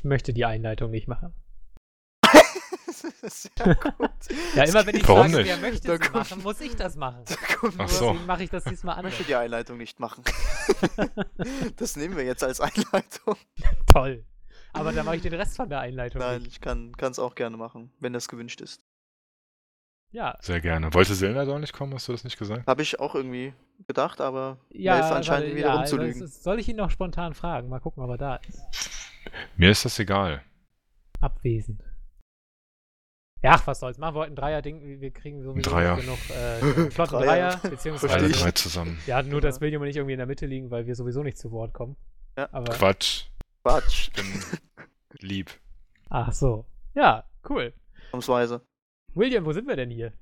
Ich möchte die Einleitung nicht machen. Sehr gut. Ja, immer wenn ich Warum sage, nicht? wer möchte Da es kommt- machen, muss ich das machen. Da kommt Ach so. Deswegen mache ich das diesmal Ich anders. möchte die Einleitung nicht machen. das nehmen wir jetzt als Einleitung. Toll. Aber dann mache ich den Rest von der Einleitung Nein, nicht. ich kann es auch gerne machen, wenn das gewünscht ist. Ja, Sehr gerne. Wollte Selena doch nicht kommen? Hast du das nicht gesagt? Habe ich auch irgendwie gedacht, aber ja, Melf anscheinend warte, wieder ja, rumzulügen. ist- Soll ich ihn noch spontan fragen? Mal gucken, ob er da ist. Mir ist das egal. Abwesend. Ja, ach, was soll's. Machen wir heute ein Dreier-Ding. Wir- Wir kriegen sowieso Dreier. genug äh, flotten Dreier. Dreier, beziehungsweise Alle drei zusammen. Ja, nur, dass William und ich irgendwie in der Mitte liegen, weil wir sowieso nicht zu Wort kommen. Ja. Aber, Quatsch. Quatsch, Ich bin lieb. ach so. Ja, cool. ausnahmsweise. William, wo sind wir denn hier?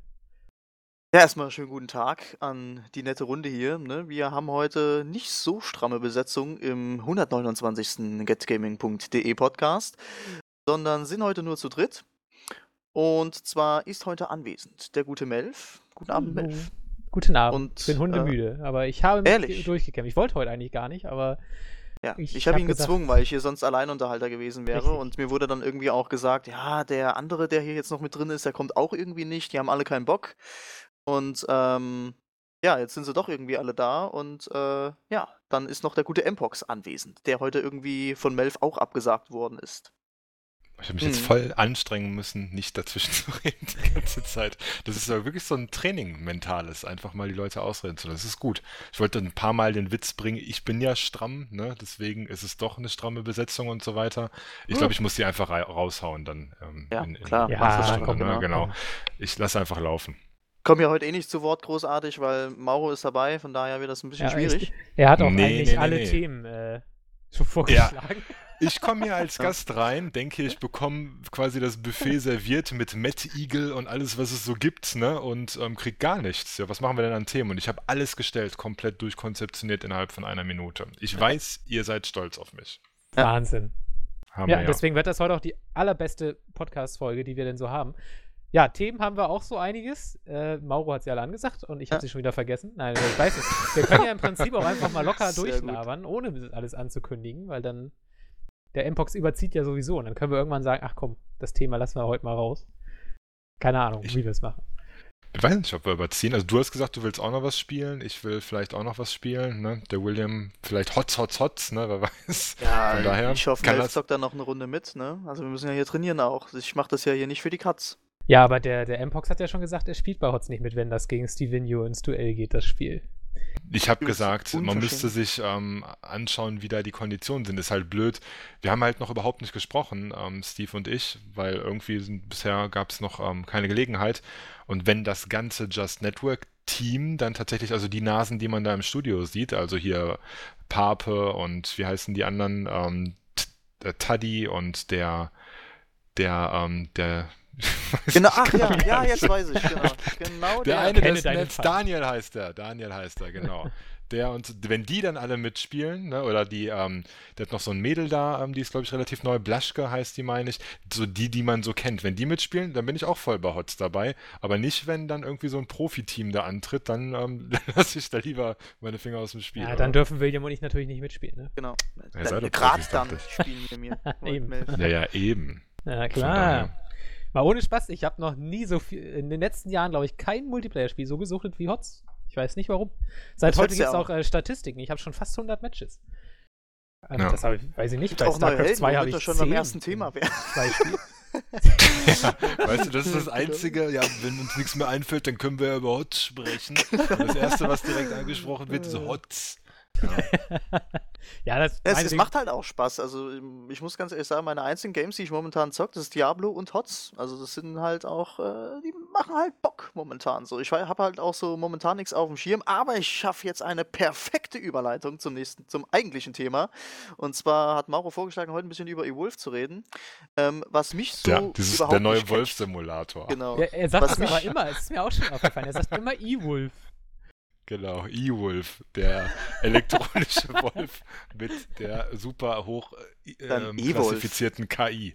Ja, erstmal schönen guten Tag an die nette Runde hier. Ne? Wir haben heute nicht so stramme Besetzung im 129. getgaming.de Podcast, sondern sind heute nur zu dritt. Und zwar ist heute anwesend der gute Melf. Guten Abend, Hallo. Melf. Guten Abend. Und, ich bin hundemüde, aber ich habe ehrlich? mich durchgekämpft. Ich wollte heute eigentlich gar nicht, aber Ja, Ich ich, habe hab ihn gesagt- gezwungen, weil ich hier sonst Alleinunterhalter gewesen wäre. Richtig. Und mir wurde dann irgendwie auch gesagt, ja, der andere, der hier jetzt noch mit drin ist, der kommt auch irgendwie nicht. Die haben alle keinen Bock. Und ähm, ja, jetzt sind sie doch irgendwie alle da. Und äh, ja, dann ist noch der gute Mpox anwesend, der heute irgendwie von Melf auch abgesagt worden ist. Ich habe mich jetzt Mhm. voll anstrengen müssen, nicht dazwischen zu reden die ganze Zeit. Das ist ja wirklich so ein Training mentales, einfach mal die Leute ausreden zu lassen. Das ist gut. Ich wollte ein paar Mal den Witz bringen, ich bin ja stramm, ne? deswegen ist es doch eine stramme Besetzung und so weiter. Ich glaube, ich muss die einfach raushauen dann. Ähm, Ja, in, in, klar. Ja, in, schon, komm, ne? genau. genau. Ich lasse einfach laufen. Komme ja heute eh nicht zu Wort großartig, weil Mauro ist dabei, von daher wird das ein bisschen ja, schwierig. ich, er hat auch Nee, eigentlich nee, nee, alle nee. Themen äh, schon vorgeschlagen. Ich komme hier als Ja. Gast rein, denke, ich bekomme quasi das Buffet serviert mit Matt Eagle und alles, was es so gibt, ne? Und ähm, krieg gar nichts. Ja, was machen wir denn an Themen? Und ich habe alles gestellt, komplett durchkonzeptioniert innerhalb von einer Minute. Ich weiß, ihr seid stolz auf mich. Ja. Wahnsinn. Haben Ja, wir ja. deswegen wird das heute auch die allerbeste Podcast-Folge, die wir denn so haben. Ja, Themen haben wir auch so einiges. Äh, Mauro hat sie alle angesagt und ich habe Ja. sie schon wieder vergessen. Nein, ich weiß nicht. Wir können ja im Prinzip auch einfach mal locker Sehr gut. durchlabern, ohne das alles anzukündigen, weil dann der Mpox überzieht ja sowieso und dann können wir irgendwann sagen, ach komm, das Thema lassen wir heute mal raus. Keine Ahnung, Ich- wie wir es machen. Ich weiß nicht, ob wir überziehen. Also du hast gesagt, du willst auch noch was spielen. Ich will vielleicht auch noch was spielen. Ne? Der William vielleicht Hotz, Hotz, Hotz, ne? Wer weiß. Ja, Von daher ich hoffe, Melf zockt da noch eine Runde mit, ne? Also wir müssen ja hier trainieren auch. Ich mache das ja hier nicht für die Katz. Ja, aber der, der Mpox hat ja schon gesagt, er spielt bei Hotz nicht mit, wenn das gegen Stevenio ins Duell geht, das Spiel. Ich habe gesagt, man müsste sich ähm, anschauen, wie da die Konditionen sind. Ist halt blöd. Wir haben halt noch überhaupt nicht gesprochen, ähm, Steve und ich, weil irgendwie sind, bisher gab es noch ähm, keine Gelegenheit. Und wenn das ganze Just Network Team dann tatsächlich, also die Nasen, die man da im Studio sieht, also hier Pape und wie heißen die anderen, ähm, Taddy und der, der, ähm, der, Genau, ach ja, ja, jetzt weiß ich, genau. Genau Der der. eine, des Feind. Daniel heißt er. Daniel heißt er, genau. Der und wenn die dann alle mitspielen, ne, oder die, ähm, der hat noch so ein Mädel da, ähm, die ist, glaube ich, relativ neu, Blaschke heißt die, meine ich. So die, die man so kennt. Wenn die mitspielen, dann bin ich auch voll bei Hotz dabei. Aber nicht, wenn dann irgendwie so ein Profiteam da antritt, dann ähm, lasse ich da lieber meine Finger aus dem Spiel. Ja, oder? dann dürfen William und ich natürlich nicht mitspielen, ne? Genau. Doch Gerade Profis, dann spielen wir mir. Eben. Ja, ja, eben. Ja, klar. Mal ohne Spaß, ich habe noch nie so viel, in den letzten Jahren, glaube ich, kein Multiplayer-Spiel so gesuchtet wie Hotz. Ich weiß nicht warum. Seit Das heute gibt es ja auch äh, Statistiken. Ich habe schon fast 100 Matches. Ähm, Ja. Das habe ich, weiß ich nicht. Bei auch StarCraft Helden, 2 habe ich schon 10 beim ersten Thema. Zwei Spiele. Weißt du, das ist das Einzige, ja, wenn uns nichts mehr einfällt, dann können wir ja über Hotz sprechen. Das Erste, was direkt angesprochen wird, ist Hotz. ja, das, Es, es macht halt auch Spaß. Also ich muss ganz ehrlich sagen, meine einzigen Games, die ich momentan zocke, das ist Diablo und Hotz. Also das sind halt auch, äh, die machen halt Bock momentan. So, ich habe halt auch so momentan nichts auf dem Schirm, aber ich schaffe jetzt eine perfekte Überleitung zum nächsten, zum eigentlichen Thema. Und zwar hat Mauro vorgeschlagen, heute ein bisschen über E-Wolf zu reden. Ähm, was mich so Ja, das ist überhaupt der neue. Wolf-Simulator. Genau. Ja, er sagt Was das aber immer. Es ist mir auch schon aufgefallen. Er sagt immer E-Wolf. Genau, E-Wolf, der elektronische Wolf mit der super hoch äh, ähm, E-Wolf. klassifizierten KI.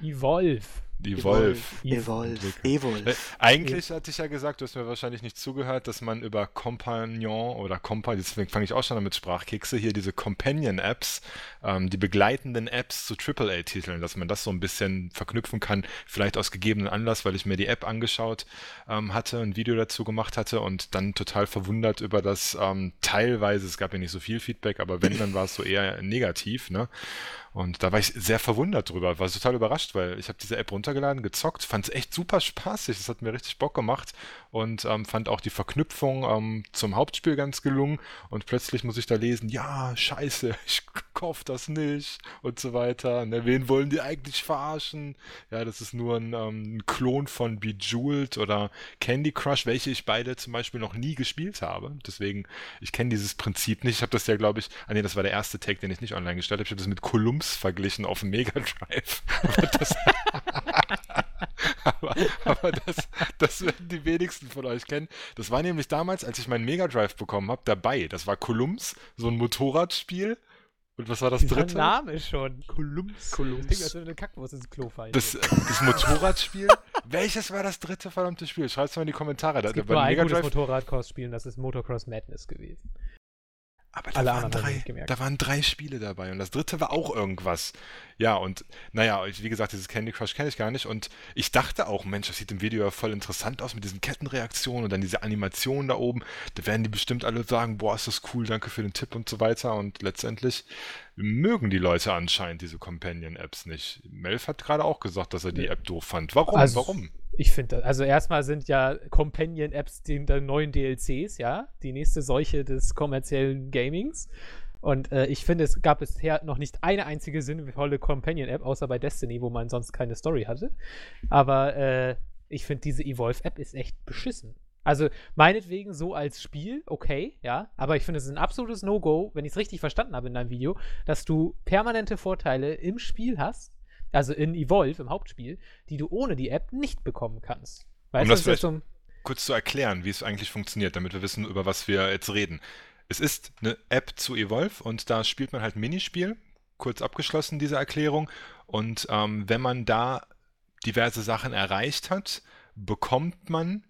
Evolve. Evolve. Evolve. Evolve. Äh, eigentlich hatte ich ja gesagt, du hast mir wahrscheinlich nicht zugehört, dass man über Compagnon oder Compa, deswegen fange ich auch schon damit Sprachkekse, hier diese Companion-Apps, ähm, die begleitenden Apps zu AAA-Titeln, dass man das so ein bisschen verknüpfen kann, vielleicht aus gegebenen Anlass, weil ich mir die App angeschaut ähm, hatte, ein Video dazu gemacht hatte und dann total verwundert über das ähm, teilweise, es gab ja nicht so viel Feedback, aber wenn, dann war es so eher negativ, ne? Und da war ich sehr verwundert drüber, war total überrascht, weil ich habe diese App runtergeladen, gezockt, fand es echt super spaßig, das hat mir richtig Bock gemacht und ähm, fand auch die Verknüpfung ähm, zum Hauptspiel ganz gelungen und plötzlich muss ich da lesen, ja, scheiße, ich kauf das nicht und so weiter. Ne, wen wollen die eigentlich verarschen? Ja, das ist nur ein, ähm, ein Klon von Bejeweled oder Candy Crush, welche ich beide zum Beispiel noch nie gespielt habe. Deswegen, ich kenne dieses Prinzip nicht. Ich habe das ja, glaube ich, ah nee, das war der erste Take, den ich nicht online gestellt habe. Ich habe das mit Columbus Bums verglichen auf Mega Drive. aber, das, aber, aber das, das werden die wenigsten von euch kennen. Das war nämlich damals, als ich meinen Mega Drive bekommen habe, dabei. Das war Columns, so ein Motorradspiel. Und was war das Dieser dritte? Name schon. Kolumns. Kolumns. Das klingt, als eine Kackwurst ins Klo fallen. Das, das Motorradspiel? Welches war das dritte verdammte Spiel? Schreib's mal in die Kommentare. es Da- gibt bei nur ein Mega gutes und das ist Motocross Madness gewesen. Aber da Alle waren, drei, da waren drei Spiele dabei und das dritte war auch irgendwas. Ja, und naja, wie gesagt, dieses Candy Crush kenne ich gar nicht und ich dachte auch, Mensch, das sieht im Video ja voll interessant aus mit diesen Kettenreaktionen und dann diese Animationen da oben. Da werden die bestimmt alle sagen, boah, ist das cool, danke für den Tipp und so weiter. Und letztendlich mögen die Leute anscheinend diese Companion-Apps nicht. Melf hat gerade auch gesagt, dass er die App doof fand. Warum? Also- Warum? Ich finde, also erstmal sind ja Companion-Apps die neuen DLCs, ja, die nächste Seuche des kommerziellen Gamings. Und äh, ich finde, es gab bisher noch nicht eine einzige sinnvolle Companion-App, außer bei Destiny, wo man sonst keine Story hatte. Aber äh, ich finde, diese Evolve-App ist echt beschissen. Also meinetwegen so als Spiel, okay, ja, aber ich finde, es ist ein absolutes No-Go, wenn ich es richtig verstanden habe in deinem Video, dass du permanente Vorteile im Spiel hast, also in Evolve, im Hauptspiel, die du ohne die App nicht bekommen kannst. Weißt Um das das ist so kurz zu erklären, wie es eigentlich funktioniert, damit wir wissen, über was wir jetzt reden. Es ist eine App zu Evolve und da spielt man halt Minispiel, kurz abgeschlossen diese Erklärung. Und ähm, wenn man da diverse Sachen erreicht hat, bekommt man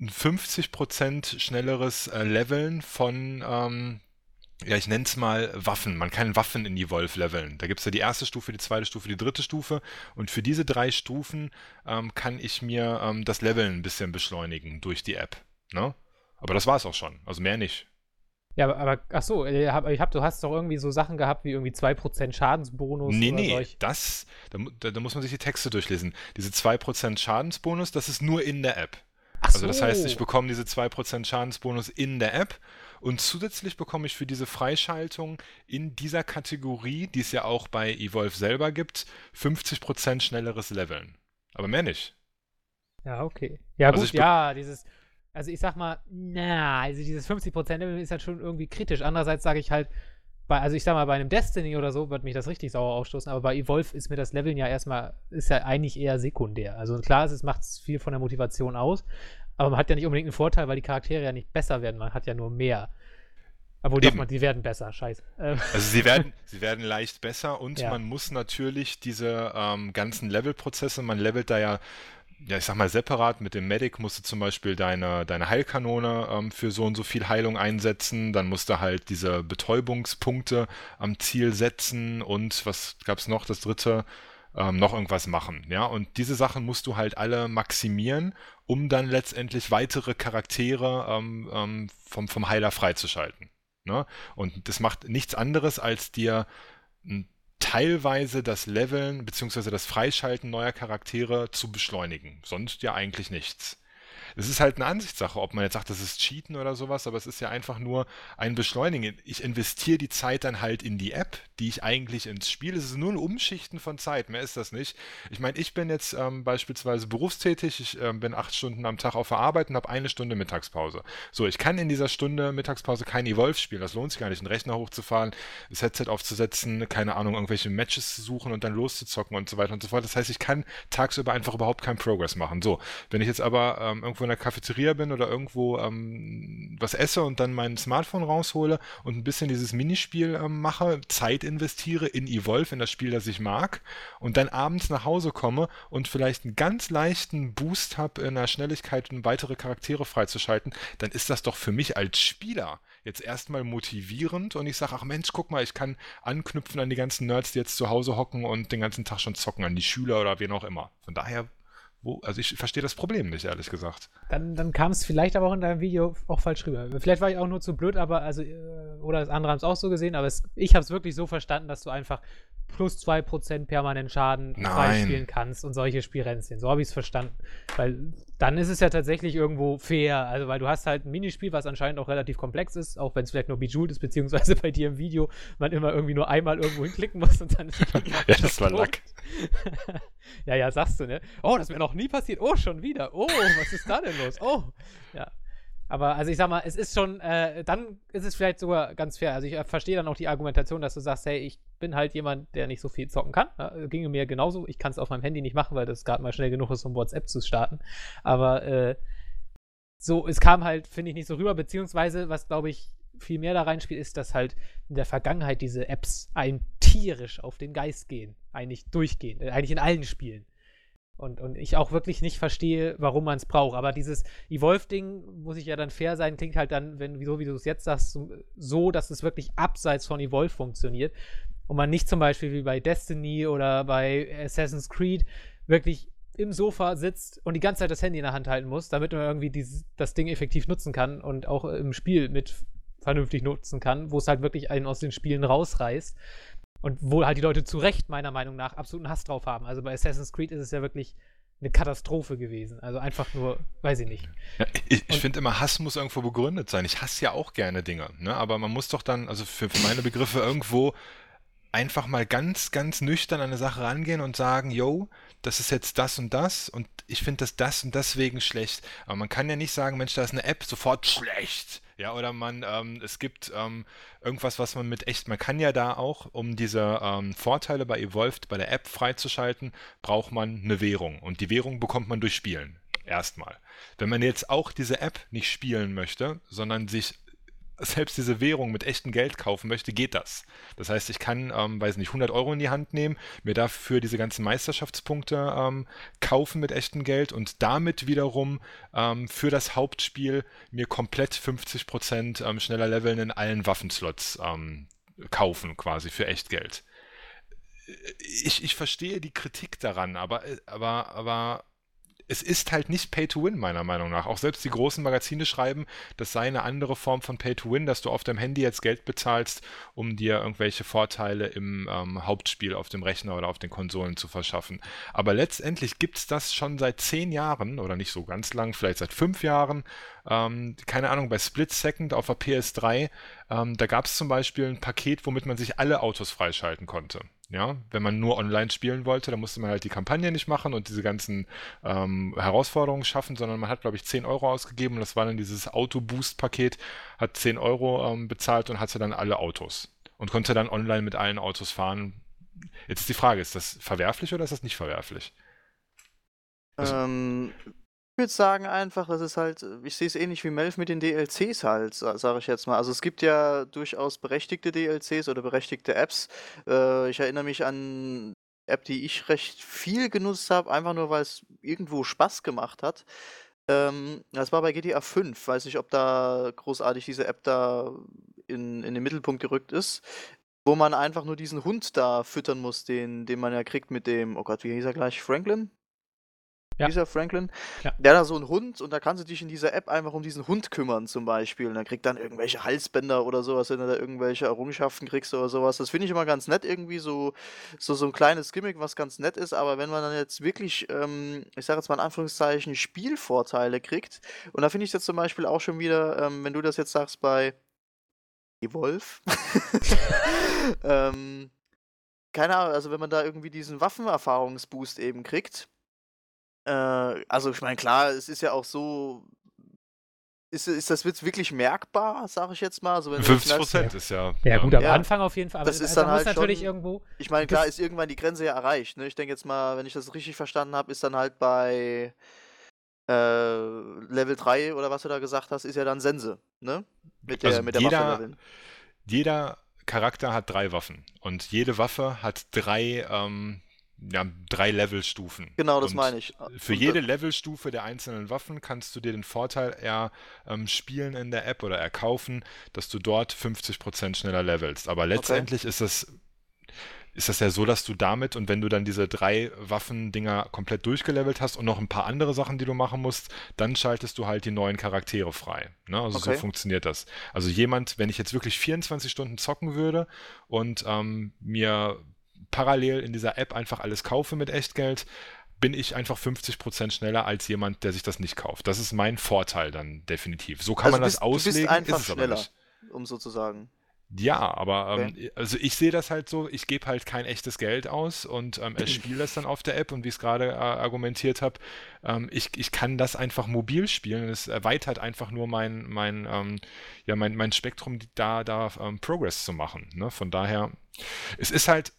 ein 50% schnelleres äh, Leveln von, ähm, ja, ich nenne es mal Waffen. Man kann Waffen in Evolve leveln. Da gibt es ja die erste Stufe, die zweite Stufe, die dritte Stufe. Und für diese drei Stufen ähm, kann ich mir ähm, das Leveln ein bisschen beschleunigen durch die App. Ne? Aber das war es auch schon. Also mehr nicht. Ja, aber, ach so, äh, ich hab, du hast doch irgendwie so Sachen gehabt wie irgendwie 2% Schadensbonus Nee, oder nee, solch. das, da, da, muss man sich die Texte durchlesen. Diese 2% Schadensbonus, das ist nur in der App. Ach Also das heißt, ich so. bekomme diese 2% Schadensbonus in der App und zusätzlich bekomme ich für diese Freischaltung in dieser Kategorie, die es ja auch bei Evolve selber gibt, 50% schnelleres Leveln. Aber mehr nicht. Ja, okay. Ja, Also gut, ja, dieses, also ich sag mal, na, also dieses 50% Level ist halt schon irgendwie kritisch. Andererseits sage ich halt, bei, also ich sag mal, bei einem Destiny oder so wird mich das richtig sauer aufstoßen, aber bei Evolve ist mir das Leveln ja erstmal, ist ja eigentlich eher sekundär. Also klar, es macht viel von der Motivation aus, aber man hat ja nicht unbedingt einen Vorteil, weil die Charaktere ja nicht besser werden, man hat ja nur mehr. Obwohl, doch, man, die werden besser, scheiße. Ähm, Also sie werden, sie werden leicht besser und Ja. man muss natürlich diese ähm, ganzen Levelprozesse, man levelt da ja, ja, ich sag mal, separat mit dem Medic musst du zum Beispiel deine, deine Heilkanone ähm, für so und so viel Heilung einsetzen, dann musst du halt diese Betäubungspunkte am Ziel setzen und was gab's noch, das dritte, ähm, noch irgendwas machen, ja, und diese Sachen musst du halt alle maximieren, um dann letztendlich weitere Charaktere ähm, ähm, vom, vom Heiler freizuschalten. Ne? Und das macht nichts anderes, als dir m, teilweise das Leveln bzw. das Freischalten neuer Charaktere zu beschleunigen. Sonst ja eigentlich nichts. Es ist halt eine Ansichtssache, ob man jetzt sagt, das ist Cheaten oder sowas, aber es ist ja einfach nur ein Beschleunigen. Ich investiere die Zeit dann halt in die App, die ich eigentlich ins Spiel. Es ist nur ein Umschichten von Zeit, mehr ist das nicht. Ich meine, ich bin jetzt ähm, beispielsweise berufstätig, ich ähm, bin acht Stunden am Tag auf der Arbeit und habe eine Stunde Mittagspause. So, ich kann in dieser Stunde Mittagspause kein Evolve spielen. Das lohnt sich gar nicht, einen Rechner hochzufahren, das Headset aufzusetzen, keine Ahnung, irgendwelche Matches zu suchen und dann loszuzocken und so weiter und so fort. Das heißt, ich kann tagsüber einfach überhaupt keinen Progress machen. So, wenn ich jetzt aber ähm, irgendwo in der Cafeteria bin oder irgendwo ähm, was esse und dann mein Smartphone raushole und ein bisschen dieses Minispiel ähm, mache, Zeit investiere in Evolve, in das Spiel, das ich mag, und dann abends nach Hause komme und vielleicht einen ganz leichten Boost habe in der Schnelligkeit, um weitere Charaktere freizuschalten, dann ist das doch für mich als Spieler jetzt erstmal motivierend und ich sage, ach Mensch, guck mal, ich kann anknüpfen an die ganzen Nerds, die jetzt zu Hause hocken und den ganzen Tag schon zocken, an die Schüler oder wen auch immer. Von daher wo, also ich verstehe das Problem nicht, ehrlich gesagt. Dann, dann kam es vielleicht aber auch in deinem Video auch falsch rüber. Vielleicht war ich auch nur zu blöd, aber also, äh, oder das andere haben es auch so gesehen, aber es, ich habe es wirklich so verstanden, dass du einfach plus 2% permanent Schaden freispielen kannst und solche Spielränzchen. So habe ich es verstanden. Weil dann ist es ja tatsächlich irgendwo fair. Also, weil du hast halt ein Minispiel, was anscheinend auch relativ komplex ist, auch wenn es vielleicht nur Bejeweled ist, beziehungsweise bei dir im Video man immer irgendwie nur einmal irgendwo hinklicken muss und dann ist es Ja, das war Lack. ja, ja, sagst du, ne? Oh, das wäre noch nie passiert. Oh, schon wieder. Oh, was ist da denn los? Oh, ja. Aber also ich sag mal, es ist schon, äh, dann ist es vielleicht sogar ganz fair. Also ich äh, verstehe dann auch die Argumentation, dass du sagst, hey, ich bin halt jemand, der nicht so viel zocken kann. Ja, ginge mir genauso. Ich kann es auf meinem Handy nicht machen, weil das gerade mal schnell genug ist, um WhatsApp zu starten. Aber äh, so, es kam halt, finde ich, nicht so rüber, beziehungsweise, was glaube ich viel mehr da reinspielt, ist, dass halt in der Vergangenheit diese Apps ein tierisch auf den Geist gehen. Eigentlich durchgehend, äh, eigentlich in allen Spielen. Und, und ich auch wirklich nicht verstehe, warum man es braucht. Aber dieses Evolve-Ding, muss ich ja dann fair sein, klingt halt dann, wenn, so wie du es jetzt sagst, so, dass es wirklich abseits von Evolve funktioniert. Und man nicht zum Beispiel wie bei Destiny oder bei Assassin's Creed wirklich im Sofa sitzt und die ganze Zeit das Handy in der Hand halten muss, damit man irgendwie dieses, das Ding effektiv nutzen kann und auch im Spiel mit vernünftig nutzen kann, wo es halt wirklich einen aus den Spielen rausreißt. Und wo halt die Leute zu Recht, meiner Meinung nach, absoluten Hass drauf haben. Also bei Assassin's Creed ist es ja wirklich eine Katastrophe gewesen. Also einfach nur, weiß ich nicht. Ja, ich, ich finde immer, Hass muss irgendwo begründet sein. Ich hasse ja auch gerne Dinge, ne? aber man muss doch dann, also für, für meine Begriffe irgendwo einfach mal ganz, ganz nüchtern an eine Sache rangehen und sagen, yo, das ist jetzt das und das und ich finde das das und deswegen schlecht. Aber man kann ja nicht sagen, Mensch, da ist eine App sofort schlecht. Ja, oder man, ähm, es gibt ähm, irgendwas, was man mit echt, man kann ja da auch, um diese ähm, Vorteile bei Evolved, bei der App freizuschalten, braucht man eine Währung. Und die Währung bekommt man durch Spielen. Erstmal. Wenn man jetzt auch diese App nicht spielen möchte, sondern sich selbst diese Währung mit echtem Geld kaufen möchte, geht das. Das heißt, ich kann, ähm, weiß nicht, 100 Euro in die Hand nehmen, mir dafür diese ganzen Meisterschaftspunkte ähm, kaufen mit echtem Geld und damit wiederum ähm, für das Hauptspiel mir komplett 50% ähm, schneller leveln in allen Waffenslots ähm, kaufen, quasi für Echtgeld. Ich, ich verstehe die Kritik daran, aber, äh, aber, aber es ist halt nicht Pay to Win, meiner Meinung nach. Auch selbst die großen Magazine schreiben, das sei eine andere Form von Pay to Win, dass du auf deinem Handy jetzt Geld bezahlst, um dir irgendwelche Vorteile im ähm, Hauptspiel auf dem Rechner oder auf den Konsolen zu verschaffen. Aber letztendlich gibt es das schon seit zehn Jahren oder nicht so ganz lang, vielleicht seit fünf Jahren. Ähm, keine Ahnung, bei Split Second auf der PS3, ähm, da gab es zum Beispiel ein Paket, womit man sich alle Autos freischalten konnte. Ja, wenn man nur online spielen wollte, dann musste man halt die Kampagne nicht machen und diese ganzen ähm, Herausforderungen schaffen, sondern man hat, glaube ich, 10 Euro ausgegeben und das war dann dieses Auto-Boost-Paket, hat 10 Euro ähm, bezahlt und hatte dann alle Autos und konnte dann online mit allen Autos fahren. Jetzt ist die Frage, ist das verwerflich oder ist das nicht verwerflich? Also, ähm, würde sagen einfach, das ist halt, äh, ich sehe es ähnlich wie Melf mit den DLCs halt, sage ich jetzt mal. Also es gibt ja durchaus berechtigte DLCs oder berechtigte Apps. Äh, ich erinnere mich an App, die ich recht viel genutzt habe, einfach nur weil es irgendwo Spaß gemacht hat. Ähm, das war bei GTA 5. Weiß nicht, ob da großartig diese App da in, in den Mittelpunkt gerückt ist. Wo man einfach nur diesen Hund da füttern muss, den, den man ja kriegt mit dem, oh Gott, wie hieß er gleich? Franklin? Ja. Dieser Franklin. Ja. Der hat da so einen Hund und da kannst du dich in dieser App einfach um diesen Hund kümmern, zum Beispiel. Und dann kriegt dann irgendwelche Halsbänder oder sowas, wenn du da irgendwelche Errungenschaften kriegst oder sowas. Das finde ich immer ganz nett, irgendwie so, so, so ein kleines Gimmick, was ganz nett ist. Aber wenn man dann jetzt wirklich, ähm, ich sage jetzt mal in Anführungszeichen, Spielvorteile kriegt, und da finde ich jetzt zum Beispiel auch schon wieder, ähm, wenn du das jetzt sagst bei Evolve, ähm, keine Ahnung, also wenn man da irgendwie diesen Waffenerfahrungsboost eben kriegt, äh, also ich meine, klar, es ist ja auch so, ist, ist das jetzt wirklich merkbar, sage ich jetzt mal? Also 50 Prozent ist ja. Ja, gut, am ja. Anfang auf jeden Fall. Aber das ist also dann halt natürlich schon, irgendwo. Ich meine, klar ist irgendwann die Grenze ja erreicht. Ne? Ich denke jetzt mal, wenn ich das richtig verstanden habe, ist dann halt bei äh, Level 3 oder was du da gesagt hast, ist ja dann Sense, ne? Mit der, Also mit der jeder- Waffe leveln. Jeder Charakter hat drei Waffen und jede Waffe hat drei, ähm, ja, drei Levelstufen. Genau, das Und meine ich. Für Und, jede Levelstufe der einzelnen Waffen kannst du dir den Vorteil erspielen spielen in der App oder erkaufen, dass du dort 50% schneller levelst. Aber letztendlich ist das, ist das ja so, dass du damit und wenn du dann diese drei Waffendinger komplett durchgelevelt hast und noch ein paar andere Sachen, die du machen musst, dann schaltest du halt die neuen Charaktere frei. Ne? Also so Okay. funktioniert das. Also jemand, wenn ich jetzt wirklich 24 Stunden zocken würde und ähm, mir parallel in dieser App einfach alles kaufe mit Echtgeld, bin ich einfach 50% schneller als jemand, der sich das nicht kauft. Das ist mein Vorteil dann definitiv. So kann Also man das bist- du bist auslegen, einfach schneller. nicht. um so zu sagen. Ja, aber ähm, also ich sehe das halt so, ich gebe halt kein echtes Geld aus und ähm, erspiele das dann auf der App und wie ich es gerade äh, argumentiert habe, ähm, ich, ich kann das einfach mobil spielen und es erweitert einfach nur mein, mein, ähm, ja, mein, mein Spektrum, da, da ähm, Progress zu machen. Ne? Von daher, es ist halt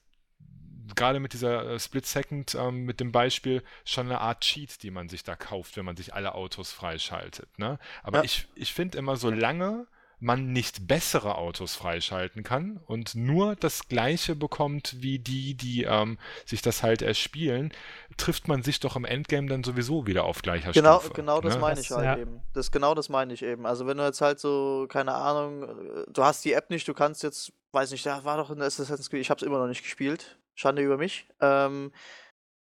gerade mit dieser äh, Split Second, ähm, mit dem Beispiel, schon eine Art Cheat, die man sich da kauft, wenn man sich alle Autos freischaltet. Ne? Aber Ja. ich, ich finde immer, solange man nicht bessere Autos freischalten kann und nur das gleiche bekommt wie die, die ähm, sich das halt erspielen, trifft man sich doch im Endgame dann sowieso wieder auf gleicher Genau, Stufe. genau das ne? meine Das- ich halt ja. eben. Das genau das meine ich eben. Also wenn du jetzt halt so, keine Ahnung, äh, du hast die App nicht, du kannst jetzt, weiß nicht, da war doch in Assassin's Creed, ich habe es immer noch nicht gespielt. Schande über mich. Ähm,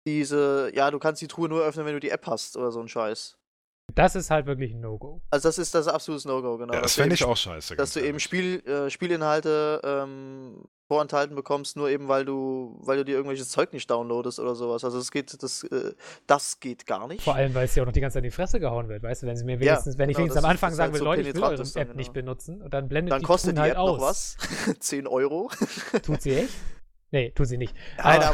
diese, ja, du kannst die Truhe nur öffnen, wenn du die App hast oder so ein Scheiß. Das ist halt wirklich ein No-Go. Also das ist das absolutes No-Go, genau. Ja, das fände ich auch scheiße. dass du eben. Spiel, äh, Spielinhalte ähm, vorenthalten bekommst, nur eben weil du, weil du dir irgendwelches Zeug nicht downloadest oder sowas. Also das geht, das, äh, das geht gar nicht. Vor allem, weil es ja auch noch die ganze Zeit in die Fresse gehauen wird, weißt du, wenn sie mir Ja, wenigstens, wenn ich genau, wenigstens am Anfang sagen halt will, so Leute, ich will eure dann, App nicht genau. benutzen und dann blendet Dann die kostet Tun die halt App aus. noch was. 10 Euro. Tut sie echt? Nee, tut sie nicht. Nein, Aber-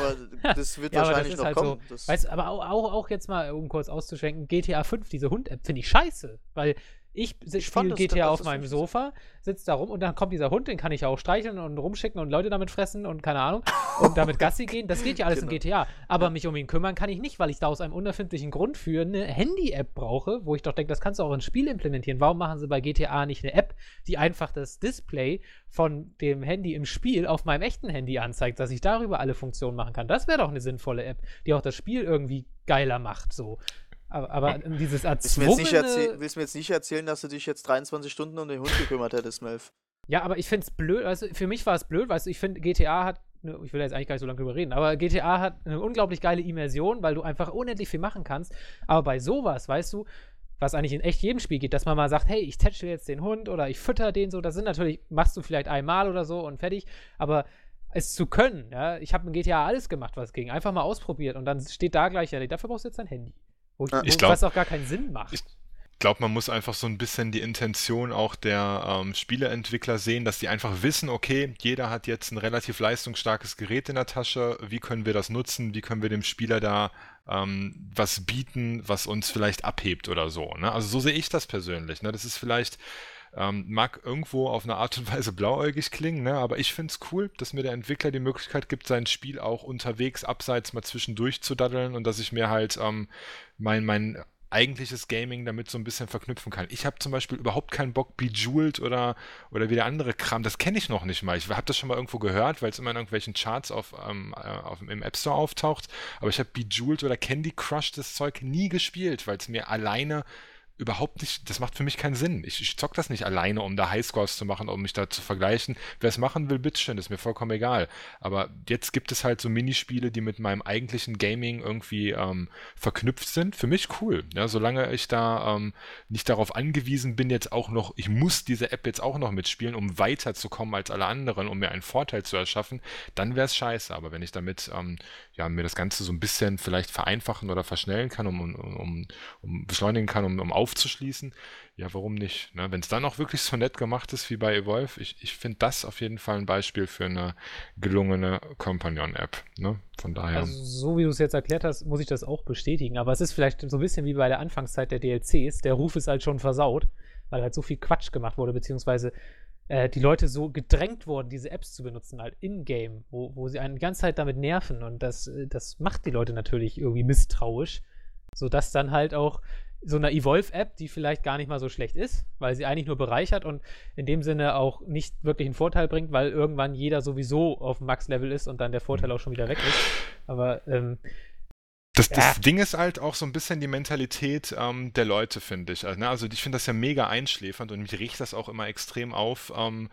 aber das wird Ja, das wahrscheinlich ist noch halt kommen. Das, Weißt aber auch, auch, jetzt mal, um kurz auszuschwenken, GTA 5, diese Hund-App, finde ich scheiße. Weil ich, Ich spiele GTA auf meinem Sofa, sitze da rum und dann kommt dieser Hund, den kann ich ja auch streicheln und rumschicken und Leute damit fressen und keine Ahnung. Und damit Gassi gehen. Das geht ja alles Genau. in GTA. Aber mich um ihn kümmern kann ich nicht, weil ich da aus einem unerfindlichen Grund für eine Handy-App brauche, wo ich doch denke, das kannst du auch ins Spiel implementieren. Warum machen sie bei GTA nicht eine App, die einfach das Display von dem Handy im Spiel auf meinem echten Handy anzeigt, dass ich darüber alle Funktionen machen kann? Das wäre doch eine sinnvolle App, die auch das Spiel irgendwie geiler macht. So. Aber, aber dieses willst, du nicht erzähl- erzwungene... willst du mir jetzt nicht erzählen, dass du dich jetzt 23 Stunden um den Hund gekümmert hättest, Melf? Ja, aber ich finde es blöd, also für mich war es blöd, weißt du, ich finde GTA hat, ne, ich will jetzt eigentlich gar nicht so lange drüber reden, aber GTA hat eine unglaublich geile Immersion, weil du einfach unendlich viel machen kannst. Aber bei sowas, weißt du, was eigentlich in echt jedem Spiel geht, dass man mal sagt, hey, ich tätsche jetzt den Hund oder ich fütter den so, das sind natürlich, machst du vielleicht einmal oder so und fertig, aber es zu können, ja, ich habe in GTA alles gemacht, was ging, einfach mal ausprobiert und dann steht da gleich, ja, dafür brauchst du jetzt dein Handy. Wo ich, Ja. wo, Ich glaub- was auch gar keinen Sinn macht. Ich- Ich glaube, man muss einfach so ein bisschen die Intention auch der ähm, Spieleentwickler sehen, dass die einfach wissen, okay, jeder hat jetzt ein relativ leistungsstarkes Gerät in der Tasche, wie können wir das nutzen, wie können wir dem Spieler da ähm, was bieten, was uns vielleicht abhebt oder so. Ne? Also so sehe ich das persönlich. Ne? Das ist vielleicht, ähm, mag irgendwo auf eine Art und Weise blauäugig klingen, ne? aber ich finde es cool, dass mir der Entwickler die Möglichkeit gibt, sein Spiel auch unterwegs, abseits mal zwischendurch zu daddeln und dass ich mir halt ähm, mein, mein eigentliches Gaming damit so ein bisschen verknüpfen kann. Ich habe zum Beispiel überhaupt keinen Bock, Bejeweled oder, oder wie der andere Kram, das kenne ich noch nicht mal. Ich habe das schon mal irgendwo gehört, weil es immer in irgendwelchen Charts auf, ähm, äh, auf, im App Store auftaucht, aber ich habe Bejeweled oder Candy Crush das Zeug nie gespielt, weil es mir alleine überhaupt nicht, das macht für mich keinen Sinn. Ich, ich zock das nicht alleine, um da Highscores zu machen, um mich da zu vergleichen. Wer es machen will, bitteschön, ist mir vollkommen egal. Aber jetzt gibt es halt so Minispiele, die mit meinem eigentlichen Gaming irgendwie ähm, verknüpft sind. Für mich cool. Ja, solange ich da ähm, nicht darauf angewiesen bin, jetzt auch noch, ich muss diese App jetzt auch noch mitspielen, um weiterzukommen als alle anderen, um mir einen Vorteil zu erschaffen, dann wäre es scheiße. Aber wenn ich damit ähm, ja, mir das Ganze so ein bisschen vielleicht vereinfachen oder verschnellen kann, um, um, um, um beschleunigen kann, um, um aufzuschließen, ja, warum nicht? Ne? Wenn es dann auch wirklich so nett gemacht ist wie bei Evolve, ich, ich finde das auf jeden Fall ein Beispiel für eine gelungene Companion-App. Ne? Von daher. Also, so wie du es jetzt erklärt hast, muss ich das auch bestätigen. Aber es ist vielleicht so ein bisschen wie bei der Anfangszeit der DLCs. Der Ruf ist halt schon versaut, weil halt so viel Quatsch gemacht wurde, beziehungsweise äh, die Leute so gedrängt wurden, diese Apps zu benutzen, halt in-game, wo, wo sie einen die ganze Zeit damit nerven. Und das, äh, das macht die Leute natürlich irgendwie misstrauisch. Sodass dann halt auch so eine Evolve-App, die vielleicht gar nicht mal so schlecht ist, weil sie eigentlich nur bereichert und in dem Sinne auch nicht wirklich einen Vorteil bringt, weil irgendwann jeder sowieso auf Max-Level ist und dann der Vorteil mhm. auch schon wieder weg ist. Aber ähm, das, ja. das, Ding ist halt auch so ein bisschen die Mentalität ähm, der Leute, finde ich. Also, ne, also ich finde das ja mega einschläfernd und mich riecht das auch immer extrem auf. Ähm,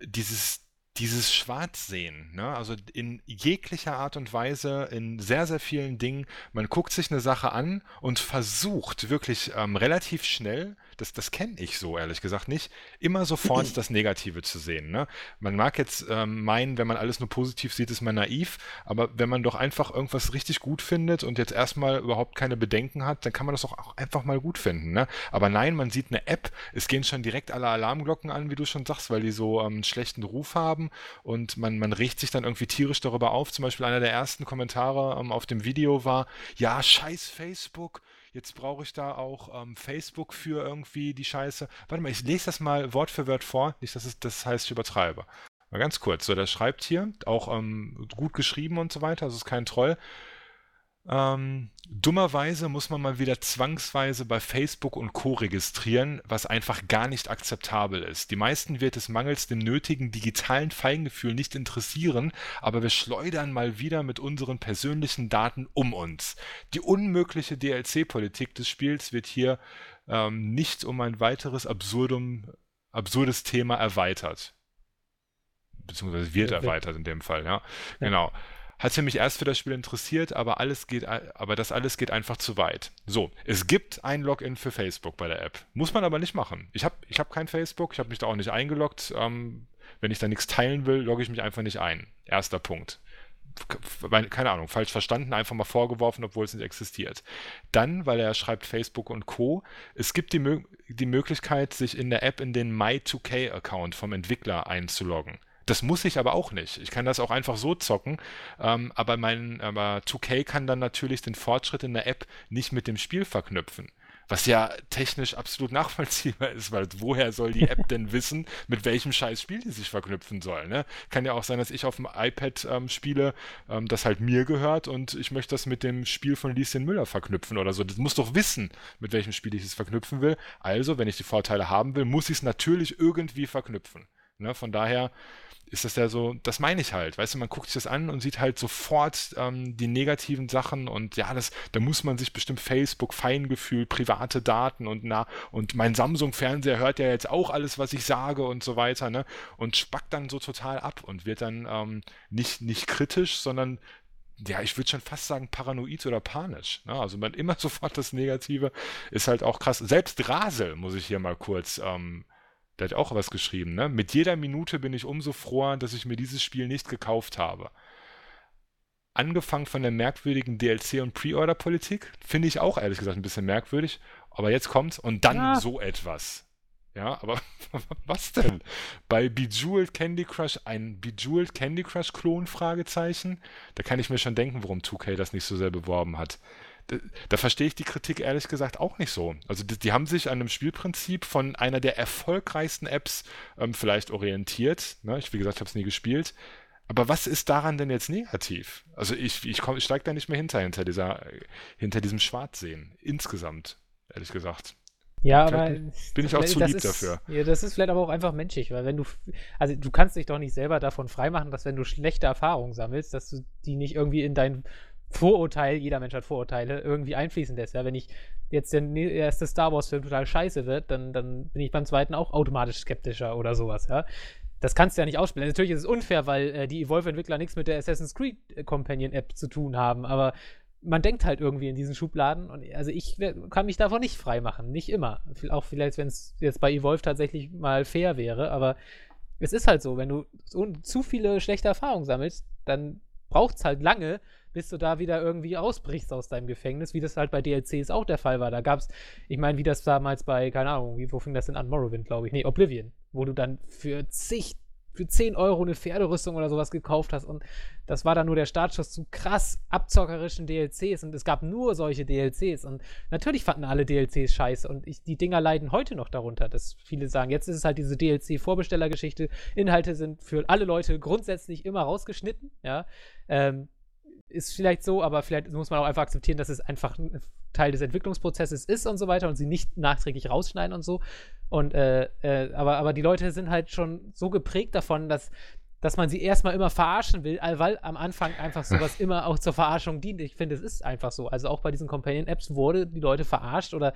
dieses, dieses Schwarzsehen, ne? also in jeglicher Art und Weise, in sehr, sehr vielen Dingen, man guckt sich eine Sache an und versucht wirklich ähm, relativ schnell das, das kenne ich so ehrlich gesagt nicht, immer sofort das Negative zu sehen. Ne? Man mag jetzt ähm, meinen, wenn man alles nur positiv sieht, ist man naiv, aber wenn man doch einfach irgendwas richtig gut findet und jetzt erstmal überhaupt keine Bedenken hat, dann kann man das auch einfach mal gut finden. Ne? Aber nein, man sieht eine App, es gehen schon direkt alle Alarmglocken an, wie du schon sagst, weil die so ähm, einen schlechten Ruf haben und man, man regt sich dann irgendwie tierisch darüber auf. Zum Beispiel einer der ersten Kommentare ähm, auf dem Video war, ja, scheiß Facebook, Jetzt brauche ich da auch ähm, Facebook für irgendwie die Scheiße. Warte mal, ich lese das mal Wort für Wort vor. Nicht, dass es das heißt, ich übertreibe. Mal ganz kurz. So, der schreibt hier, auch ähm, gut geschrieben und so weiter. Also ist kein Troll. Ähm, dummerweise muss man mal wieder zwangsweise bei Facebook und Co. registrieren, was einfach gar nicht akzeptabel ist. Die meisten wird es mangels dem nötigen digitalen Feingefühl nicht interessieren, aber wir schleudern mal wieder mit unseren persönlichen Daten um uns. Die unmögliche DLC-Politik des Spiels wird hier ähm, nicht um ein weiteres absurdum, absurdes Thema erweitert. Beziehungsweise wird erweitert in dem Fall, ja. ja. Genau hat sich mich erst für das Spiel interessiert, aber alles geht, aber das alles geht einfach zu weit. So, es gibt ein Login für Facebook bei der App. Muss man aber nicht machen. Ich habe ich hab kein Facebook, ich habe mich da auch nicht eingeloggt. Ähm, wenn ich da nichts teilen will, logge ich mich einfach nicht ein. Erster Punkt. Keine Ahnung, falsch verstanden, einfach mal vorgeworfen, obwohl es nicht existiert. Dann, weil er schreibt Facebook und Co., es gibt die, die Möglichkeit, sich in der App in den My2K-Account vom Entwickler einzuloggen. Das muss ich aber auch nicht. Ich kann das auch einfach so zocken. Ähm, aber mein aber 2K kann dann natürlich den Fortschritt in der App nicht mit dem Spiel verknüpfen. Was ja technisch absolut nachvollziehbar ist, weil woher soll die App denn wissen, mit welchem scheiß Spiel die sich verknüpfen soll? Ne? Kann ja auch sein, dass ich auf dem iPad ähm, spiele, ähm, das halt mir gehört und ich möchte das mit dem Spiel von Lieschen Müller verknüpfen oder so. Das muss doch wissen, mit welchem Spiel ich es verknüpfen will. Also, wenn ich die Vorteile haben will, muss ich es natürlich irgendwie verknüpfen. Ne? Von daher ist das ja so, das meine ich halt, weißt du, man guckt sich das an und sieht halt sofort ähm, die negativen Sachen und ja, das, da muss man sich bestimmt Facebook, Feingefühl, private Daten und na, und mein Samsung-Fernseher hört ja jetzt auch alles, was ich sage und so weiter, ne, und spackt dann so total ab und wird dann ähm, nicht, nicht kritisch, sondern ja, ich würde schon fast sagen paranoid oder panisch. Ne? Also man immer sofort das Negative ist halt auch krass. Selbst Rasel muss ich hier mal kurz ähm, der hat auch was geschrieben, ne? Mit jeder Minute bin ich umso froher, dass ich mir dieses Spiel nicht gekauft habe. Angefangen von der merkwürdigen DLC- und Pre-Order-Politik, finde ich auch ehrlich gesagt ein bisschen merkwürdig. Aber jetzt kommt's und dann ja. so etwas. Ja, aber was denn? Bei Bejeweled Candy Crush ein Bejeweled Candy Crush Klon? Fragezeichen. Da kann ich mir schon denken, warum 2K das nicht so sehr beworben hat da, da verstehe ich die Kritik ehrlich gesagt auch nicht so. Also die, die, haben sich an einem Spielprinzip von einer der erfolgreichsten Apps ähm, vielleicht orientiert. Ne? Ich, wie gesagt, habe es nie gespielt. Aber was ist daran denn jetzt negativ? Also ich, ich, ich steige da nicht mehr hinter, hinter, dieser, hinter diesem Schwarzsehen. Insgesamt, ehrlich gesagt. Ja, aber bin ich auch zu lieb ist, dafür. Ja, das ist vielleicht aber auch einfach menschlich, weil wenn du, also du kannst dich doch nicht selber davon freimachen, dass wenn du schlechte Erfahrungen sammelst, dass du die nicht irgendwie in dein Vorurteil, jeder Mensch hat Vorurteile, irgendwie einfließen lässt. Ja? Wenn ich jetzt der erste Star Wars-Film total scheiße wird, dann, dann bin ich beim zweiten auch automatisch skeptischer oder sowas, ja. Das kannst du ja nicht ausspielen. Natürlich ist es unfair, weil äh, die Evolve-Entwickler nichts mit der Assassin's Creed Companion-App zu tun haben, aber man denkt halt irgendwie in diesen Schubladen und also ich kann mich davon nicht freimachen, nicht immer. Auch vielleicht, wenn es jetzt bei Evolve tatsächlich mal fair wäre, aber es ist halt so, wenn du zu viele schlechte Erfahrungen sammelst, dann braucht es halt lange, bis du da wieder irgendwie ausbrichst aus deinem Gefängnis, wie das halt bei DLCs auch der Fall war. Da gab es, ich meine, wie das damals bei, keine Ahnung, wie, wo fing das denn an? Morrowind, glaube ich. Nee, Oblivion, wo du dann für zig, für 10 Euro eine Pferderüstung oder sowas gekauft hast und das war dann nur der Startschuss zu krass abzockerischen DLCs und es gab nur solche DLCs und natürlich fanden alle DLCs scheiße und ich, die Dinger leiden heute noch darunter, dass viele sagen, jetzt ist es halt diese DLC-Vorbestellergeschichte, Inhalte sind für alle Leute grundsätzlich immer rausgeschnitten, ja, ähm, ist vielleicht so, aber vielleicht muss man auch einfach akzeptieren, dass es einfach ein Teil des Entwicklungsprozesses ist und so weiter und sie nicht nachträglich rausschneiden und so. Und äh, äh, aber, aber die Leute sind halt schon so geprägt davon, dass, dass man sie erstmal immer verarschen will, weil am Anfang einfach sowas immer auch zur Verarschung dient. Ich finde, es ist einfach so. Also auch bei diesen Companion-Apps wurde die Leute verarscht oder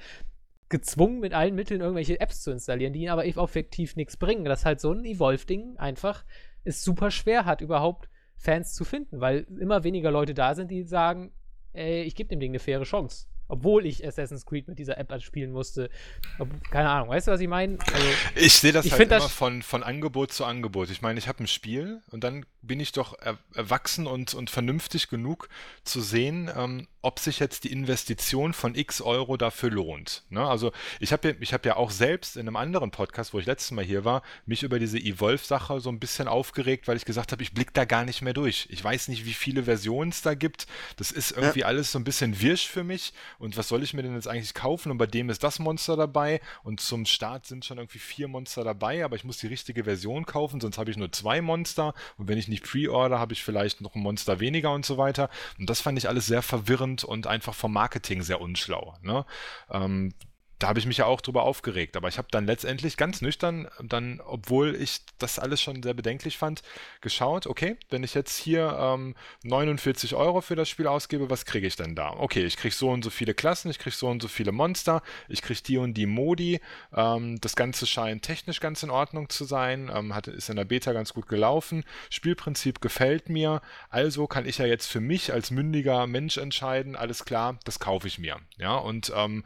gezwungen, mit allen Mitteln irgendwelche Apps zu installieren, die ihnen aber effektiv nichts bringen. Das ist halt so ein Evolve-Ding einfach es super schwer hat, überhaupt Fans zu finden, weil immer weniger Leute da sind, die sagen, ey, ich gebe dem Ding eine faire Chance obwohl ich Assassin's Creed mit dieser App spielen musste. Ob, keine Ahnung, weißt du, was ich meine? Also, ich sehe das ich halt immer das von, von Angebot zu Angebot. Ich meine, ich habe ein Spiel und dann bin ich doch er, erwachsen und, und vernünftig genug zu sehen, ähm, ob sich jetzt die Investition von x Euro dafür lohnt. Ne? Also ich habe ja, hab ja auch selbst in einem anderen Podcast, wo ich letztes Mal hier war, mich über diese Evolve-Sache so ein bisschen aufgeregt, weil ich gesagt habe, ich blicke da gar nicht mehr durch. Ich weiß nicht, wie viele Versionen es da gibt. Das ist irgendwie ja. alles so ein bisschen wirsch für mich und was soll ich mir denn jetzt eigentlich kaufen? Und bei dem ist das Monster dabei und zum Start sind schon irgendwie vier Monster dabei, aber ich muss die richtige Version kaufen, sonst habe ich nur zwei Monster und wenn ich nicht pre-order, habe ich vielleicht noch ein Monster weniger und so weiter. Und das fand ich alles sehr verwirrend und einfach vom Marketing sehr unschlau. Ne? Ähm, da habe ich mich ja auch drüber aufgeregt. Aber ich habe dann letztendlich ganz nüchtern, dann, obwohl ich das alles schon sehr bedenklich fand, geschaut, okay, wenn ich jetzt hier ähm, 49 Euro für das Spiel ausgebe, was kriege ich denn da? Okay, ich kriege so und so viele Klassen, ich kriege so und so viele Monster, ich kriege die und die Modi. Ähm, das Ganze scheint technisch ganz in Ordnung zu sein, ähm, hat, ist in der Beta ganz gut gelaufen. Spielprinzip gefällt mir, also kann ich ja jetzt für mich als mündiger Mensch entscheiden, alles klar, das kaufe ich mir. Ja, und ähm,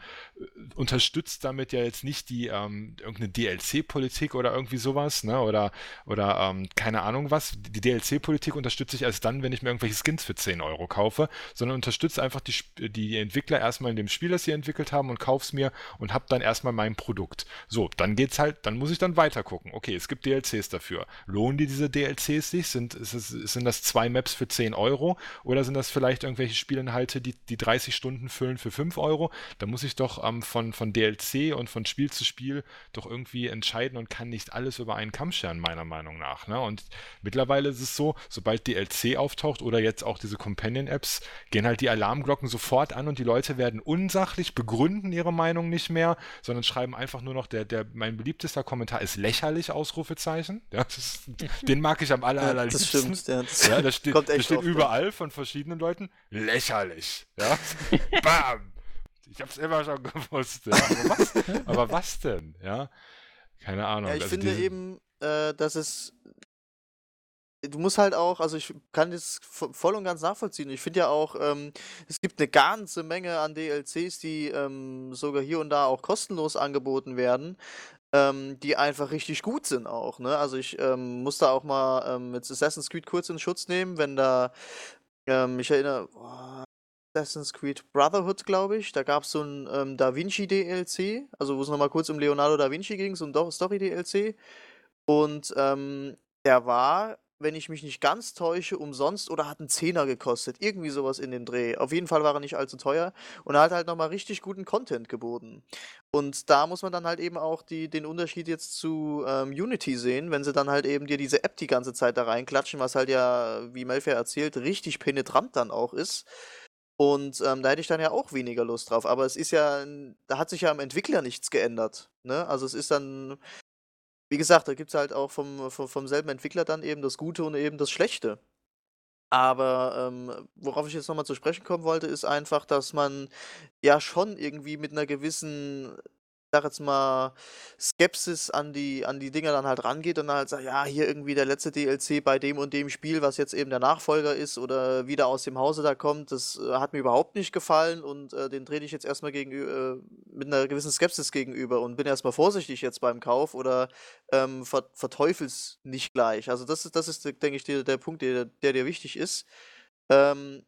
unter unterstützt damit ja jetzt nicht die ähm, irgendeine DLC-Politik oder irgendwie sowas, ne? Oder, oder ähm, keine Ahnung was. Die DLC-Politik unterstütze ich erst dann, wenn ich mir irgendwelche Skins für 10 Euro kaufe, sondern unterstütze einfach die, die Entwickler erstmal in dem Spiel, das sie entwickelt haben und kauf's mir und hab dann erstmal mein Produkt. So, dann geht's halt, dann muss ich dann weiter gucken. Okay, es gibt DLCs dafür. Lohnen die diese DLCs sich? Sind, ist es, sind das zwei Maps für 10 Euro oder sind das vielleicht irgendwelche Spielinhalte, die, die 30 Stunden füllen für 5 Euro? Da muss ich doch ähm, von, von DLC und von Spiel zu Spiel doch irgendwie entscheiden und kann nicht alles über einen Kamm scheren, meiner Meinung nach. Ne? Und mittlerweile ist es so, sobald DLC auftaucht oder jetzt auch diese Companion-Apps, gehen halt die Alarmglocken sofort an und die Leute werden unsachlich, begründen ihre Meinung nicht mehr, sondern schreiben einfach nur noch, der, der, mein beliebtester Kommentar ist lächerlich, Ausrufezeichen. Ja, ist, den mag ich am aller, allerliebsten. Das stimmt, ja. Das ja, das steht, das steht überall von verschiedenen Leuten. Lächerlich. Ja. Bam. Ich hab's immer schon gewusst. Ja. Aber, was, aber, was, denn? Ja, keine Ahnung. Ja, ich also finde eben, äh, dass es. Du musst halt auch, also ich kann das voll und ganz nachvollziehen. Ich finde ja auch, ähm, es gibt eine ganze Menge an DLCs, die ähm, sogar hier und da auch kostenlos angeboten werden, ähm, die einfach richtig gut sind auch. Ne? Also ich ähm, muss da auch mal ähm, jetzt Assassin's Creed kurz in Schutz nehmen, wenn da, ähm, ich erinnere, boah, Assassin's Creed Brotherhood, glaube ich. Da gab es so ein ähm, Da Vinci DLC, also wo es nochmal kurz um Leonardo da Vinci ging, so ein Story DLC. Und ähm, der war wenn ich mich nicht ganz täusche, umsonst oder hat einen Zehner gekostet. Irgendwie sowas in den Dreh. Auf jeden Fall war er nicht allzu teuer und er hat halt nochmal richtig guten Content geboten. Und da muss man dann halt eben auch die, den Unterschied jetzt zu ähm, Unity sehen, wenn sie dann halt eben dir diese App die ganze Zeit da reinklatschen, was halt ja, wie Melfair erzählt, richtig penetrant dann auch ist. Und ähm, da hätte ich dann ja auch weniger Lust drauf. Aber es ist ja, da hat sich ja am Entwickler nichts geändert. Ne? Also es ist dann, wie gesagt, da gibt es halt auch vom, vom, vom selben Entwickler dann eben das Gute und eben das Schlechte. Aber ähm, worauf ich jetzt nochmal zu sprechen kommen wollte, ist einfach, dass man ja schon irgendwie mit einer gewissen sag jetzt mal, Skepsis an die, an die Dinger dann halt rangeht und dann halt sagt, ja, hier irgendwie der letzte DLC bei dem und dem Spiel, was jetzt eben der Nachfolger ist oder wieder aus dem Hause da kommt, das äh, hat mir überhaupt nicht gefallen und äh, den trete ich jetzt erstmal gegenüber, äh, mit einer gewissen Skepsis gegenüber und bin erstmal vorsichtig jetzt beim Kauf oder ähm, ver verteufel's nicht gleich. Also das ist, das ist, denke ich, der, der Punkt, der, der dir wichtig ist. Ähm,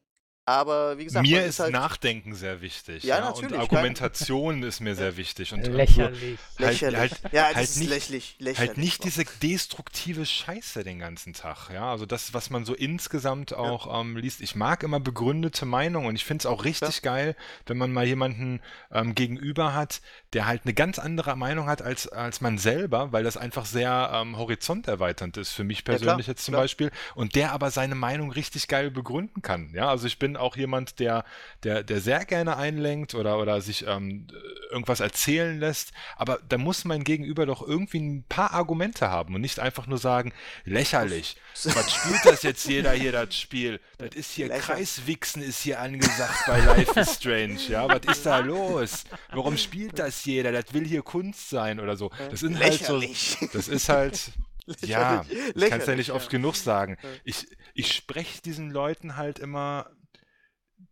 Aber wie gesagt, mir ist halt Nachdenken sehr wichtig. Ja, Ja, natürlich, Und Argumentation ist mir sehr wichtig. Und Lächerlich. Halt, lächerlich. halt, ja, halt ist nicht, lächerlich, lächerlich. halt nicht diese destruktive Scheiße den ganzen Tag. Ja, also das, was man so insgesamt auch ähm, liest. Ich mag immer begründete Meinungen und ich finde es auch richtig geil, wenn man mal jemanden ähm, gegenüber hat, der halt eine ganz andere Meinung hat als, als man selber, weil das einfach sehr ähm, horizonterweiternd ist für mich klar, persönlich jetzt zum klar. Beispiel und der aber seine Meinung richtig geil begründen kann. Ja, also ich bin auch jemand, der, der, der sehr gerne einlenkt oder, oder sich ähm, irgendwas erzählen lässt, aber da muss mein Gegenüber doch irgendwie ein paar Argumente haben und nicht einfach nur sagen, lächerlich. Was spielt das jetzt jeder hier, das Spiel? Das ist hier Lächerlich. Kreiswichsen ist hier angesagt bei Life is Strange, ja? Was ist da los? Warum spielt das jeder? Das will hier Kunst sein oder so. Das sind halt so, Lächerlich. das ist halt, ja, Lächerlich. ich kann es ja Lächerlich, nicht ja. oft genug sagen. Ja. Ich, ich spreche diesen Leuten halt immer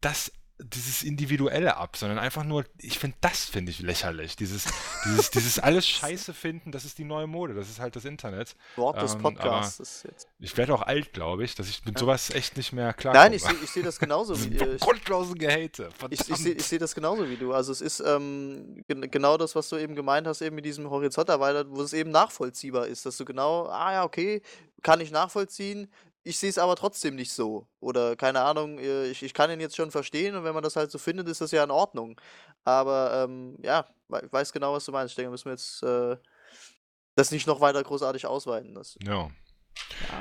das, dieses Individuelle ab, sondern einfach nur, ich finde, das finde ich lächerlich. Dieses, dieses, dieses alles Scheiße finden, das ist die neue Mode, das ist halt das Internet. Wort des Ähm, Podcasts. Ich werde auch alt, glaube ich, dass ich mit sowas echt nicht mehr Nein, klarkomme. ich sehe ich seh das genauso wie äh, ich, Grundlosen Gehate. ich, ich sehe seh das genauso wie du. Also es ist ähm, gen genau das, was du eben gemeint hast, eben mit diesem Horizont erweitert, wo es eben nachvollziehbar ist, dass du genau, ah ja, okay, kann ich nachvollziehen, ich sehe es aber trotzdem nicht so. Oder keine Ahnung, äh, ich, ich kann ihn jetzt schon verstehen und wenn man das halt so findet, ist das ja in Ordnung. Aber ähm, ja, ich weiß genau, was du meinst. Ich denke, müssen wir jetzt äh, das nicht noch weiter großartig ausweiten. Das, Ja.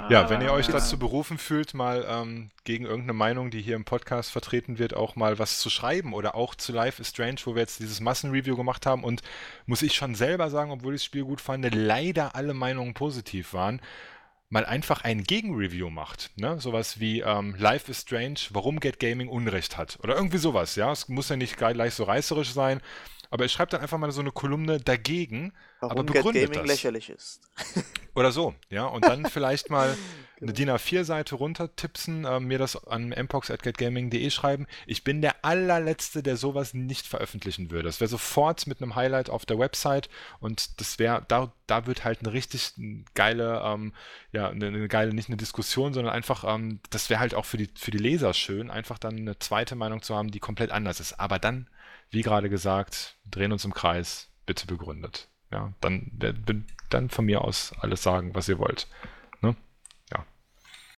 Ja, wenn ihr euch Ah. dazu berufen fühlt, mal ähm, gegen irgendeine Meinung, die hier im Podcast vertreten wird, auch mal was zu schreiben oder auch zu Life is Strange, wo wir jetzt dieses Massenreview gemacht haben und muss ich schon selber sagen, obwohl ich das Spiel gut fand, leider alle Meinungen positiv waren, mal einfach ein Gegenreview macht. Ne? Sowas wie ähm, Life is Strange, warum Get Gaming Unrecht hat. Oder irgendwie sowas, ja. Es muss ja nicht gleich so reißerisch sein, aber ich schreibe dann einfach mal so eine Kolumne dagegen, warum aber begründet Gaming das. lächerlich ist. Oder so, ja. Und dann vielleicht mal eine DIN A4-Seite runtertipsen, äh, mir das an mpox.getgaming.de schreiben. Ich bin der allerletzte, der sowas nicht veröffentlichen würde. Das wäre sofort mit einem Highlight auf der Website und das wäre, da, da wird halt eine richtig geile, ähm, ja, eine, eine geile, nicht eine Diskussion, sondern einfach, ähm, das wäre halt auch für die, für die Leser schön, einfach dann eine zweite Meinung zu haben, die komplett anders ist. Aber dann, wie gerade gesagt, drehen uns im Kreis, bitte begründet. Ja, dann, dann von mir aus alles sagen, was ihr wollt.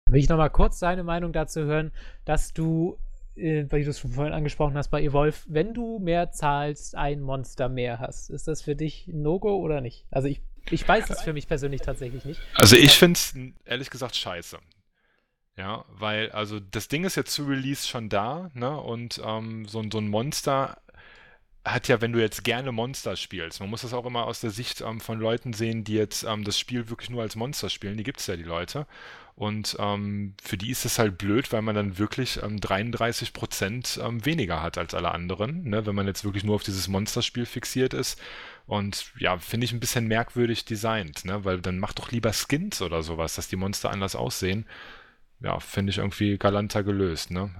Will ich nochmal kurz deine Meinung dazu hören, dass du, äh, weil du es schon vorhin angesprochen hast bei Evolve, wenn du mehr zahlst, ein Monster mehr hast. Ist das für dich ein No-Go oder nicht? Also ich, ich weiß es für mich persönlich tatsächlich nicht. Also ich finde es ehrlich gesagt scheiße. Ja, weil, also das Ding ist jetzt zu Release schon da, ne? Und ähm, so, so ein Monster hat ja, wenn du jetzt gerne Monster spielst, man muss das auch immer aus der Sicht ähm, von Leuten sehen, die jetzt ähm, das Spiel wirklich nur als Monster spielen, die gibt es ja, die Leute. Und ähm, für die ist es halt blöd, weil man dann wirklich ähm, 33 Prozent ähm, weniger hat als alle anderen, ne? wenn man jetzt wirklich nur auf dieses Monsterspiel fixiert ist. Und ja, finde ich ein bisschen merkwürdig designt, ne? weil dann macht doch lieber Skins oder sowas, dass die Monster anders aussehen. Ja, finde ich irgendwie galanter gelöst. Ne?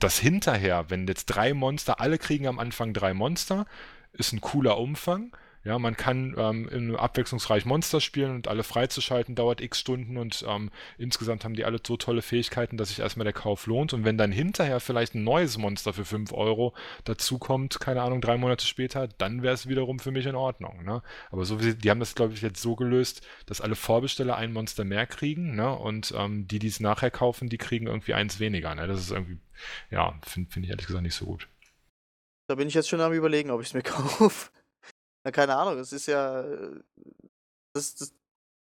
Das hinterher, wenn jetzt drei Monster, alle kriegen am Anfang drei Monster, ist ein cooler Umfang. Ja, man kann ähm, in abwechslungsreich Monster spielen und alle freizuschalten dauert x Stunden und ähm, insgesamt haben die alle so tolle Fähigkeiten, dass sich erstmal der Kauf lohnt. Und wenn dann hinterher vielleicht ein neues Monster für 5 Euro dazukommt, keine Ahnung, drei Monate später, dann wäre es wiederum für mich in Ordnung. Ne? Aber so wie die haben das, glaube ich, jetzt so gelöst, dass alle Vorbesteller ein Monster mehr kriegen, ne? Und ähm, die, die es nachher kaufen, die kriegen irgendwie eins weniger. Ne? Das ist irgendwie, ja, finde find ich ehrlich gesagt nicht so gut. Da bin ich jetzt schon am überlegen, ob ich es mir kaufe. Na, keine Ahnung, es ist ja. äh, Das, das ist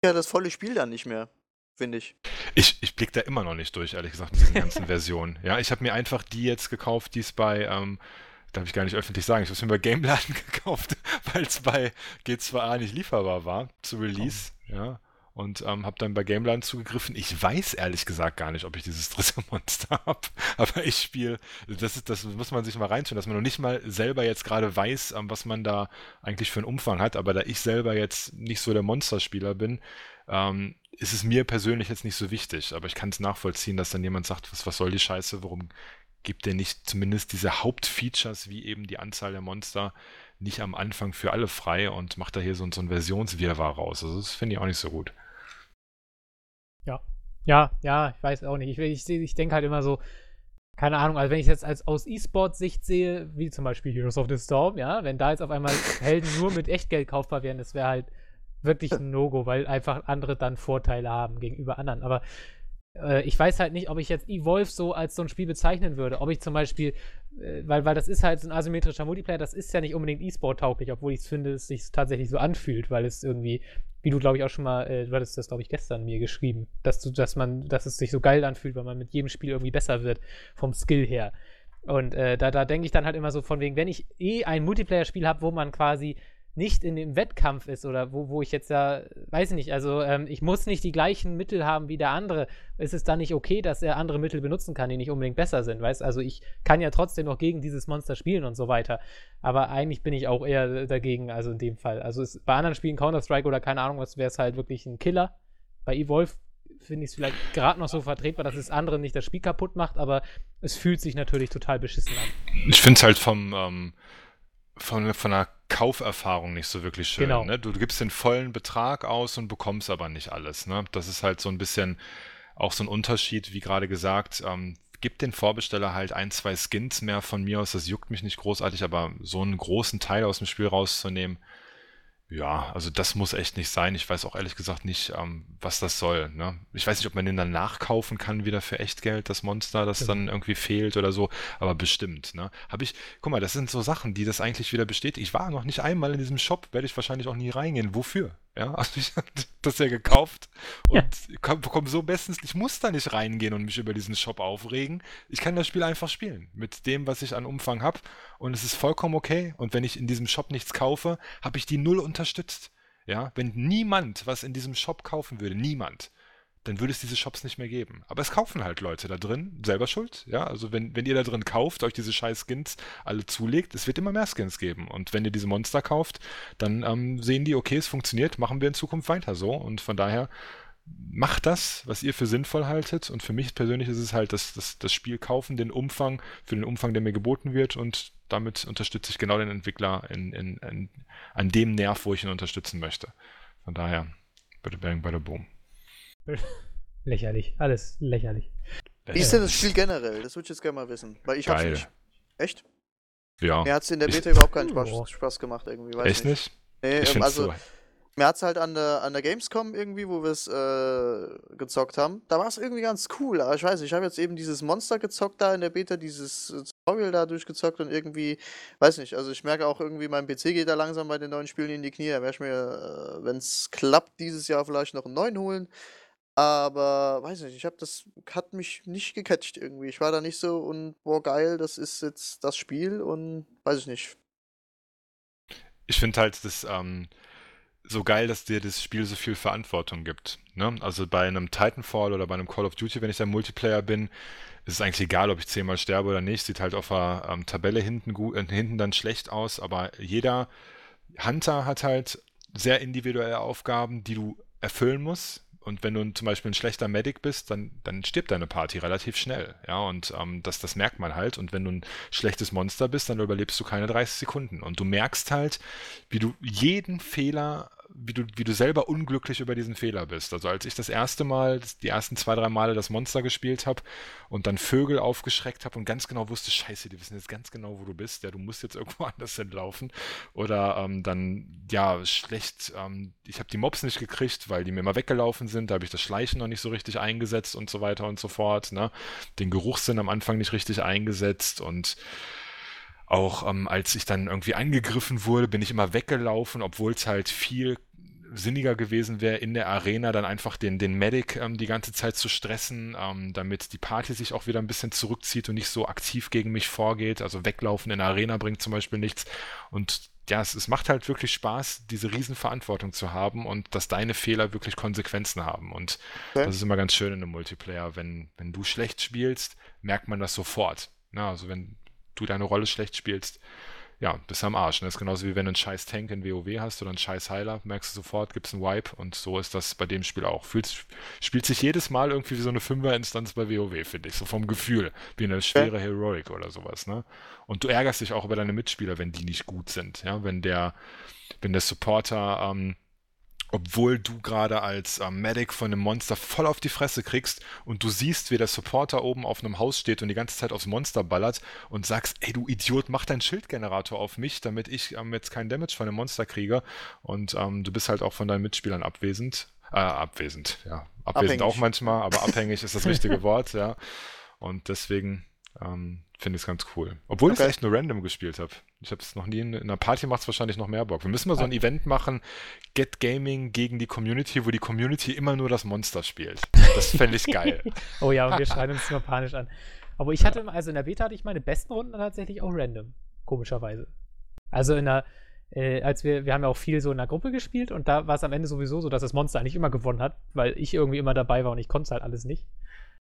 ja das volle Spiel dann nicht mehr, finde ich. Ich, ich blicke da immer noch nicht durch, ehrlich gesagt, mit diesen ganzen Versionen. Ja, ich habe mir einfach die jetzt gekauft, die es bei, ähm, darf ich gar nicht öffentlich sagen, ich habe es mir bei Gameladen gekauft, weil es bei G2A nicht lieferbar war zu Release. Ja. Und ähm, habe dann bei Gameladen zugegriffen. Ich weiß ehrlich gesagt gar nicht, ob ich dieses dritte Monster habe. Aber ich spiele, das, das muss man sich mal reinschauen, dass man noch nicht mal selber jetzt gerade weiß, ähm, was man da eigentlich für einen Umfang hat. Aber da ich selber jetzt nicht so der Monsterspieler bin, ähm, ist es mir persönlich jetzt nicht so wichtig. Aber ich kann es nachvollziehen, dass dann jemand sagt, was, was soll die Scheiße, warum gibt der nicht zumindest diese Hauptfeatures, wie eben die Anzahl der Monster, nicht am Anfang für alle frei und macht da hier so, so ein Versionswirrwarr raus. Also das finde ich auch nicht so gut. Ja, ja, ich weiß auch nicht. Ich, ich, ich denke halt immer so, keine Ahnung, also wenn ich jetzt als aus E-Sport-Sicht sehe, wie zum Beispiel Heroes of the Storm, ja, wenn da jetzt auf einmal Helden nur mit Echtgeld kaufbar wären, das wäre halt wirklich ein No-Go, weil einfach andere dann Vorteile haben gegenüber anderen. Aber äh, ich weiß halt nicht, ob ich jetzt Evolve so als so ein Spiel bezeichnen würde. Ob ich zum Beispiel, äh, weil, weil das ist halt so ein asymmetrischer Multiplayer, das ist ja nicht unbedingt E-Sport-tauglich, obwohl ich finde, es sich tatsächlich so anfühlt, weil es irgendwie, wie du glaube ich auch schon mal, äh, du hattest das glaube ich gestern mir geschrieben, dass du, dass man, dass es sich so geil anfühlt, weil man mit jedem Spiel irgendwie besser wird, vom Skill her. Und äh, da, da denke ich dann halt immer so von wegen, wenn ich eh ein Multiplayer-Spiel habe, wo man quasi nicht in dem Wettkampf ist oder wo, wo ich jetzt ja, weiß ich nicht, also ähm, ich muss nicht die gleichen Mittel haben wie der andere. Ist es dann nicht okay, dass er andere Mittel benutzen kann, die nicht unbedingt besser sind, weißt Also ich kann ja trotzdem noch gegen dieses Monster spielen und so weiter. Aber eigentlich bin ich auch eher dagegen, also in dem Fall. Also es, bei anderen Spielen, Counter-Strike oder keine Ahnung was, wäre es halt wirklich ein Killer. Bei Evolve finde ich es vielleicht gerade noch so vertretbar, dass es anderen nicht das Spiel kaputt macht, aber es fühlt sich natürlich total beschissen an. Ich finde es halt vom, ähm, von, von einer Kauferfahrung nicht so wirklich schön. Genau. Ne? Du, du gibst den vollen Betrag aus und bekommst aber nicht alles. Ne? Das ist halt so ein bisschen auch so ein Unterschied, wie gerade gesagt. Ähm, gib den Vorbesteller halt ein, zwei Skins mehr von mir aus. Das juckt mich nicht großartig, aber so einen großen Teil aus dem Spiel rauszunehmen, ja, also das muss echt nicht sein. Ich weiß auch ehrlich gesagt nicht, ähm, was das soll. Ne? Ich weiß nicht, ob man den dann nachkaufen kann wieder für Echtgeld, das Monster, das dann irgendwie fehlt oder so, aber bestimmt. Ne? Habe ich, guck mal, das sind so Sachen, die das eigentlich wieder bestätigen. Ich war noch nicht einmal in diesem Shop, werde ich wahrscheinlich auch nie reingehen. Wofür? Ja, also ich habe das ja gekauft und ja. bekomme so bestens, ich muss da nicht reingehen und mich über diesen Shop aufregen. Ich kann das Spiel einfach spielen mit dem, was ich an Umfang habe und es ist vollkommen okay. Und wenn ich in diesem Shop nichts kaufe, habe ich die null unterstützt. Ja, wenn niemand was in diesem Shop kaufen würde, niemand, dann würde es diese Shops nicht mehr geben. Aber es kaufen halt Leute da drin, selber schuld. Ja, also wenn, wenn ihr da drin kauft, euch diese scheiß Skins alle zulegt, es wird immer mehr Skins geben. Und wenn ihr diese Monster kauft, dann ähm, sehen die, okay, es funktioniert, machen wir in Zukunft weiter so. Und von daher macht das, was ihr für sinnvoll haltet. Und für mich persönlich ist es halt das, das, das Spiel kaufen, den Umfang, für den Umfang, der mir geboten wird. Und damit unterstütze ich genau den Entwickler in, in, in, an dem Nerv, wo ich ihn unterstützen möchte. Von daher, bitte bang, bei der Boom. lächerlich, alles lächerlich. Wie ist denn das Spiel generell? Das würde ich jetzt gerne mal wissen. Weil ich hab's nicht. Echt? Ja. Mir hat es in der Beta ich, überhaupt keinen Spaß, Spaß, gemacht irgendwie. Weiß Echt nicht? Nee, ähm, also so. mir hat es halt an der, an der Gamescom irgendwie, wo wir es äh, gezockt haben, da war es irgendwie ganz cool. Aber ich weiß nicht, ich habe jetzt eben dieses Monster gezockt da in der Beta, dieses Tutorial da durchgezockt und irgendwie, weiß nicht, also ich merke auch irgendwie, mein PC geht da langsam bei den neuen Spielen in die Knie. Da werde ich mir, äh, wenn es klappt, dieses Jahr vielleicht noch einen neuen holen. Aber weiß nicht, ich habe das hat mich nicht gecatcht irgendwie. Ich war da nicht so und boah geil, das ist jetzt das Spiel und weiß ich nicht. Ich finde halt das ähm, so geil, dass dir das Spiel so viel Verantwortung gibt. Ne? Also bei einem Titanfall oder bei einem Call of Duty, wenn ich da Multiplayer bin, ist es eigentlich egal, ob ich zehnmal sterbe oder nicht. Sieht halt auf der ähm, Tabelle hinten, gut, äh, hinten dann schlecht aus, aber jeder Hunter hat halt sehr individuelle Aufgaben, die du erfüllen musst und wenn du zum Beispiel ein schlechter Medic bist, dann, dann stirbt deine Party relativ schnell. Ja, und ähm, das, das merkt man halt. Und wenn du ein schlechtes Monster bist, dann überlebst du keine 30 Sekunden. Und du merkst halt, wie du jeden Fehler wie du, wie du selber unglücklich über diesen Fehler bist. Also als ich das erste Mal, die ersten zwei, drei Male das Monster gespielt habe und dann Vögel aufgeschreckt habe und ganz genau wusste, scheiße, die wissen jetzt ganz genau, wo du bist, ja, du musst jetzt irgendwo anders hinlaufen. Oder ähm, dann, ja, schlecht, ähm, ich habe die Mobs nicht gekriegt, weil die mir immer weggelaufen sind, da habe ich das Schleichen noch nicht so richtig eingesetzt und so weiter und so fort. Ne? Den Geruchssinn am Anfang nicht richtig eingesetzt und auch ähm, als ich dann irgendwie angegriffen wurde, bin ich immer weggelaufen, obwohl es halt viel sinniger gewesen wäre, in der Arena dann einfach den, den Medic ähm, die ganze Zeit zu stressen, ähm, damit die Party sich auch wieder ein bisschen zurückzieht und nicht so aktiv gegen mich vorgeht. Also weglaufen in der Arena bringt zum Beispiel nichts. Und ja, es, es macht halt wirklich Spaß, diese Riesenverantwortung zu haben und dass deine Fehler wirklich Konsequenzen haben. Und okay. das ist immer ganz schön in einem Multiplayer. Wenn, wenn du schlecht spielst, merkt man das sofort. Na, also wenn du deine Rolle schlecht spielst, ja, bist du am Arsch. Ne? Das ist genauso wie wenn du einen scheiß Tank in WoW hast oder einen scheiß Heiler, merkst du sofort, gibt es einen Wipe und so ist das bei dem Spiel auch. Fühlt, spielt sich jedes Mal irgendwie wie so eine Fünfer-Instanz bei WoW, finde ich, so vom Gefühl, wie eine schwere Heroic oder sowas, ne? Und du ärgerst dich auch über deine Mitspieler, wenn die nicht gut sind, ja, wenn der, wenn der Supporter ähm, obwohl du gerade als äh, Medic von einem Monster voll auf die Fresse kriegst und du siehst, wie der Supporter oben auf einem Haus steht und die ganze Zeit aufs Monster ballert und sagst, ey du Idiot, mach deinen Schildgenerator auf mich, damit ich ähm, jetzt keinen Damage von dem Monster kriege und ähm, du bist halt auch von deinen Mitspielern abwesend. Äh, abwesend, ja. Abwesend abhängig. auch manchmal, aber abhängig ist das richtige Wort, ja. Und deswegen ähm, finde ich es ganz cool. Obwohl okay. ich es echt nur random gespielt habe. Ich habe es noch nie in, in einer Party macht es wahrscheinlich noch mehr Bock. Wir müssen mal so ein Event machen, Get Gaming gegen die Community, wo die Community immer nur das Monster spielt. Das fände ich geil. oh ja, und wir schreien uns nur panisch an. Aber ich hatte, also in der Beta hatte ich meine besten Runden tatsächlich auch random. Komischerweise. Also in der, äh, als wir, wir haben ja auch viel so in der Gruppe gespielt und da war es am Ende sowieso so, dass das Monster eigentlich immer gewonnen hat, weil ich irgendwie immer dabei war und ich konnte es halt alles nicht.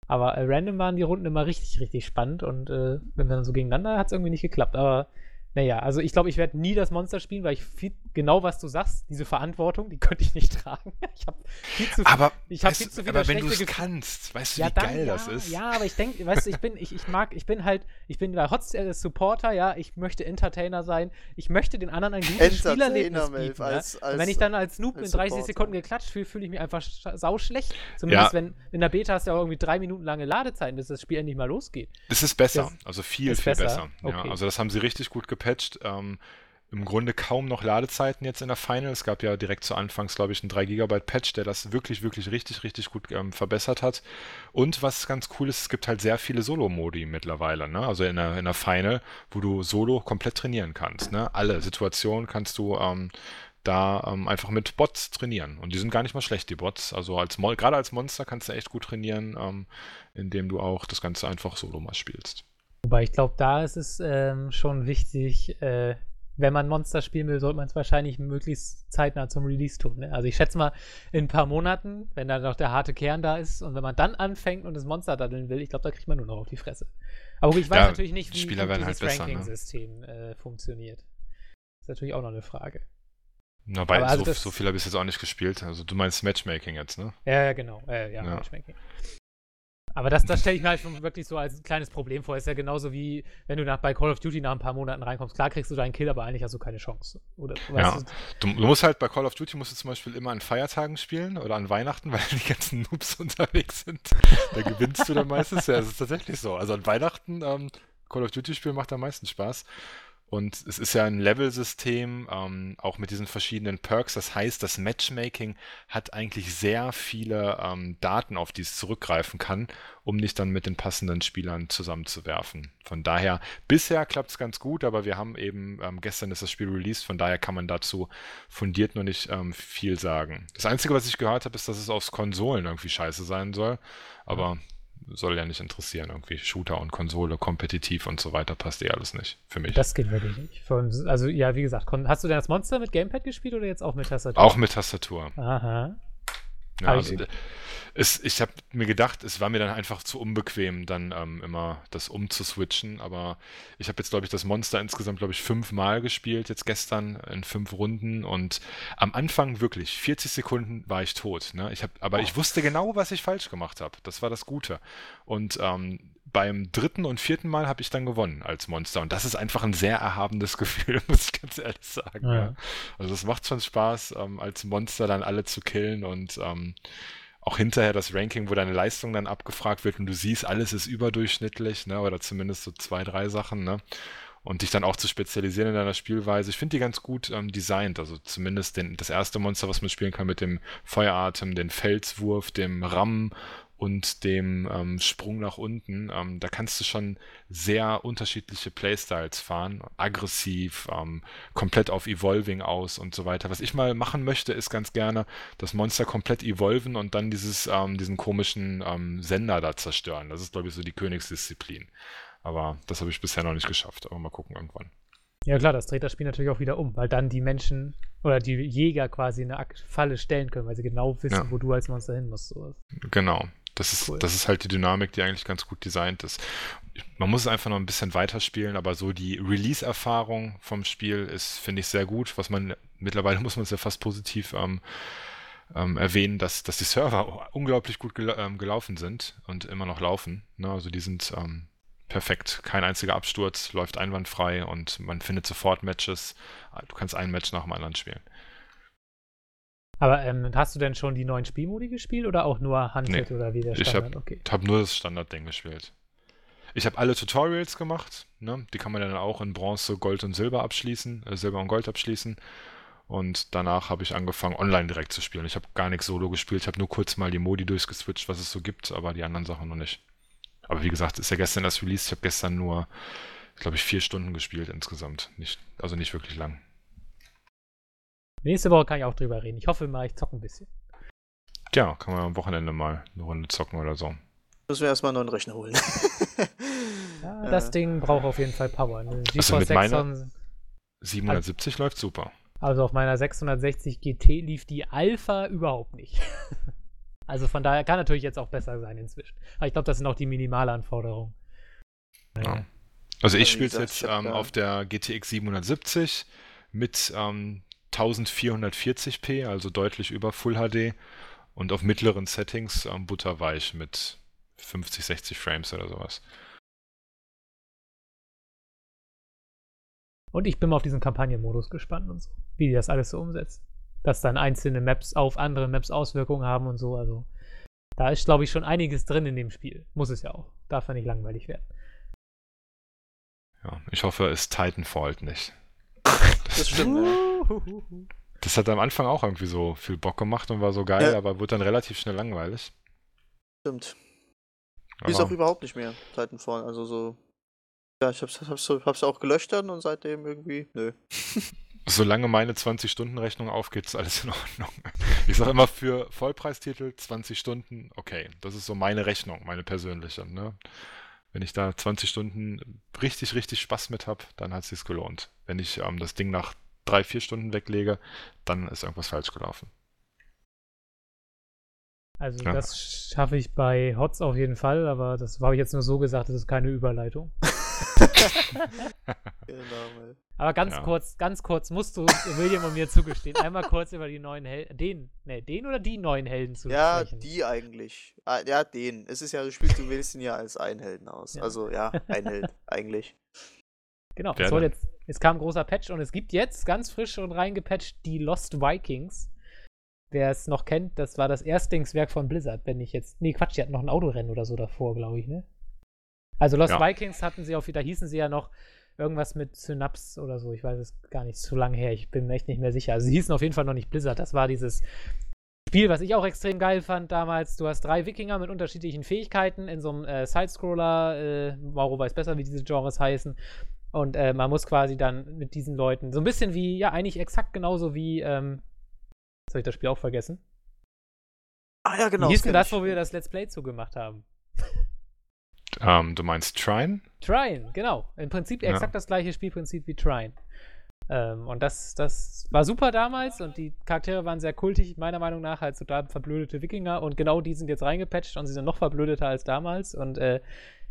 Aber äh, random waren die Runden immer richtig, richtig spannend und äh, wenn wir dann so gegeneinander, hat es irgendwie nicht geklappt. Aber naja, also ich glaube, ich werde nie das Monster spielen, weil ich viel, genau was du sagst, diese Verantwortung, die könnte ich nicht tragen. Ich habe viel zu aber, ich hab viel zu viele aber wenn du es kannst, weißt du, ja, wie dann, geil ja, das ist? Ja, aber ich denke, weißt du, ich bin, ich, ich mag, ich bin halt, ich bin bei Hotstar Supporter, ja, ich möchte Entertainer sein, ich möchte den anderen ein gutes Spielerlebnis bieten. Als, ja? als, wenn ich dann als Noob als in 30 Supporter. Sekunden geklatscht fühle, fühle ich mich einfach sau schlecht. Zumindest ja. wenn in der Beta hast du ja irgendwie drei Minuten lange Ladezeiten, bis das Spiel endlich mal losgeht. Das ist besser, das also viel, viel besser. besser. Okay. Ja, also das haben sie richtig gut gepatcht. Ähm, im Grunde kaum noch Ladezeiten jetzt in der Final. Es gab ja direkt zu Anfangs, glaube ich, einen 3 GB Patch, der das wirklich, wirklich richtig, richtig gut ähm, verbessert hat. Und was ganz cool ist, es gibt halt sehr viele Solo-Modi mittlerweile, ne? Also in der, in der Final, wo du Solo komplett trainieren kannst. Ne? Alle Situationen kannst du ähm, da ähm, einfach mit Bots trainieren. Und die sind gar nicht mal schlecht, die Bots. Also als gerade als Monster kannst du echt gut trainieren, ähm, indem du auch das Ganze einfach solo mal spielst. Wobei ich glaube, da ist es ähm, schon wichtig, äh, wenn man Monster spielen will, sollte man es wahrscheinlich möglichst zeitnah zum Release tun. Ne? Also ich schätze mal, in ein paar Monaten, wenn da noch der harte Kern da ist und wenn man dann anfängt und das Monster daddeln will, ich glaube, da kriegt man nur noch auf die Fresse. Aber ich weiß ja, natürlich nicht, wie, wie dieses halt Ranking-System ne? äh, funktioniert. Das ist natürlich auch noch eine Frage. Na, bei, also so, so, viel habe ich jetzt auch nicht gespielt. Also du meinst Matchmaking jetzt, ne? Ja, genau. Äh, ja, ja, Matchmaking. Aber das, das stelle ich mir halt schon wirklich so als ein kleines Problem vor. Ist ja genauso wie, wenn du nach, bei Call of Duty nach ein paar Monaten reinkommst. Klar kriegst du deinen Kill, aber eigentlich hast du keine Chance. Oder, ja. Du, du, musst halt bei Call of Duty musst du zum Beispiel immer an Feiertagen spielen oder an Weihnachten, weil die ganzen Noobs unterwegs sind. Da gewinnst du dann meistens. Ja, das ist tatsächlich so. Also an Weihnachten ähm, Call of Duty spielen macht am meisten Spaß. Und es ist ja ein Level-System, ähm, auch mit diesen verschiedenen Perks. Das heißt, das Matchmaking hat eigentlich sehr viele ähm, Daten, auf die es zurückgreifen kann, um dich dann mit den passenden Spielern zusammenzuwerfen. Von daher, bisher klappt es ganz gut, aber wir haben eben, ähm, gestern ist das Spiel released, von daher kann man dazu fundiert noch nicht ähm, viel sagen. Das Einzige, was ich gehört habe, ist, dass es aus Konsolen irgendwie scheiße sein soll. Aber soll ja nicht interessieren. Irgendwie Shooter und Konsole, kompetitiv und so weiter passt eh alles nicht für mich. Das geht wirklich nicht. Also, ja, wie gesagt, hast du denn das Monster mit Gamepad gespielt oder jetzt auch mit Tastatur? Auch mit Tastatur. Aha. Ja, also, es, ich habe mir gedacht, es war mir dann einfach zu unbequem, dann ähm, immer das umzuswitchen. Aber ich habe jetzt, glaube ich, das Monster insgesamt, glaube ich, fünfmal gespielt, jetzt gestern in fünf Runden. Und am Anfang wirklich, 40 Sekunden war ich tot. Ne? Ich hab, aber oh. ich wusste genau, was ich falsch gemacht habe. Das war das Gute. Und ähm, beim dritten und vierten Mal habe ich dann gewonnen als Monster. Und das ist einfach ein sehr erhabenes Gefühl, muss ich ganz ehrlich sagen. Ja. Ja. Also es macht schon Spaß, ähm, als Monster dann alle zu killen und ähm, auch hinterher das Ranking, wo deine Leistung dann abgefragt wird und du siehst, alles ist überdurchschnittlich, ne? Oder zumindest so zwei, drei Sachen, ne? Und dich dann auch zu spezialisieren in deiner Spielweise. Ich finde die ganz gut ähm, designt. Also zumindest den, das erste Monster, was man spielen kann mit dem Feueratem, den Felswurf, dem Rammen und dem ähm, Sprung nach unten. Ähm, da kannst du schon sehr unterschiedliche Playstyles fahren. Aggressiv, ähm, komplett auf Evolving aus und so weiter. Was ich mal machen möchte, ist ganz gerne das Monster komplett evolven und dann dieses, ähm, diesen komischen ähm, Sender da zerstören. Das ist, glaube ich, so die Königsdisziplin. Aber das habe ich bisher noch nicht geschafft. Aber mal gucken irgendwann. Ja klar, das dreht das Spiel natürlich auch wieder um, weil dann die Menschen oder die Jäger quasi eine Falle stellen können, weil sie genau wissen, ja. wo du als Monster hin musst. Sowas. Genau. Das ist, cool. das ist halt die Dynamik, die eigentlich ganz gut designt ist. Man muss es einfach noch ein bisschen weiterspielen, aber so die Release-Erfahrung vom Spiel ist, finde ich, sehr gut. Was man, mittlerweile muss man es ja fast positiv ähm, ähm, erwähnen, dass, dass die Server unglaublich gut gel ähm, gelaufen sind und immer noch laufen. Ne? Also die sind ähm, perfekt. Kein einziger Absturz, läuft einwandfrei und man findet sofort Matches. Du kannst ein Match nach dem anderen spielen. Aber ähm, hast du denn schon die neuen Spielmodi gespielt oder auch nur Hunted Nee, oder wie der ich Standard? hab- okay. habe nur das Standardding gespielt. Ich habe alle Tutorials gemacht, ne? Die kann man dann auch in Bronze, Gold und Silber abschließen, äh, Silber und Gold abschließen. Und danach habe ich angefangen, online direkt zu spielen. Ich habe gar nichts solo gespielt, ich habe nur kurz mal die Modi durchgeswitcht, was es so gibt, aber die anderen Sachen noch nicht. Aber wie gesagt, ist ja gestern das Release. Ich habe gestern nur, glaube ich, vier Stunden gespielt insgesamt. Nicht, also nicht wirklich lang. Nächste Woche kann ich auch drüber reden. Ich hoffe mal, ich zocke ein bisschen. Ja, kann man am Wochenende mal eine Runde zocken oder so. Müssen wir erstmal einen neuen Rechner holen. Ja, das Äh. Ding braucht auf jeden Fall Power. Ne? Also mit meiner- 600 770 läuft super. Also auf meiner 660 GT lief die Alpha überhaupt nicht. also von daher kann natürlich jetzt auch besser sein inzwischen. Aber ich glaube, das sind auch die Minimalanforderungen. Ja. Also ich spiele es jetzt ähm, auf der GTX 770 mit ähm, 1440p, also deutlich über Full HD und auf mittleren Settings ähm, butterweich mit 50, 60 Frames oder sowas. Und ich bin mal auf diesen Kampagnenmodus gespannt und so, wie die das alles so umsetzen. Dass dann einzelne Maps auf andere Maps Auswirkungen haben und so. Also da ist, glaube ich, schon einiges drin in dem Spiel. Muss es ja auch. Darf ja nicht langweilig werden. Ja, ich hoffe, es Titanfall nicht. Das stimmt, ja. Das hat am Anfang auch irgendwie so viel Bock gemacht und war so geil, Ja. aber wurde dann relativ schnell langweilig. Stimmt. Die ist auch überhaupt nicht mehr Titanfall. Also so. Ja, ich hab's, hab's, hab's auch gelöscht dann und seitdem irgendwie. Nö. solange meine 20-Stunden-Rechnung aufgeht, ist alles in Ordnung. Ich sage immer für Vollpreistitel 20 Stunden, okay, das ist so meine Rechnung, meine persönliche. Ne? Wenn ich da 20 Stunden richtig, richtig Spaß mit habe, dann hat es sich gelohnt. Wenn ich ähm, das Ding nach drei, vier Stunden weglege, dann ist irgendwas falsch gelaufen. Also Ja. das schaffe ich bei HOTS auf jeden Fall, aber das habe ich jetzt nur so gesagt, das ist keine Überleitung. Genau. Aber ganz Ja. kurz, ganz kurz musst du William und mir zugestehen, einmal kurz über die neuen Helden, den, ne, den oder die neuen Helden zu Ja, sprechen. die eigentlich. Ah, ja, den. Es ist ja, du spielst, du wählst ihn ja als einen Helden aus. Ja. Also ja, ein Held, eigentlich. Genau, es, jetzt, es kam ein großer Patch und es gibt jetzt ganz frisch und reingepatcht die Lost Vikings. Wer es noch kennt, das war das Erstlingswerk von Blizzard, wenn ich jetzt. Nee, Quatsch, die hatten noch ein Autorennen oder so davor, glaube ich, ne? Also Lost Ja. Vikings hatten sie auf, da hießen sie ja noch irgendwas mit Synapse oder so. Ich weiß es gar nicht zu lange her. Ich bin mir echt nicht mehr sicher. Also sie hießen auf jeden Fall noch nicht Blizzard. Das war dieses Spiel, was ich auch extrem geil fand damals. Du hast drei Wikinger mit unterschiedlichen Fähigkeiten in so einem äh, Sidescroller. Äh, Mauro weiß besser, wie diese Genres heißen. Und äh, man muss quasi dann mit diesen Leuten, so ein bisschen wie, ja, eigentlich exakt genauso wie, ähm, jetzt habe ich das Spiel auch vergessen. Ah ja, genau. wie hieß denn das, wo wir das Let's Play zugemacht haben? Ähm, du meinst Trine? Trine, genau. Im Prinzip Ja. exakt das gleiche Spielprinzip wie Trine. Ähm, und das, das war super damals und die Charaktere waren sehr kultig, meiner Meinung nach, so da verblödete Wikinger und genau die sind jetzt reingepatcht und sie sind noch verblödeter als damals und äh,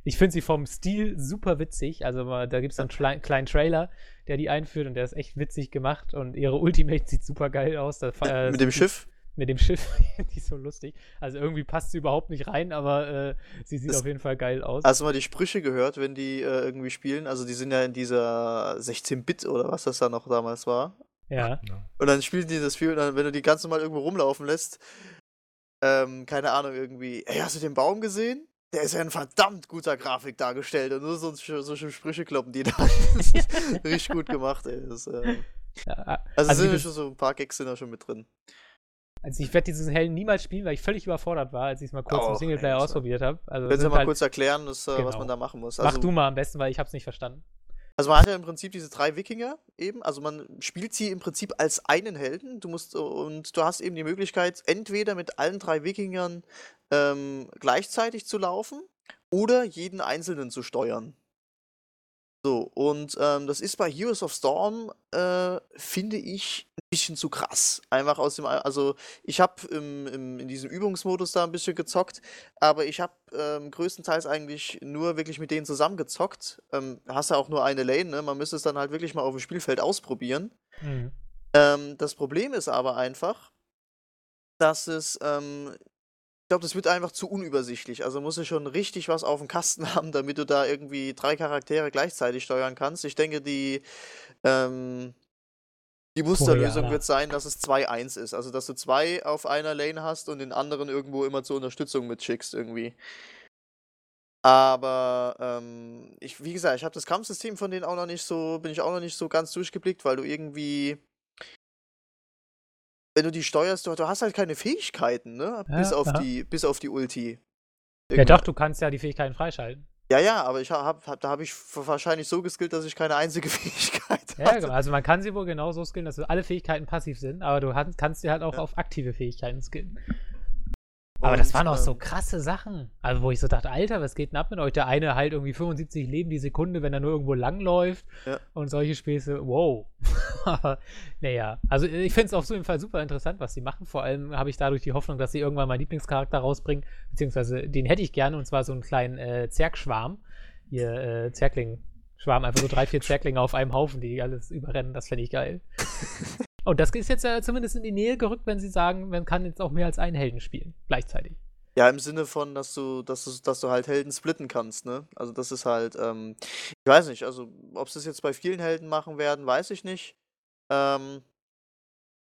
ich finde sie vom Stil super witzig. Also da gibt es einen kleinen, kleinen Trailer, der die einführt und der ist echt witzig gemacht und ihre Ultimate sieht super geil aus. Da, äh, Mit dem Schiff. Mit dem Schiff, die ist so lustig. Also irgendwie passt sie überhaupt nicht rein, aber äh, sie sieht Das- auf jeden Fall geil aus. Hast du mal die Sprüche gehört, wenn die äh, irgendwie spielen? Also die sind ja in dieser 16-Bit oder was das da noch damals war. ja. Und dann spielen die das Spiel und dann, wenn du die ganz normal irgendwo rumlaufen lässt, ähm, keine Ahnung, irgendwie, ey, hast du den Baum gesehen? Der ist ja in verdammt guter Grafik dargestellt und nur so, so, so Sprüche kloppen die da. Das ist richtig gut gemacht, ey. Das, äh, ja also, Also sind ja das- schon so ein paar Gags sind da schon mit drin. Also ich werde diesen Helden niemals spielen, weil ich völlig überfordert war, als ich es mal kurz im Auch, Singleplayer ey, ausprobiert habe. Also Können Sie sind mal halt, kurz erklären, das, äh, was Genau. man da machen muss? mach Also, du mal am besten, weil ich habe es nicht verstanden. Also man hat ja im Prinzip diese drei Wikinger eben, also man spielt sie im Prinzip als einen Helden. Du musst und du hast eben die Möglichkeit, entweder mit allen drei Wikingern ähm, gleichzeitig zu laufen oder jeden einzelnen zu steuern. So, und ähm, das ist bei Heroes of Storm, äh, finde ich, bisschen zu krass. Einfach aus dem, also ich habe in diesem Übungsmodus da ein bisschen gezockt, aber ich habe ähm, größtenteils eigentlich nur wirklich mit denen zusammengezockt. Ähm, hast ja auch nur eine Lane, ne? Man müsste es dann halt wirklich mal auf dem Spielfeld ausprobieren. Mhm. Ähm, das Problem ist aber einfach, dass es, ähm, ich glaube, das wird einfach zu unübersichtlich. Also musst du schon richtig was auf dem Kasten haben, damit du da irgendwie drei Charaktere gleichzeitig steuern kannst. Ich denke, die, ähm, Die Musterlösung wird sein, dass es 2-1 ist. Also, dass du zwei auf einer Lane hast und den anderen irgendwo immer zur Unterstützung mitschickst irgendwie. Aber, ähm, ich, wie gesagt, ich habe das Kampfsystem von denen auch noch nicht so, bin ich auch noch nicht so ganz durchgeblickt, weil du irgendwie, wenn du die steuerst, du, du hast halt keine Fähigkeiten, ne? Ja, bis auf aha. die, bis auf die Ulti. Ja, Irgendwann- doch, du kannst ja die Fähigkeiten freischalten. Ja, ja, aber ich hab, hab, da habe ich wahrscheinlich so geskillt, dass ich keine einzige Fähigkeit Ja, genau. Also man kann sie wohl genauso skillen, dass alle Fähigkeiten passiv sind, aber du kannst sie halt auch Ja. auf aktive Fähigkeiten skillen. Aber das Und, waren auch ähm, so krasse Sachen. Also, wo ich so dachte, Alter, was geht denn ab mit euch? Der eine halt irgendwie 75 Leben die Sekunde, wenn er nur irgendwo langläuft Ja. und solche Späße. Wow. Aber, naja, also ich finde es auf jeden Fall super interessant, was sie machen. Vor allem habe ich dadurch die Hoffnung, dass sie irgendwann meinen Lieblingscharakter rausbringen, beziehungsweise den hätte ich gerne und zwar so einen kleinen äh, Zergschwarm. Hier, äh, Zerkling-Schwarm, einfach so drei, vier Zerklinge auf einem Haufen, die alles überrennen. Das fände ich geil. Und das ist jetzt ja zumindest in die Nähe gerückt, wenn sie sagen, man kann jetzt auch mehr als einen Helden spielen, gleichzeitig. Ja, im Sinne von, dass du, dass du, dass du halt Helden splitten kannst, ne? Also das ist halt, ähm, ich weiß nicht, also ob sie es jetzt bei vielen Helden machen werden, weiß ich nicht. Ähm,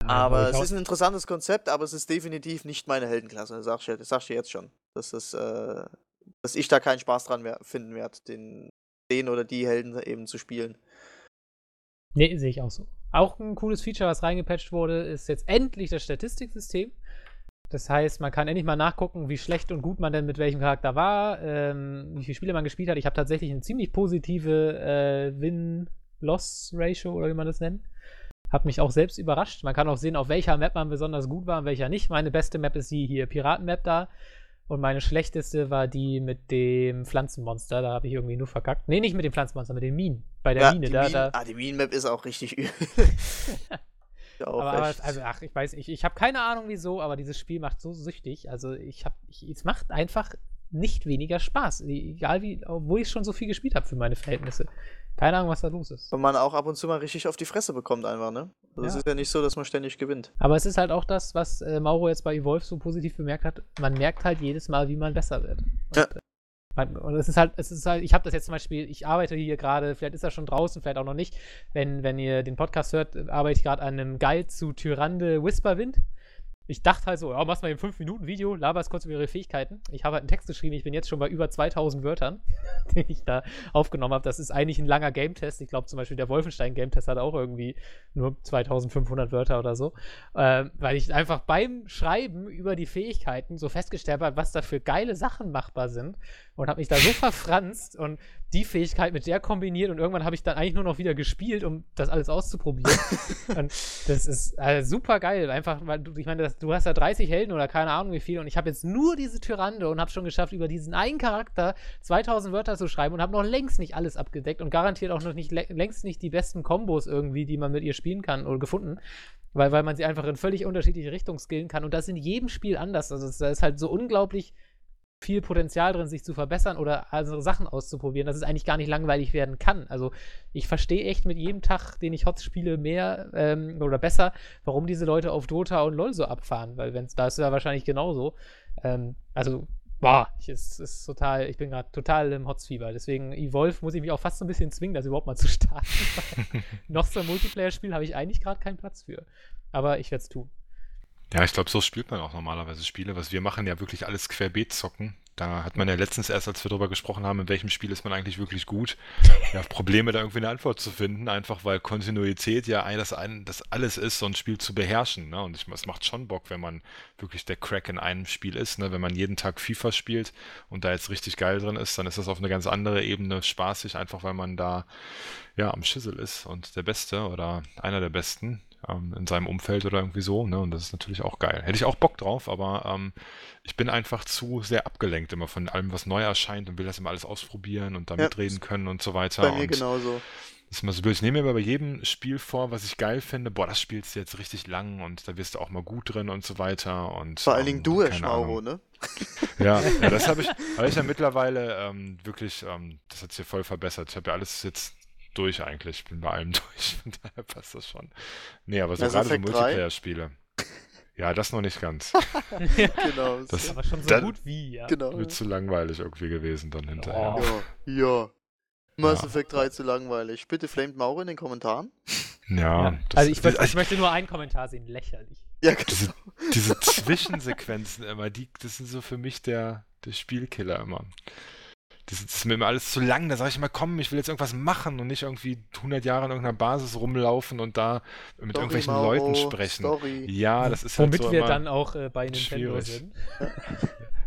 aber es ist ein interessantes Konzept, aber es ist definitiv nicht meine Heldenklasse, das sag ich, sag ich dir jetzt schon. Das ist, äh, dass ich da keinen Spaß dran finden werde, den, den oder die Helden eben zu spielen. Nee, sehe ich auch so. Auch ein cooles Feature, was reingepatcht wurde, ist jetzt endlich das Statistiksystem. Das heißt, man kann endlich mal nachgucken, wie schlecht und gut man denn mit welchem Charakter war, ähm, wie viele Spiele man gespielt hat. Ich habe tatsächlich eine ziemlich positive äh, Win-Loss-Ratio oder wie man das nennt. Hat mich auch selbst überrascht. Man kann auch sehen, auf welcher Map man besonders gut war und welcher nicht. Meine beste Map ist die hier Piraten-Map da. Und meine schlechteste war die mit dem Pflanzenmonster. Da habe ich irgendwie nur verkackt. Nee, nicht mit dem Pflanzenmonster, mit den Minen. Bei der ja, Mine. Da, Minen, da, ah, die Minen-Map ist auch richtig übel. aber, aber also, ach, ich weiß ich, ich habe keine Ahnung wieso, aber dieses Spiel macht so süchtig. Also, ich habe, es macht einfach nicht weniger Spaß. Egal wie, obwohl ich schon so viel gespielt habe für meine Verhältnisse. Keine Ahnung, was da los ist. Und man auch ab und zu mal richtig auf die Fresse bekommt einfach, ne? Also Es Ja. ist ja nicht so, dass man ständig gewinnt. Aber es ist halt auch das, was äh, Mauro jetzt bei Evolve so positiv bemerkt hat. Man merkt halt jedes Mal, wie man besser wird. Und, Ja. äh, man, und es ist halt, es ist halt, ich habe das jetzt zum Beispiel, ich arbeite hier gerade, vielleicht ist er schon draußen, vielleicht auch noch nicht. Wenn, wenn ihr den Podcast hört, arbeite ich gerade an einem Guide zu Tyrande Whisperwind. Ich dachte halt so, ja, machst mal ein 5-Minuten-Video, laberst kurz über ihre Fähigkeiten. Ich habe halt einen Text geschrieben, ich bin jetzt schon bei über 2000 Wörtern, den ich da aufgenommen habe. Das ist eigentlich ein langer Game-Test. Ich glaube zum Beispiel der Wolfenstein-Game-Test hat auch irgendwie nur 2500 Wörter oder so. Ähm, weil ich einfach beim Schreiben über die Fähigkeiten so festgestellt habe, was da für geile Sachen machbar sind. Und habe mich da so verfranst und die Fähigkeit mit der kombiniert und irgendwann habe ich dann eigentlich nur noch wieder gespielt, um das alles auszuprobieren. und das ist äh, super geil. Einfach, weil du, ich meine, das, du hast ja 30 Helden oder keine Ahnung wie viel und ich habe jetzt nur diese Tyrande und habe schon geschafft, über diesen einen Charakter 2000 Wörter zu schreiben und habe noch längst nicht alles abgedeckt und garantiert auch noch nicht längst nicht die besten Kombos irgendwie, die man mit ihr spielen kann oder gefunden. Weil, weil man sie einfach in völlig unterschiedliche Richtungen skillen kann. Und das in jedem Spiel anders. Also es- da ist halt so unglaublich viel Potenzial drin, sich zu verbessern oder andere Sachen auszuprobieren, dass es eigentlich gar nicht langweilig werden kann. Also ich verstehe echt mit jedem Tag, den ich HOTS spiele, mehr ähm, oder besser, warum diese Leute auf Dota und LoL so abfahren, weil wenn's, da ist ja wahrscheinlich genauso. Ähm, also, boah, ich, es ist total, ich bin gerade total im HOTS-Fieber. Deswegen, Evolve muss ich mich auch fast so ein bisschen zwingen, das überhaupt mal zu starten. noch so ein Multiplayer-Spiel habe ich eigentlich gerade keinen Platz für. Aber ich werde es tun. Ja, ich glaube, so spielt man auch normalerweise Spiele. Was wir machen, ja wirklich alles querbeet zocken. Da hat man ja letztens erst, als wir darüber gesprochen haben, in welchem Spiel ist man eigentlich wirklich gut, ja, Probleme da irgendwie eine Antwort zu finden, einfach weil Kontinuität ja ein, das, ein, das alles ist, so ein Spiel zu beherrschen. Ne? Und ich, es macht schon Bock, wenn man wirklich der Crack in einem Spiel ist. Ne? Wenn man jeden Tag FIFA spielt und da jetzt richtig geil drin ist, dann ist das auf eine ganz andere Ebene spaßig, einfach weil man da ja am Schüssel ist und der Beste oder einer der Besten ähm, in seinem Umfeld oder irgendwie so. Ne? Und das ist natürlich auch geil. Hätte ich auch Bock drauf, aber ähm, ich bin einfach zu sehr abgelenkt immer von allem, was neu erscheint und will das immer alles ausprobieren und da Ja. mitreden können und so weiter. Bei mir genauso. das ist immer so blöd. Ich nehme mir aber bei jedem Spiel vor, was ich geil finde, boah, das spielst du jetzt richtig lang und da wirst du auch mal gut drin und so weiter. Und, Vor allen Dingen ähm, du, Herr Schmauro, ne? Ja, ja, das habe ich, habe ich ja mittlerweile ähm, wirklich, ähm, das hat sich voll verbessert. Ich habe ja alles jetzt durch eigentlich. Ich bin bei allem durch, von daher passt das schon. Nee, aber so gerade so Effect 3? Multiplayer-Spiele. Ja, das noch nicht ganz. Genau. Das- Aber schon so gut wie, ja. genau. Wird zu langweilig irgendwie gewesen dann hinterher. Oh. Ja, ja. Mass Ja. Effect 3 zu langweilig. Bitte flamet Mauro in den Kommentaren. Ja. Ja. Also ich, möchte- ich möchte nur einen Kommentar sehen, lächerlich. Ja, diese, genau. diese Zwischensequenzen immer, die, das sind so für mich der, der Spielkiller immer. Das, das ist mir immer alles zu lang. Da sage ich immer, komm, ich will jetzt irgendwas machen und nicht irgendwie 100 Jahre in irgendeiner Basis rumlaufen und da mit Story, irgendwelchen Mauro, Leuten sprechen. Story. Ja, das ist halt Womit so wir immer, dann auch äh, bei Nintendo schwierig. sind.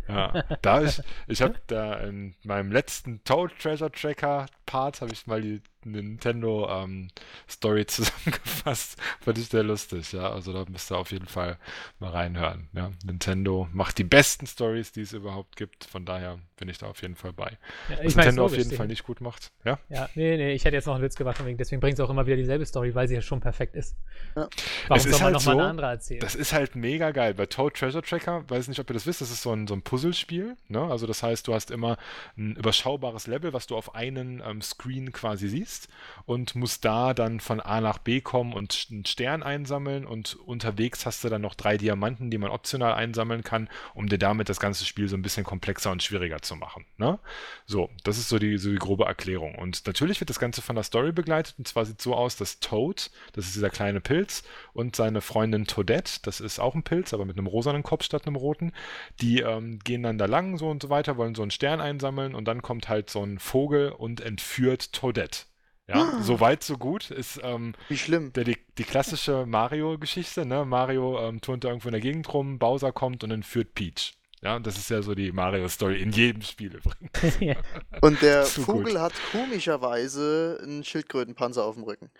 Ja, da ich, ich habe da in meinem letzten Toad Treasure Tracker Part habe ich mal die Nintendo ähm, Story zusammengefasst. Fand ich sehr lustig, ja. Also da müsst ihr auf jeden Fall mal reinhören. Ja. Nintendo macht die besten Stories, die es überhaupt gibt. Von daher bin ich da auf jeden Fall bei. Ja, Was ich meine, Nintendo auf jeden den- Fall nicht gut macht. Ja. Ja, nee, nee, ich hätte jetzt noch einen Witz gemacht, deswegen bringt es auch immer wieder dieselbe Story, weil sie ja schon perfekt ist. Ja. Warum Es ist soll man halt nochmal so, eine andere erzählen? Das ist halt mega geil. Bei Toad Treasure Tracker, weiß nicht, ob ihr das wisst, das ist so ein, so ein Puzzlespiel. Ne? Also das heißt, du hast immer ein überschaubares Level, was du auf einen ähm, Screen quasi siehst und musst da dann von A nach B kommen und einen Stern einsammeln und unterwegs hast du dann noch drei Diamanten, die man optional einsammeln kann, um dir damit das ganze Spiel so ein bisschen komplexer und schwieriger zu machen. Ne? So, das ist so die, so die grobe Erklärung. Und natürlich wird das Ganze von der Story begleitet und zwar sieht so aus, dass Toad, das ist dieser kleine Pilz, und seine Freundin Toadette, das ist auch ein Pilz, aber mit einem rosanen Kopf statt einem roten, die ähm, gehen dann da lang so und so weiter, wollen so einen Stern einsammeln und dann kommt halt so ein Vogel und entführt Toadette. Ja, so weit, so gut ist ähm, Wie schlimm. der, die, die klassische Mario-Geschichte, ne? Mario ähm, turnt da irgendwo in der Gegend rum, Bowser kommt und entführt Peach. Ja, und das ist ja so die Mario-Story in jedem Spiel übrigens. ja. Und der Vogel gut. hat komischerweise einen Schildkrötenpanzer auf dem Rücken.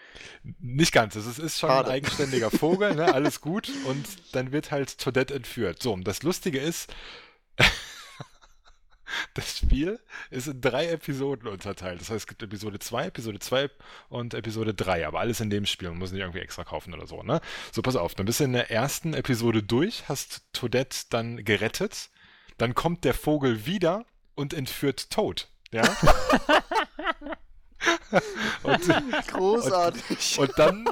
Nicht ganz, es ist, ist schon Schade. ein eigenständiger Vogel, ne? alles gut. Und dann wird halt Toadette entführt. So, und das Lustige ist, das Spiel ist in drei Episoden unterteilt. Das heißt, es gibt Episode 2, Episode 2 und Episode 3, aber alles in dem Spiel. Man muss nicht irgendwie extra kaufen oder so, ne? So, pass auf, dann bist du in der ersten Episode durch, hast Toadette dann gerettet, dann kommt der Vogel wieder und entführt Toad. Ja? und, Großartig. und dann,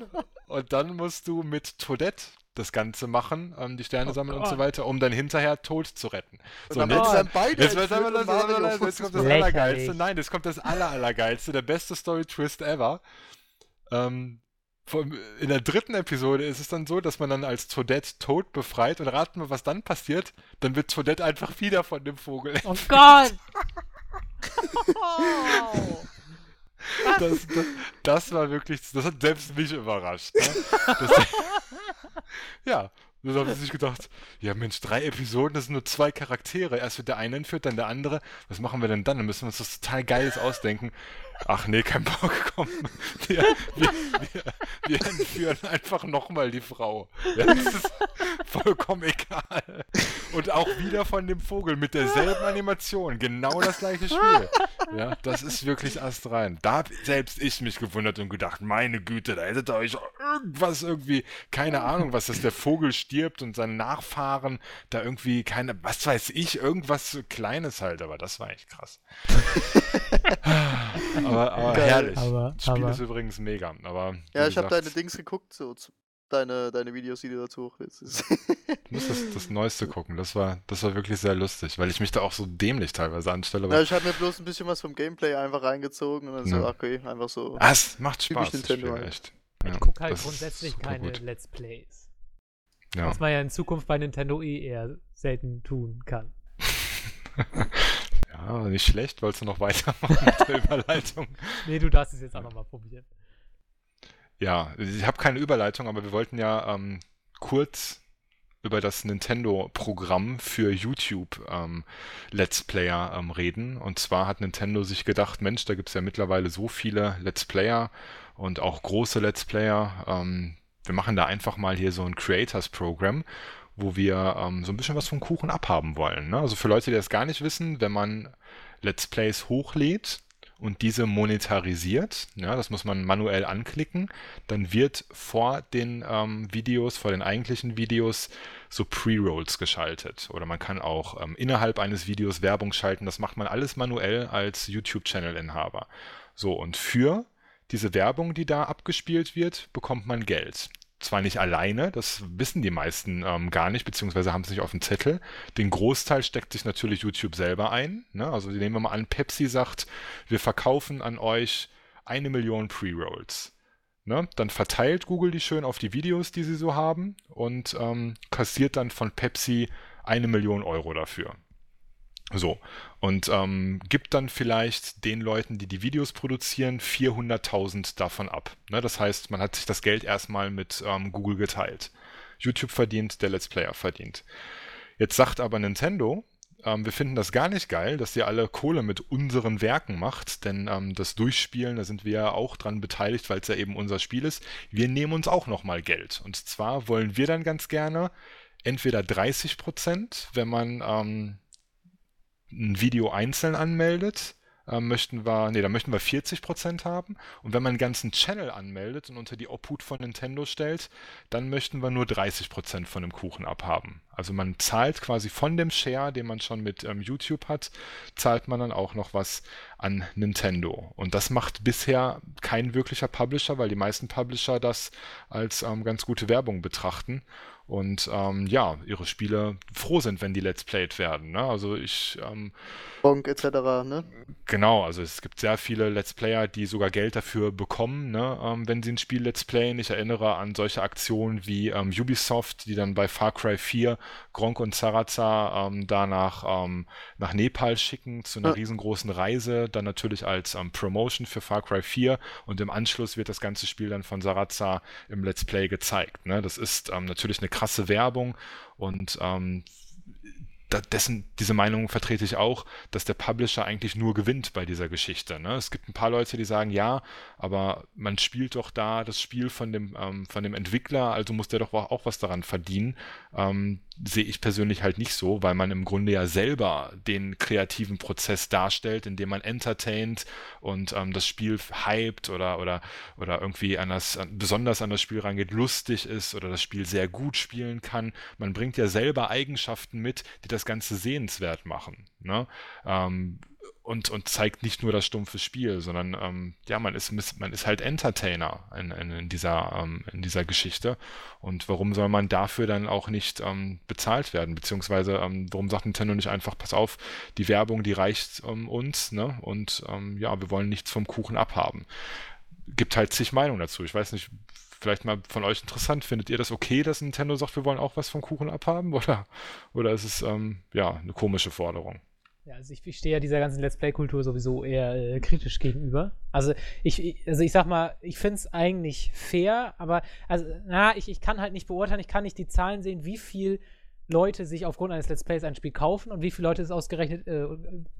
und dann musst du mit Toadette das Ganze machen, ähm, die Sterne Oh sammeln und so Gott. weiter, um dann hinterher Tod zu retten. Und So, und jetzt, werden beide jetzt, entführt jetzt kommt das. Allergeilste. Nein, das kommt das Aller, Allergeilste, der beste Story-Twist ever. Ähm, vom, in der dritten Episode ist es dann so, dass man dann als Toadette Tod befreit und raten wir, was dann passiert. Dann wird Toadette einfach wieder von dem Vogel. Oh Gott! Das, das, das war wirklich, das hat selbst mich überrascht. Ne? Das, ja, dann haben sie sich gedacht, ja Mensch, drei Episoden, das sind nur zwei Charaktere. Erst wird der eine entführt, dann der andere. Was machen wir denn dann? Dann müssen wir uns das total Geiles ausdenken. Ach nee, kein Bock, komm. Wir, wir, wir, wir entführen einfach nochmal die Frau. Ja, das ist vollkommen egal. Und auch wieder von dem Vogel mit derselben Animation. Genau das gleiche Spiel. Ja, das ist wirklich astrein. Da hab selbst ich mich gewundert und gedacht, meine Güte, da hättet ihr euch irgendwas irgendwie, keine Ahnung, was das der Vogel stirbt und seine Nachfahren da irgendwie keine, was weiß ich, irgendwas Kleines halt, aber das war echt krass. aber aber herrlich. Aber- das Spiel aber- ist übrigens mega. Aber Ja, ich habe deine Dings geguckt, so zu- deine, deine Videos, die du dazu hochlädst. Das- Ich muss das, das Neueste gucken. Das war, das war wirklich sehr lustig, weil ich mich da auch so dämlich teilweise anstelle. Ja, ich habe mir bloß ein bisschen was vom Gameplay einfach reingezogen und dann so, Ja. okay, einfach so. ah, es macht Spaß, das Nintendo Spiel, halt. echt. Ich Ja, gucke halt grundsätzlich keine gut. Let's Plays. Ja. Was man ja in Zukunft bei Nintendo eh eher selten tun kann. ja, nicht schlecht. Wolltest du noch weitermachen mit der Überleitung? Nee, du darfst es jetzt auch nochmal probieren. Ja, ich habe keine Überleitung, aber wir wollten ja ähm, kurz über das Nintendo-Programm für YouTube ähm, Let's Player ähm, reden. Und zwar hat Nintendo sich gedacht, Mensch, da gibt es ja mittlerweile so viele Let's Player und auch große Let's Player. Ähm, wir machen da einfach mal hier so ein Creators-Programm, wo wir ähm, so ein bisschen was vom Kuchen abhaben wollen. Ne? Also für Leute, die das gar nicht wissen, wenn man Let's Plays hochlädt und diese monetarisiert, ja, das muss man manuell anklicken, dann wird vor den ähm, Videos, vor den eigentlichen Videos so Pre-Rolls geschaltet. Oder man kann auch ähm, innerhalb eines Videos Werbung schalten. Das macht man alles manuell als YouTube-Channel-Inhaber. So, und für diese Werbung, die da abgespielt wird, bekommt man Geld. Zwar nicht alleine, das wissen die meisten ähm, gar nicht, beziehungsweise haben es nicht auf dem Zettel. Den Großteil steckt sich natürlich YouTube selber ein. Ne? Also nehmen wir mal an, Pepsi sagt, wir verkaufen an euch eine Million Pre-Rolls. Ne? Dann verteilt Google die schön auf die Videos, die sie so haben und ähm, kassiert dann von Pepsi eine Million Euro dafür. So, und ähm, gibt dann vielleicht den Leuten, die die Videos produzieren, 400.000 davon ab. Ne? Das heißt, man hat sich das Geld erstmal mit ähm, Google geteilt. YouTube verdient, der Let's Player verdient. Jetzt sagt aber Nintendo, ähm, wir finden das gar nicht geil, dass ihr alle Kohle mit unseren Werken macht, denn ähm, das Durchspielen, da sind wir ja auch dran beteiligt, weil es ja eben unser Spiel ist. Wir nehmen uns auch nochmal Geld. Und zwar wollen wir dann ganz gerne entweder 30 Prozent, wenn man ähm, ein Video einzeln anmeldet, äh, möchten wir, nee, da möchten wir 40% haben. Und wenn man einen ganzen Channel anmeldet und unter die Obhut von Nintendo stellt, dann möchten wir nur 30% von dem Kuchen abhaben. Also man zahlt quasi von dem Share, den man schon mit ähm, YouTube hat, zahlt man dann auch noch was an Nintendo. Und das macht bisher kein wirklicher Publisher, weil die meisten Publisher das als ähm, ganz gute Werbung betrachten und ähm, ja, ihre Spiele froh sind, wenn die Let's Played werden. Ne? Also ich ähm, Bonk etc. Ne? Genau, also es gibt sehr viele Let's Player, die sogar Geld dafür bekommen, ne? ähm, wenn sie ein Spiel Let's Playen. Ich erinnere an solche Aktionen wie ähm, Ubisoft, die dann bei Far Cry 4 Gronk und Zaraza ähm, danach ähm, nach Nepal schicken zu einer ja. riesengroßen Reise, dann natürlich als ähm, Promotion für Far Cry 4 und im Anschluss wird das ganze Spiel dann von Zaraza im Let's Play gezeigt. Ne? Das ist ähm, natürlich eine krasse Werbung und ähm, dessen, diese Meinung vertrete ich auch, dass der Publisher eigentlich nur gewinnt bei dieser Geschichte. Ne? Es gibt ein paar Leute, die sagen, ja, aber man spielt doch da das Spiel von dem, ähm, von dem Entwickler, also muss der doch auch was daran verdienen. Ähm, sehe ich persönlich halt nicht so, weil man im Grunde ja selber den kreativen Prozess darstellt, indem man entertaint und ähm, das Spiel hypt oder, oder, oder irgendwie an das, besonders an das Spiel rangeht, lustig ist oder das Spiel sehr gut spielen kann. Man bringt ja selber Eigenschaften mit, die das Ganze sehenswert machen. Ne? Ähm, und, und zeigt nicht nur das stumpfe Spiel, sondern ähm, ja, man ist, man ist halt Entertainer in, in, in dieser, ähm, in dieser Geschichte. Und warum soll man dafür dann auch nicht ähm, bezahlt werden? Beziehungsweise ähm, warum sagt Nintendo nicht einfach, pass auf, die Werbung, die reicht ähm, uns, ne? Und ähm, ja, wir wollen nichts vom Kuchen abhaben. Gibt halt zig Meinungen dazu. Ich weiß nicht, vielleicht mal von euch interessant. Findet ihr das okay, dass Nintendo sagt, wir wollen auch was vom Kuchen abhaben? Oder, oder ist es ähm, ja eine komische Forderung? Ja, also ich, ich stehe ja dieser ganzen Let's Play-Kultur sowieso eher äh, kritisch gegenüber. Also ich, also ich sag mal, ich finde es eigentlich fair, aber also, na, ich, ich kann halt nicht beurteilen, ich kann nicht die Zahlen sehen, wie viel Leute sich aufgrund eines Let's Plays ein Spiel kaufen und wie viele Leute es ausgerechnet äh,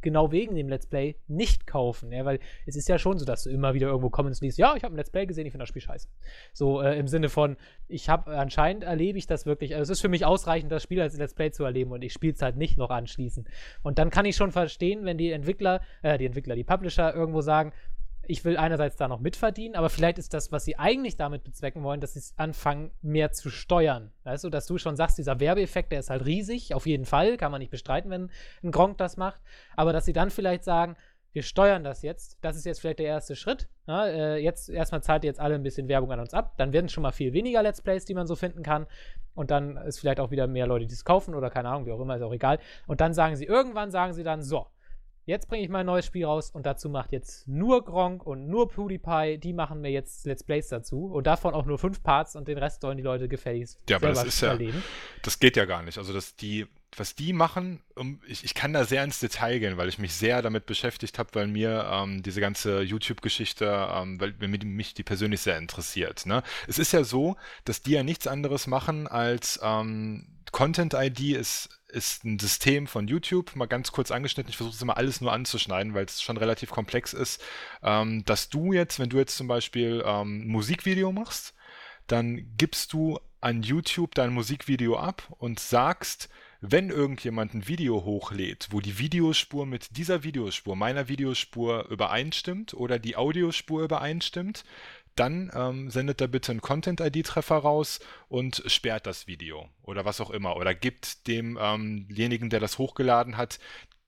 genau wegen dem Let's Play nicht kaufen. Ja, weil es ist ja schon so, dass du immer wieder irgendwo Comments liest, ja, ich habe ein Let's Play gesehen, ich finde das Spiel scheiße. So äh, im Sinne von, ich habe anscheinend erlebe ich das wirklich, also es ist für mich ausreichend, das Spiel als Let's Play zu erleben und ich spiele es halt nicht noch anschließend. Und dann kann ich schon verstehen, wenn die Entwickler, äh, die Entwickler, die Publisher irgendwo sagen, ich will einerseits da noch mitverdienen, aber vielleicht ist das, was sie eigentlich damit bezwecken wollen, dass sie es anfangen, mehr zu steuern. Weißt du, dass du schon sagst, dieser Werbeeffekt, der ist halt riesig, auf jeden Fall, kann man nicht bestreiten, wenn ein Gronk das macht, aber dass sie dann vielleicht sagen, wir steuern das jetzt, das ist jetzt vielleicht der erste Schritt. Ja, äh, jetzt erstmal zahlt ihr jetzt alle ein bisschen Werbung an uns ab, dann werden schon mal viel weniger Let's Plays, die man so finden kann. Und dann ist vielleicht auch wieder mehr Leute, die es kaufen oder keine Ahnung, wie auch immer, ist auch egal. Und dann sagen sie, irgendwann sagen sie dann, so, Jetzt bringe ich mein neues Spiel raus und dazu macht jetzt nur Gronk und nur PewDiePie, die machen mir jetzt Let's Plays dazu und davon auch nur fünf Parts und den Rest sollen die Leute gefälligst Ja, aber das ist ja, das geht ja gar nicht. Also, dass die, was die machen, um, ich, ich kann da sehr ins Detail gehen, weil ich mich sehr damit beschäftigt habe, weil mir ähm, diese ganze YouTube-Geschichte, ähm, weil mich, mich die persönlich sehr interessiert. Ne? Es ist ja so, dass die ja nichts anderes machen als ähm, Content-ID ist, ist ein System von YouTube, mal ganz kurz angeschnitten. Ich versuche es immer alles nur anzuschneiden, weil es schon relativ komplex ist. Ähm, dass du jetzt, wenn du jetzt zum Beispiel ähm, Musikvideo machst, dann gibst du an YouTube dein Musikvideo ab und sagst, wenn irgendjemand ein Video hochlädt, wo die Videospur mit dieser Videospur, meiner Videospur übereinstimmt oder die Audiospur übereinstimmt, dann ähm, sendet er bitte einen Content-ID-Treffer raus und sperrt das Video oder was auch immer oder gibt demjenigen, ähm der das hochgeladen hat,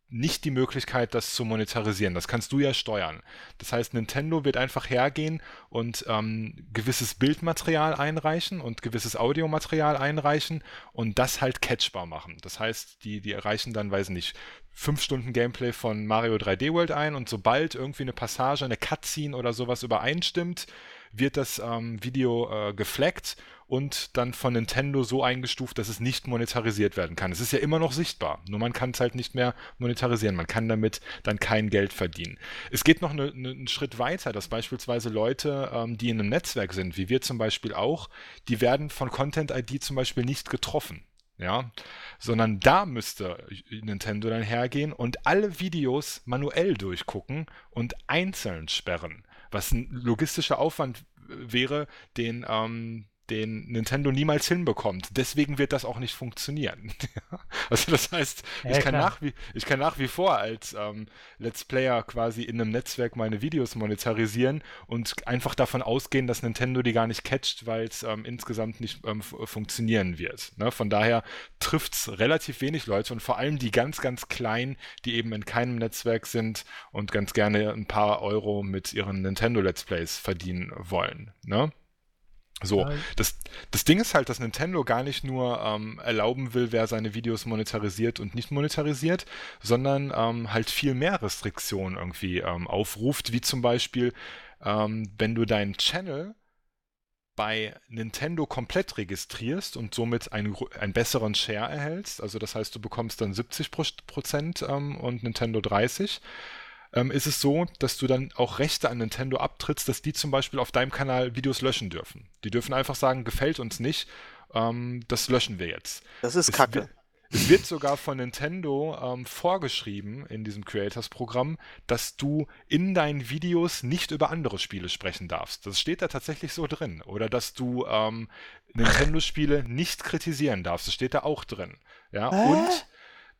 nicht die Möglichkeit, das zu monetarisieren. Das kannst du ja steuern. Das heißt, Nintendo wird einfach hergehen und ähm, gewisses Bildmaterial einreichen und gewisses Audiomaterial einreichen und das halt catchbar machen. Das heißt, die, die erreichen dann, weiß nicht, fünf Stunden Gameplay von Mario 3D World ein und sobald irgendwie eine Passage, eine Cutscene oder sowas übereinstimmt, wird das ähm, Video äh, gefleckt und dann von Nintendo so eingestuft, dass es nicht monetarisiert werden kann. Es ist ja immer noch sichtbar, nur man kann es halt nicht mehr monetarisieren. Man kann damit dann kein Geld verdienen. Es geht noch ne, ne, einen Schritt weiter, dass beispielsweise Leute, ähm, die in einem Netzwerk sind, wie wir zum Beispiel auch, die werden von Content ID zum Beispiel nicht getroffen ja, sondern da müsste Nintendo dann hergehen und alle Videos manuell durchgucken und einzeln sperren, was ein logistischer Aufwand wäre, den ähm, den Nintendo niemals hinbekommt. Deswegen wird das auch nicht funktionieren. also das heißt, ja, ich, kann nach wie, ich kann nach wie vor als ähm, Let's Player quasi in einem Netzwerk meine Videos monetarisieren und einfach davon ausgehen, dass Nintendo die gar nicht catcht, weil es ähm, insgesamt nicht ähm, funktionieren wird. Ne? Von daher trifft es relativ wenig Leute und vor allem die ganz, ganz kleinen, die eben in keinem Netzwerk sind und ganz gerne ein paar Euro mit ihren Nintendo Let's Plays verdienen wollen. Ne? So, das, das Ding ist halt, dass Nintendo gar nicht nur ähm, erlauben will, wer seine Videos monetarisiert und nicht monetarisiert, sondern ähm, halt viel mehr Restriktionen irgendwie ähm, aufruft, wie zum Beispiel, ähm, wenn du deinen Channel bei Nintendo komplett registrierst und somit einen, einen besseren Share erhältst, also das heißt, du bekommst dann 70 Prozent ähm, und Nintendo 30 ähm, ist es so, dass du dann auch Rechte an Nintendo abtrittst, dass die zum Beispiel auf deinem Kanal Videos löschen dürfen. Die dürfen einfach sagen, gefällt uns nicht, ähm, das löschen wir jetzt. Das ist es kacke. Es wird sogar von Nintendo ähm, vorgeschrieben in diesem Creators-Programm, dass du in deinen Videos nicht über andere Spiele sprechen darfst. Das steht da tatsächlich so drin. Oder dass du ähm, Nintendo-Spiele nicht kritisieren darfst. Das steht da auch drin. Ja, äh? und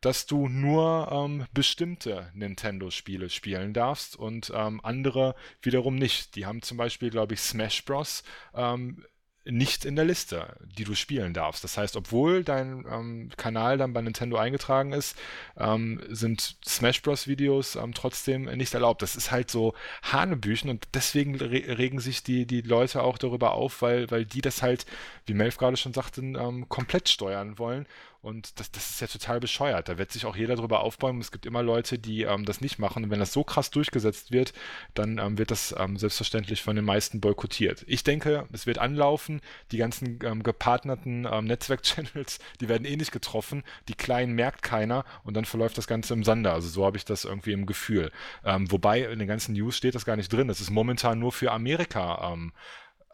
dass du nur ähm, bestimmte Nintendo-Spiele spielen darfst und ähm, andere wiederum nicht. Die haben zum Beispiel, glaube ich, Smash Bros. Ähm, nicht in der Liste, die du spielen darfst. Das heißt, obwohl dein ähm, Kanal dann bei Nintendo eingetragen ist, ähm, sind Smash Bros. Videos ähm, trotzdem nicht erlaubt. Das ist halt so Hanebüchen und deswegen re regen sich die, die Leute auch darüber auf, weil, weil die das halt, wie Melf gerade schon sagte, ähm, komplett steuern wollen und das, das ist ja total bescheuert. Da wird sich auch jeder drüber aufbäumen. Es gibt immer Leute, die ähm, das nicht machen. Und wenn das so krass durchgesetzt wird, dann ähm, wird das ähm, selbstverständlich von den meisten boykottiert. Ich denke, es wird anlaufen. Die ganzen ähm, gepartnerten ähm, Netzwerk-Channels, die werden eh nicht getroffen. Die kleinen merkt keiner und dann verläuft das Ganze im Sande. Also so habe ich das irgendwie im Gefühl. Ähm, wobei in den ganzen News steht das gar nicht drin. Das ist momentan nur für Amerika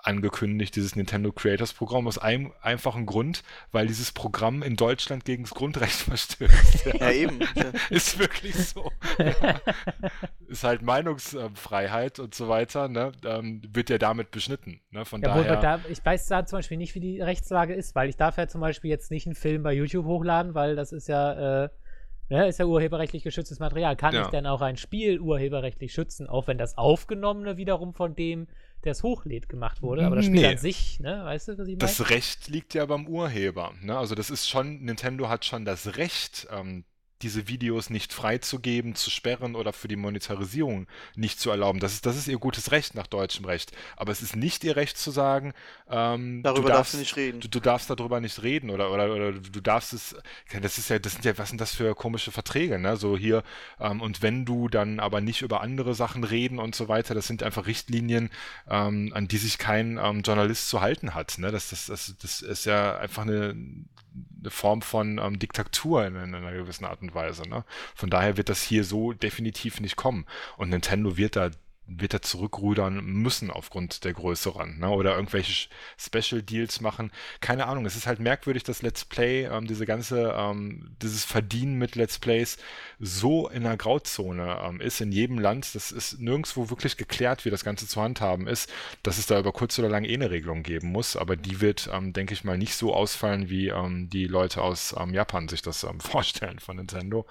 angekündigt, dieses Nintendo Creators Programm, aus einem einfachen Grund, weil dieses Programm in Deutschland gegen das Grundrecht verstößt. Ja, ja eben. Ist wirklich so. Ja. Ist halt Meinungsfreiheit und so weiter, ne? Ähm, wird ja damit beschnitten. Ne? Von ja, daher. Da, ich weiß da zum Beispiel nicht, wie die Rechtslage ist, weil ich darf ja zum Beispiel jetzt nicht einen Film bei YouTube hochladen, weil das ist ja. Äh, Ne, ist ja urheberrechtlich geschütztes Material. Kann ja. ich denn auch ein Spiel urheberrechtlich schützen, auch wenn das Aufgenommene wiederum von dem der es hochlädt, gemacht wurde. Aber das Spiel nee. an sich, ne, weißt du, was ich meine? Das Recht liegt ja beim Urheber. Ne? Also das ist schon, Nintendo hat schon das Recht, ähm, diese Videos nicht freizugeben, zu sperren oder für die Monetarisierung nicht zu erlauben. Das ist, das ist ihr gutes Recht nach deutschem Recht. Aber es ist nicht ihr Recht zu sagen, ähm, darüber du darfst, darfst, du nicht reden. Du, du, darfst darüber nicht reden oder, oder, oder du darfst es, das ist ja, das sind ja, was sind das für komische Verträge, ne? So hier, ähm, und wenn du dann aber nicht über andere Sachen reden und so weiter, das sind einfach Richtlinien, ähm, an die sich kein ähm, Journalist zu halten hat. Ne? Das, das, das, das ist ja einfach eine eine Form von ähm, Diktatur in, in, einer gewissen Art und Weise. Ne? Von daher wird das hier so definitiv nicht kommen. Und Nintendo wird da wird er zurückrudern müssen aufgrund der Größe ran, ne? Oder irgendwelche Special Deals machen. Keine Ahnung. Es ist halt merkwürdig, dass Let's Play, ähm, diese ganze, ähm, dieses Verdienen mit Let's Plays so in der Grauzone ähm, ist in jedem Land. Das ist nirgendwo wirklich geklärt, wie das Ganze zu handhaben ist, dass es da über kurz oder lang eh eine Regelung geben muss. Aber die wird, ähm, denke ich mal, nicht so ausfallen, wie ähm, die Leute aus ähm, Japan sich das vorstellen von Nintendo,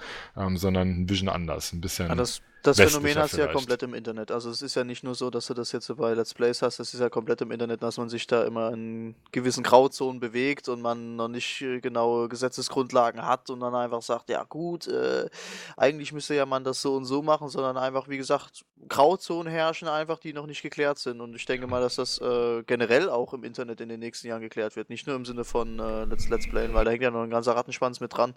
sondern ein bisschen anders. Ein bisschen. Ja, das das Phänomen hast du ja komplett im Internet. Also es ist ja nicht nur so, dass du das jetzt bei Let's Plays hast, es ist ja komplett im Internet, dass man sich da immer in gewissen Grauzonen bewegt und man noch nicht äh, genaue Gesetzesgrundlagen hat und dann einfach sagt, ja gut, äh, eigentlich müsste ja man das so und so machen, sondern einfach, wie gesagt, Grauzonen herrschen einfach, die noch nicht geklärt sind. Und ich denke mal, dass das äh, generell auch im Internet in den nächsten Jahren geklärt wird. Nicht nur im Sinne von äh, Let's, Let's Playen, weil da hängt ja noch ein ganzer Rattenschwanz mit dran.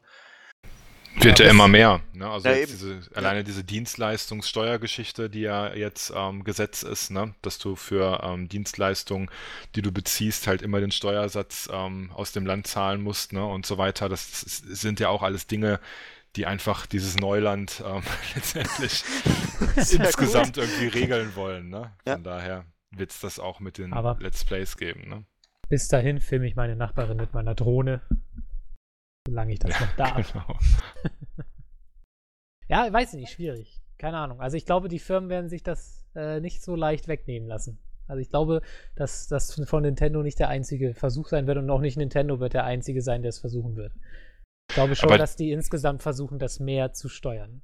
Wird ja, das- immer mehr. Ne? Also Ja, diese, alleine diese Dienstleistungssteuergeschichte, die ja jetzt ähm, Gesetz ist, ne? dass du für ähm, Dienstleistungen, die du beziehst, halt immer den Steuersatz ähm, aus dem Land zahlen musst ne? und so weiter. Das, das sind ja auch alles Dinge, die einfach dieses Neuland ähm, letztendlich insgesamt irgendwie regeln wollen. Ne? Ja. Von daher wird es das auch mit den Aber- Let's Plays geben. Ne? Bis dahin filme ich meine Nachbarin mit meiner Drohne. Solange ich das noch darf. Genau. Ja, weiß ich nicht, schwierig. Keine Ahnung. Also ich glaube, die Firmen werden sich das äh, nicht so leicht wegnehmen lassen. Also ich glaube, dass das von Nintendo nicht der einzige Versuch sein wird und auch nicht Nintendo wird der einzige sein, der es versuchen wird. Ich glaube schon, Aber- dass die insgesamt versuchen, das mehr zu steuern.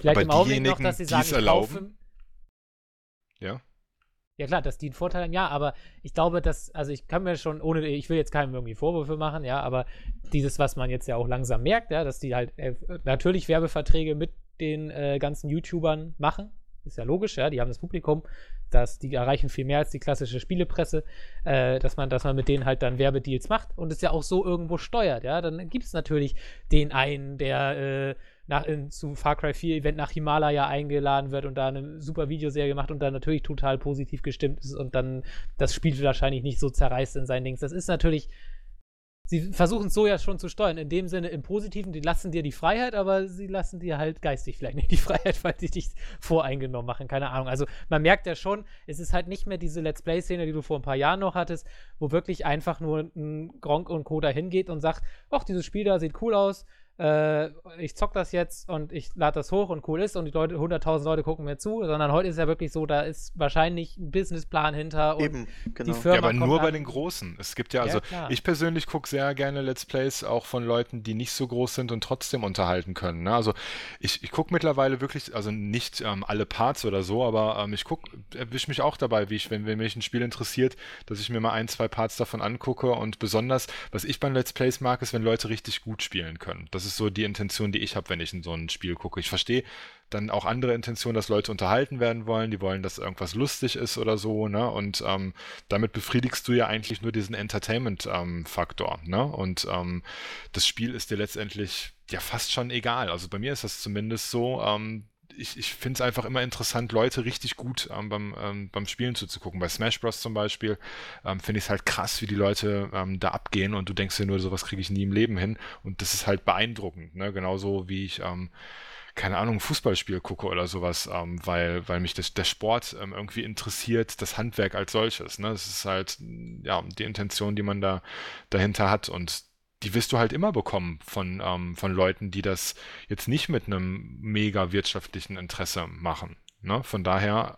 Vielleicht Aber im Augenblick noch, dass sie sagen, erlauben- kaufe, Ja. Ja klar, dass die einen Vorteil haben, ja, aber ich glaube, dass, also ich kann mir schon, ohne, ich will jetzt keinem irgendwie Vorwürfe machen, ja, aber dieses, was man jetzt ja auch langsam merkt, ja, dass die halt äh, natürlich Werbeverträge mit den äh, ganzen YouTubern machen, ist ja logisch, ja, die haben das Publikum, dass die erreichen viel mehr als die klassische Spielepresse, äh, dass man, dass man mit denen halt dann Werbedeals macht und es ja auch so irgendwo steuert, ja, dann gibt es natürlich den einen, der äh, nach, in, zu Far Cry 4 Event nach Himalaya eingeladen wird und da eine super Videoserie macht und dann natürlich total positiv gestimmt ist und dann das Spiel wahrscheinlich nicht so zerreißt in seinen Dings. Das ist natürlich, sie versuchen es so ja schon zu steuern, in dem Sinne im Positiven, die lassen dir die Freiheit, aber sie lassen dir halt geistig vielleicht nicht die Freiheit, weil sie dich voreingenommen machen, keine Ahnung. Also man merkt ja schon, es ist halt nicht mehr diese Let's Play-Szene, die du vor ein paar Jahren noch hattest, wo wirklich einfach nur ein Gronk und Co. dahin geht und sagt, ach, dieses Spiel da sieht cool aus, äh, ich zock das jetzt und ich lade das hoch und cool ist und die Leute, 100.000 Leute gucken mir zu, sondern heute ist ja wirklich so, da ist wahrscheinlich ein Businessplan hinter und Eben, genau. die Firma Ja, aber kommt nur bei den Großen. Es gibt ja, Ja, also klar. ich persönlich gucke sehr gerne Let's Plays auch von Leuten, die nicht so groß sind und trotzdem unterhalten können. Ne? Also ich, ich gucke mittlerweile wirklich, also nicht ähm, alle Parts oder so, aber ähm, ich gucke, erwische mich auch dabei, wie ich, wenn, wenn mich ein Spiel interessiert, dass ich mir mal ein, zwei Parts davon angucke und besonders, was ich bei Let's Plays mag, ist, wenn Leute richtig gut spielen können. Das ist so die Intention, die ich habe, wenn ich in so ein Spiel gucke. Ich verstehe dann auch andere Intentionen, dass Leute unterhalten werden wollen, die wollen, dass irgendwas lustig ist oder so, ne? Und ähm, damit befriedigst du ja eigentlich nur diesen Entertainment-Faktor, ne? Und ähm, das Spiel ist dir letztendlich ja fast schon egal. Also bei mir ist das zumindest so. Ähm, ich, ich finde es einfach immer interessant, Leute richtig gut ähm, beim, ähm, beim Spielen zuzugucken. Bei Smash Bros. zum Beispiel ähm, finde ich es halt krass, wie die Leute ähm, da abgehen und du denkst dir nur, sowas kriege ich nie im Leben hin. Und das ist halt beeindruckend, ne? Genauso wie ich ähm, keine Ahnung, Fußballspiel gucke oder sowas, ähm, weil, weil mich das, der Sport ähm, irgendwie interessiert, das Handwerk als solches. Ne? Das ist halt ja die Intention, die man da dahinter hat und die wirst du halt immer bekommen von, ähm, von Leuten, die das jetzt nicht mit einem mega wirtschaftlichen Interesse machen. Ne? Von daher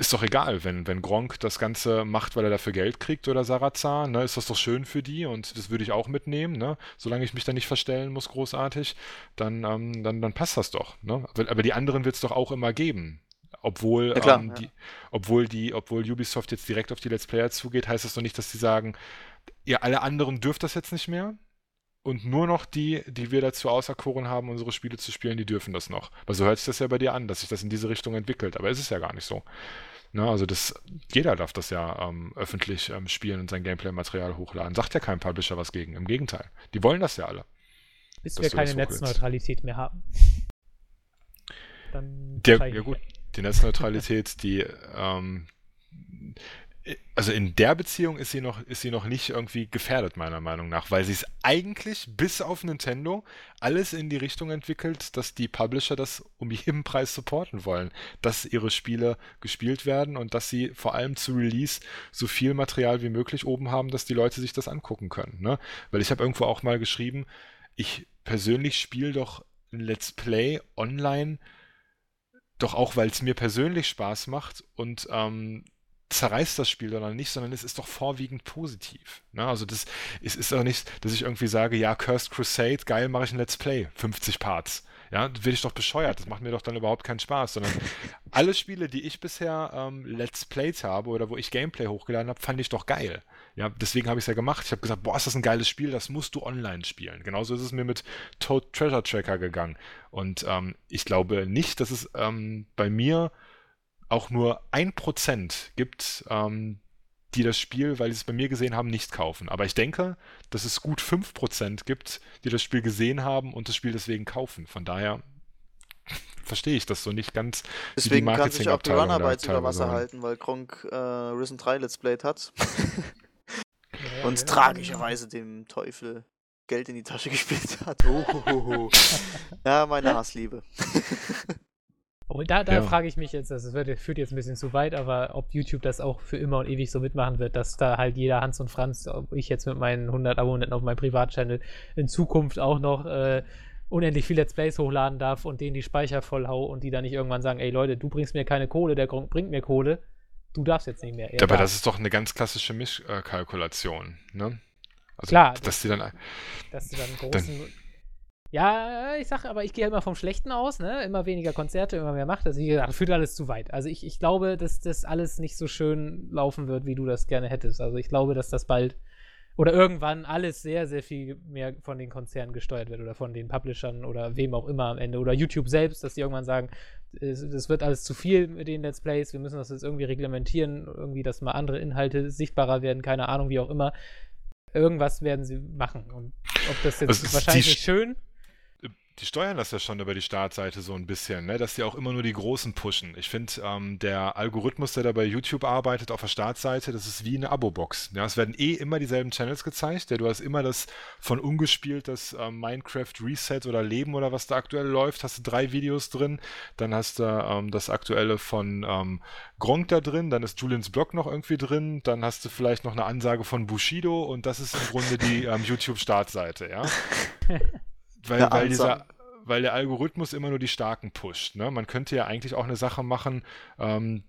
ist doch egal, wenn, wenn Gronk das Ganze macht, weil er dafür Geld kriegt oder Sarazar, ne, ist das doch schön für die und das würde ich auch mitnehmen, ne? Solange ich mich da nicht verstellen muss, großartig, dann, ähm, dann, dann passt das doch. Ne? Aber, aber die anderen wird es doch auch immer geben. Obwohl, Ja, klar, ähm, ja. die, obwohl die, obwohl Ubisoft jetzt direkt auf die Let's Player zugeht, heißt das doch nicht, dass sie sagen, ihr alle anderen dürft das jetzt nicht mehr. Und nur noch die, die wir dazu auserkoren haben, unsere Spiele zu spielen, die dürfen das noch. Weil so hört sich das ja bei dir an, dass sich das in diese Richtung entwickelt. Aber es ist ja gar nicht so. Ne, also das, jeder darf das ja ähm, öffentlich ähm, spielen und sein Gameplay-Material hochladen. Sagt ja kein Publisher was gegen. Im Gegenteil. Die wollen das ja alle. bis wir keine. Netzneutralität mehr haben. Dann Der, ja gut, die Netzneutralität, die, ähm, also in der Beziehung ist sie noch, ist sie noch nicht irgendwie gefährdet, meiner Meinung nach, weil sie es eigentlich bis auf Nintendo alles in die Richtung entwickelt, dass die Publisher das um jeden Preis supporten wollen, dass ihre Spiele gespielt werden und dass sie vor allem zu Release so viel Material wie möglich oben haben, dass die Leute sich das angucken können. Ne? Weil ich habe irgendwo auch mal geschrieben, ich persönlich spiele doch Let's Play online doch auch, weil es mir persönlich Spaß macht und ähm, zerreißt das Spiel dann nicht, sondern es ist doch vorwiegend positiv. Ne? Also das es ist auch nicht, dass ich irgendwie sage, ja, Cursed Crusade, geil, mache ich ein Let's Play, 50 Parts. Ja, werde ich doch bescheuert, das macht mir doch dann überhaupt keinen Spaß, sondern alle Spiele, die ich bisher ähm, Let's Played habe oder wo ich Gameplay hochgeladen habe, fand ich doch geil. Ja, deswegen habe ich es ja gemacht. Ich habe gesagt, boah, ist das ein geiles Spiel, das musst du online spielen. Genauso ist es mir mit Toad Treasure Tracker gegangen. Und ähm, ich glaube nicht, dass es ähm, bei mir auch nur ein Prozent gibt, ähm, die das Spiel, weil sie es bei mir gesehen haben, nicht kaufen. Aber ich denke, dass es gut 5% gibt, die das Spiel gesehen haben und das Spiel deswegen kaufen. Von daher verstehe ich das so nicht ganz. Deswegen wie die kann sich auch die Runarbeit über Wasser haben. halten, weil Kronk äh, Risen 3 Let's Played hat. ja, und ja, tragischerweise dem Teufel Geld in die Tasche gespielt hat. Oh, ja, meine Hassliebe. Und da, da ja. frage ich mich jetzt, das wird, führt jetzt ein bisschen zu weit, aber ob YouTube das auch für immer und ewig so mitmachen wird, dass da halt jeder Hans und Franz, ob ich jetzt mit meinen 100 Abonnenten auf meinem Privatchannel in Zukunft auch noch äh, unendlich viele Let's Plays hochladen darf und denen die Speicher voll hau und die dann nicht irgendwann sagen, ey Leute, du bringst mir keine Kohle, der bringt mir Kohle, du darfst jetzt nicht mehr. Er aber darf. das ist doch eine ganz klassische Mischkalkulation, ne? Also, Klar. Dass die dann, dass du dann großen dann, ja, ich sag, aber ich gehe immer vom Schlechten aus, ne? Immer weniger Konzerte, immer mehr Macht. Also, wie gesagt, führt alles zu weit. Also, ich, ich glaube, dass das alles nicht so schön laufen wird, wie du das gerne hättest. Also, ich glaube, dass das bald oder irgendwann alles sehr, sehr viel mehr von den Konzernen gesteuert wird oder von den Publishern oder wem auch immer am Ende oder YouTube selbst, dass die irgendwann sagen, es, wird alles zu viel mit den Let's Plays, wir müssen das jetzt irgendwie reglementieren, irgendwie, dass mal andere Inhalte sichtbarer werden, keine Ahnung, wie auch immer. Irgendwas werden sie machen. Und ob das jetzt also wahrscheinlich schön die steuern das ja schon über die Startseite so ein bisschen, ne? dass die auch immer nur die Großen pushen. Ich finde, ähm, der Algorithmus, der da bei YouTube arbeitet auf der Startseite, das ist wie eine Abo-Box. Ja? Es werden eh immer dieselben Channels gezeigt. Ja? Du hast immer das von ungespielt, das ähm, Minecraft Reset oder Leben oder was da aktuell läuft, hast du drei Videos drin. Dann hast du ähm, das aktuelle von ähm, Gronk da drin, dann ist Julians Blog noch irgendwie drin, dann hast du vielleicht noch eine Ansage von Bushido und das ist im Grunde die ähm, YouTube-Startseite, ja. weil, weil, dieser, weil der Algorithmus immer nur die Starken pusht. Ne? Man könnte ja eigentlich auch eine Sache machen, ähm,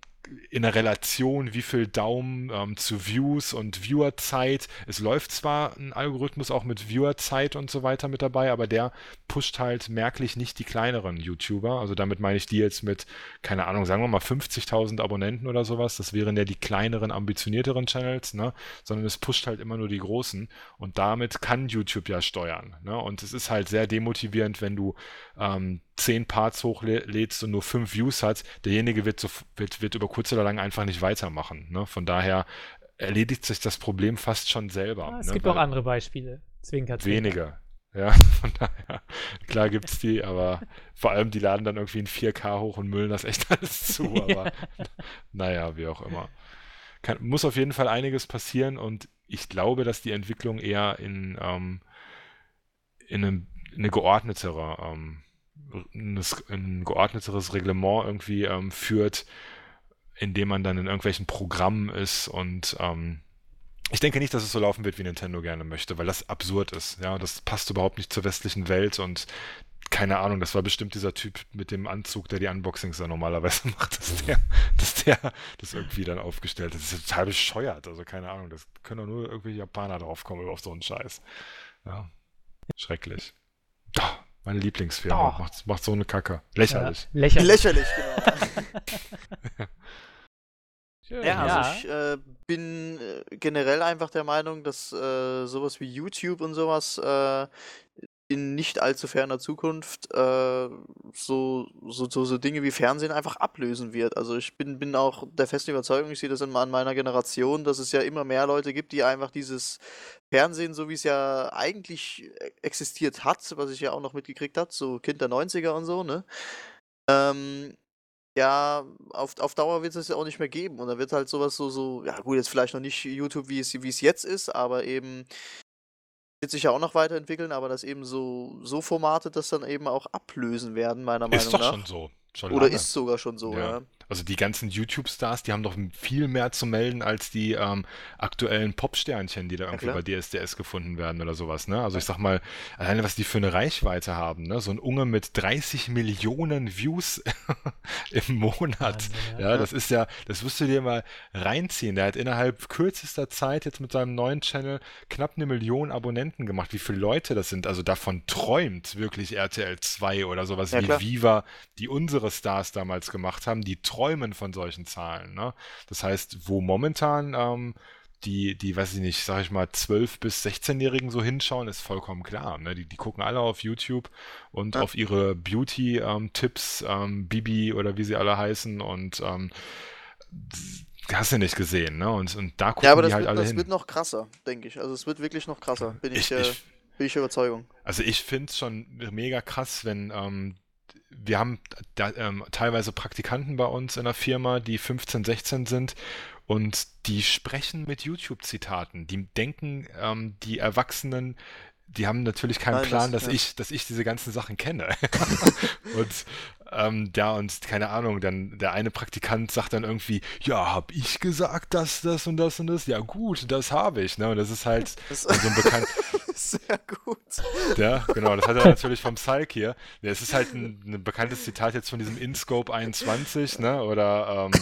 in der Relation, wie viel Daumen ähm, zu Views und Viewerzeit. Es läuft zwar ein Algorithmus auch mit Viewerzeit und so weiter mit dabei, aber der pusht halt merklich nicht die kleineren YouTuber. Also damit meine ich die jetzt mit, keine Ahnung, sagen wir mal 50.000 Abonnenten oder sowas. Das wären ja die kleineren, ambitionierteren Channels, ne? sondern es pusht halt immer nur die großen. Und damit kann YouTube ja steuern. Ne? Und es ist halt sehr demotivierend, wenn du ähm, zehn Parts hochlädst und nur fünf Views hat, derjenige wird, so, wird, wird über kurz oder lang einfach nicht weitermachen. Ne? Von daher erledigt sich das Problem fast schon selber. Ja, es ne? gibt Weil auch andere Beispiele. Zwinker, zwinker. Weniger. Ja, von daher, klar gibt es die, aber vor allem die laden dann irgendwie in 4K hoch und müllen das echt alles zu. Aber naja, wie auch immer. Kann, muss auf jeden Fall einiges passieren und ich glaube, dass die Entwicklung eher in, ähm, in, eine, in eine geordnetere ähm, ein geordneteres Reglement irgendwie ähm, führt, indem man dann in irgendwelchen Programmen ist und ähm, ich denke nicht, dass es so laufen wird, wie Nintendo gerne möchte, weil das absurd ist. Ja, das passt überhaupt nicht zur westlichen Welt und keine Ahnung, das war bestimmt dieser Typ mit dem Anzug, der die Unboxings da normalerweise macht, dass der, dass der das irgendwie dann aufgestellt hat. Das ist total bescheuert. Also keine Ahnung, das können doch nur irgendwelche Japaner draufkommen auf so einen Scheiß. Ja, schrecklich. Oh. Meine Lieblingsfirma. Oh. Macht, macht so eine Kacke. Lächerlich. Ja, lächerlich. Lächerlich, genau. Schön, ja, also ja. ich äh, bin äh, generell einfach der Meinung, dass äh, sowas wie YouTube und sowas äh, in nicht allzu ferner Zukunft äh, so, so, so, so, Dinge wie Fernsehen einfach ablösen wird. Also ich bin, bin auch der festen Überzeugung, ich sehe das an meiner Generation, dass es ja immer mehr Leute gibt, die einfach dieses Fernsehen, so wie es ja eigentlich existiert hat, was ich ja auch noch mitgekriegt habe, so Kind der 90er und so, ne? Ähm, ja, auf, auf Dauer wird es ja auch nicht mehr geben. Und da wird halt sowas so, so, ja gut, jetzt vielleicht noch nicht YouTube, wie es, wie es jetzt ist, aber eben wird sich ja auch noch weiterentwickeln, aber dass eben so, so Formate das dann eben auch ablösen werden, meiner Meinung nach. Ist doch schon so. Schon Oder ist sogar schon so, ja. ja. Also die ganzen YouTube-Stars, die haben doch viel mehr zu melden als die ähm, aktuellen Popsternchen, die da irgendwie ja, bei DSDS gefunden werden oder sowas. Ne? Also ich sag mal, alleine was die für eine Reichweite haben. Ne? So ein Unge mit 30 Millionen Views im Monat. Ja. ja, das ist ja, das wirst du dir mal reinziehen. Der hat innerhalb kürzester Zeit jetzt mit seinem neuen Channel knapp eine Million Abonnenten gemacht. Wie viele Leute das sind. Also davon träumt wirklich RTL 2 oder sowas ja, wie klar. Viva, die unsere Stars damals gemacht haben. Die träumen von solchen Zahlen. Ne? Das heißt, wo momentan ähm, die, die, weiß ich nicht, sag ich mal, 12- bis 16-Jährigen so hinschauen, ist vollkommen klar. Ne? Die, die gucken alle auf YouTube und ja. auf ihre Beauty-Tipps, ähm, ähm, Bibi oder wie sie alle heißen und ähm, hast du nicht gesehen, ne? Und, und da gucken Ja, aber die das, halt wird, alle das hin. wird noch krasser, denke ich. Also es wird wirklich noch krasser, bin ich, Ich, äh, ich, bin ich Überzeugung. also ich finde es schon mega krass, wenn ähm, wir haben da, ähm, teilweise Praktikanten bei uns in der Firma, die 15, 16 sind und die sprechen mit YouTube-Zitaten. Die denken, ähm, die Erwachsenen, die haben natürlich keinen Nein, Plan, das- dass ja. ich, dass ich diese ganzen Sachen kenne. und ähm, ja, und keine Ahnung, dann der eine Praktikant sagt dann irgendwie, ja, hab ich gesagt, dass das und das und das? Ja, gut, das habe ich, ne? Und das ist halt Das so ein bekannt, sehr gut. ja, genau, das hat er natürlich vom Salk hier. Ja, es ist halt ein, ein bekanntes Zitat jetzt von diesem InScope 21, ne? Oder, ähm,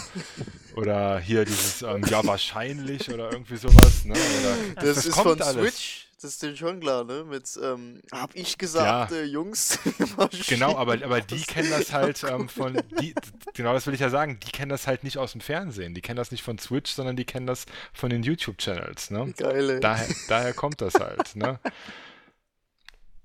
oder hier dieses, ähm, ja, wahrscheinlich oder irgendwie sowas, ne? Oder, Das, das ist kommt von alles. Switch. Das ist dir schon klar, ne? Mit, ähm, hab ich gesagt, Ja. äh, Jungs. Genau, aber, aber die kennen das halt ähm, von, die, genau das will ich ja sagen, die kennen das halt nicht aus dem Fernsehen, die kennen das nicht von Switch, sondern die kennen das von den YouTube-Channels, ne? Geil, ey. Daher, daher kommt das halt, ne?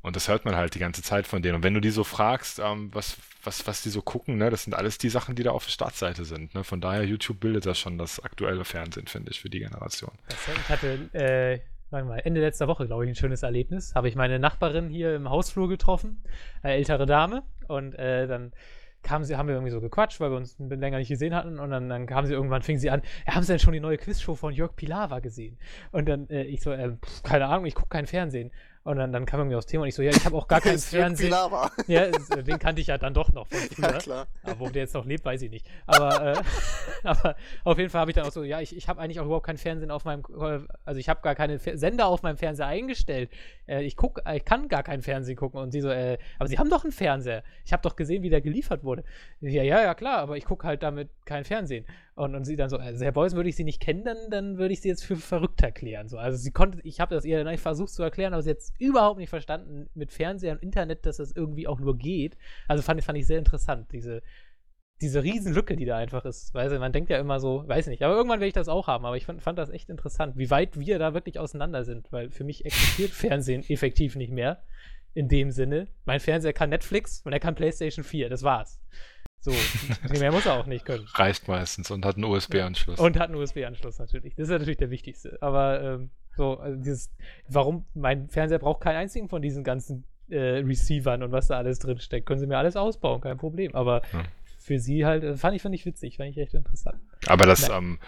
Und das hört man halt die ganze Zeit von denen. Und wenn du die so fragst, ähm, was, was, was die so gucken, ne, das sind alles die Sachen, die da auf der Startseite sind. Ne? Von daher, YouTube bildet das schon das aktuelle Fernsehen, finde ich, für die Generation. Ich hatte äh, warte mal, Ende letzter Woche, glaube ich, ein schönes Erlebnis. Habe ich meine Nachbarin hier im Hausflur getroffen, eine ältere Dame. Und äh, dann kam sie, haben wir irgendwie so gequatscht, weil wir uns länger nicht gesehen hatten. Und dann, dann kam sie irgendwann, fing sie an, ja, haben Sie denn schon die neue Quizshow von Jörg Pilawa gesehen? Und dann äh, ich so, äh, keine Ahnung, ich gucke kein Fernsehen. Und dann, dann kam irgendwie aufs Thema und ich so, ja, ich habe auch gar kein Ist Jörg Fernsehen. Ja, es- den kannte ich ja dann doch noch von früher. Ja, klar. Aber wo der jetzt noch lebt, weiß ich nicht. Aber, äh, aber auf jeden Fall habe ich dann auch so, ja, ich, ich habe eigentlich auch überhaupt kein Fernsehen auf meinem, äh, also ich habe gar keine Fer Sender auf meinem Fernseher eingestellt. Äh, ich guck, ich kann gar kein Fernsehen gucken. Und sie so, äh, aber sie haben doch einen Fernseher. Ich habe doch gesehen, wie der geliefert wurde. Ja, ja, ja, klar, aber ich gucke halt damit kein Fernsehen. Und, und sie dann so, also Herr Beuys, würde ich sie nicht kennen, dann, dann würde ich sie jetzt für verrückt erklären. So. Also sie konnte, ich habe das ihr dann versucht zu erklären, aber sie hat es überhaupt nicht verstanden mit Fernseher und Internet, dass das irgendwie auch nur geht. Also fand, fand ich sehr interessant, diese, diese Riesenlücke, die da einfach ist. Weißt du, man denkt ja immer so, weiß nicht, aber irgendwann werde ich das auch haben, aber ich fand, fand das echt interessant, wie weit wir da wirklich auseinander sind, weil für mich existiert Fernsehen effektiv nicht mehr. In dem Sinne. Mein Fernseher kann Netflix und er kann PlayStation 4, das war's. So, mehr muss er auch nicht können. Reicht meistens und hat einen USB-Anschluss. Und hat einen USB-Anschluss natürlich. Das ist natürlich der wichtigste. Aber ähm, so, also dieses, warum, mein Fernseher braucht keinen einzigen von diesen ganzen äh, Receivern und was da alles drin steckt. Können sie mir alles ausbauen, kein Problem. Aber Ja. für sie halt, äh, fand ich, fand ich witzig, fand ich echt interessant. Aber das, ähm,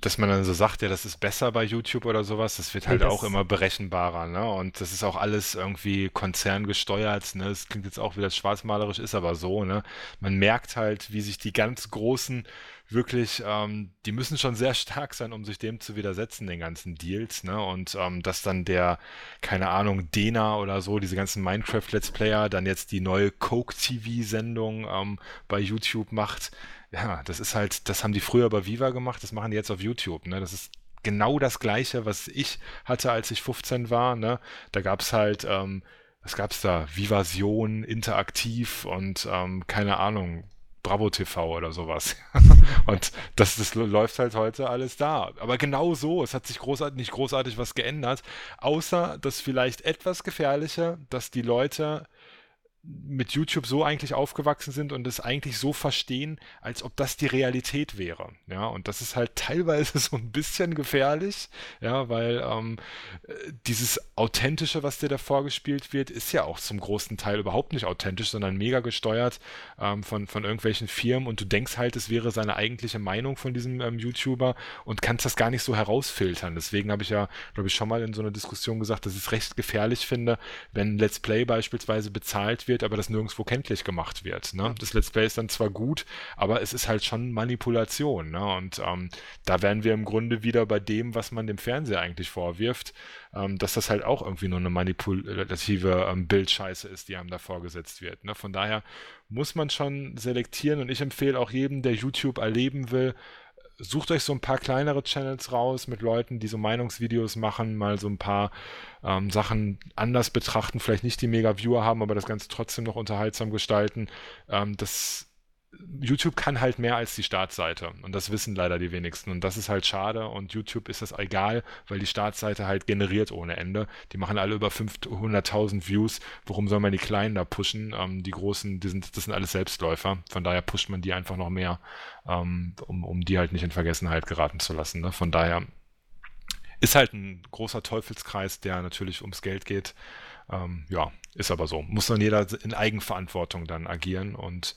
dass man dann so sagt, ja, das ist besser bei YouTube oder sowas, das wird halt das- auch immer berechenbarer, ne? Und das ist auch alles irgendwie konzerngesteuert, ne? Das klingt jetzt auch wieder schwarzmalerisch, ist aber so, ne? Man merkt halt, wie sich die ganz Großen wirklich, ähm, die müssen schon sehr stark sein, um sich dem zu widersetzen, den ganzen Deals, ne? Und ähm, dass dann der, keine Ahnung, Dena oder so, diese ganzen Minecraft-Let's Player, dann jetzt die neue Coke-TV-Sendung ähm, bei YouTube macht, ja, das ist halt, das haben die früher bei Viva gemacht, das machen die jetzt auf YouTube, ne? Das ist genau das Gleiche, was ich hatte, als ich 15 war, ne? Da gab's halt, ähm, was gab's da? Vivasion, Interaktiv und ähm, keine Ahnung, Bravo TV oder sowas. und das, das läuft halt heute alles da. Aber genau so, es hat sich großartig, nicht großartig was geändert, außer das vielleicht etwas gefährliche, dass die Leute mit YouTube so eigentlich aufgewachsen sind und es eigentlich so verstehen, als ob das die Realität wäre. Ja, und das ist halt teilweise so ein bisschen gefährlich, ja, weil ähm, äh, dieses Authentische, was dir da vorgespielt wird, ist ja auch zum großen Teil überhaupt nicht authentisch, sondern mega gesteuert ähm, von, von irgendwelchen Firmen und du denkst halt, es wäre seine eigentliche Meinung von diesem ähm, YouTuber und kannst das gar nicht so herausfiltern. Deswegen habe ich ja, glaube ich, schon mal in so einer Diskussion gesagt, dass ich es recht gefährlich finde, wenn Let's Play beispielsweise bezahlt wird, aber das nirgendwo kenntlich gemacht wird. Ne? Das Let's Play ist dann zwar gut, aber es ist halt schon Manipulation. Ne? Und ähm, da wären wir im Grunde wieder bei dem, was man dem Fernseher eigentlich vorwirft, ähm, dass das halt auch irgendwie nur eine manipulative ähm, Bildscheiße ist, die einem da vorgesetzt wird. Ne? Von daher muss man schon selektieren und ich empfehle auch jedem, der YouTube erleben will, sucht euch so ein paar kleinere Channels raus mit Leuten, die so Meinungsvideos machen, mal so ein paar ähm, Sachen anders betrachten, vielleicht nicht die Mega-Viewer haben, aber das Ganze trotzdem noch unterhaltsam gestalten. Ähm, das YouTube kann halt mehr als die Startseite und das wissen leider die wenigsten und das ist halt schade und YouTube ist das egal, weil die Startseite halt generiert ohne Ende. Die machen alle über 500.000 Views. Warum soll man die Kleinen da pushen? Ähm, die Großen, die sind, das sind alles Selbstläufer. Von daher pusht man die einfach noch mehr, ähm, um, um die halt nicht in Vergessenheit geraten zu lassen. Ne? Von daher ist halt ein großer Teufelskreis, der natürlich ums Geld geht. Ähm, ja, ist aber so. Muss dann jeder in Eigenverantwortung dann agieren und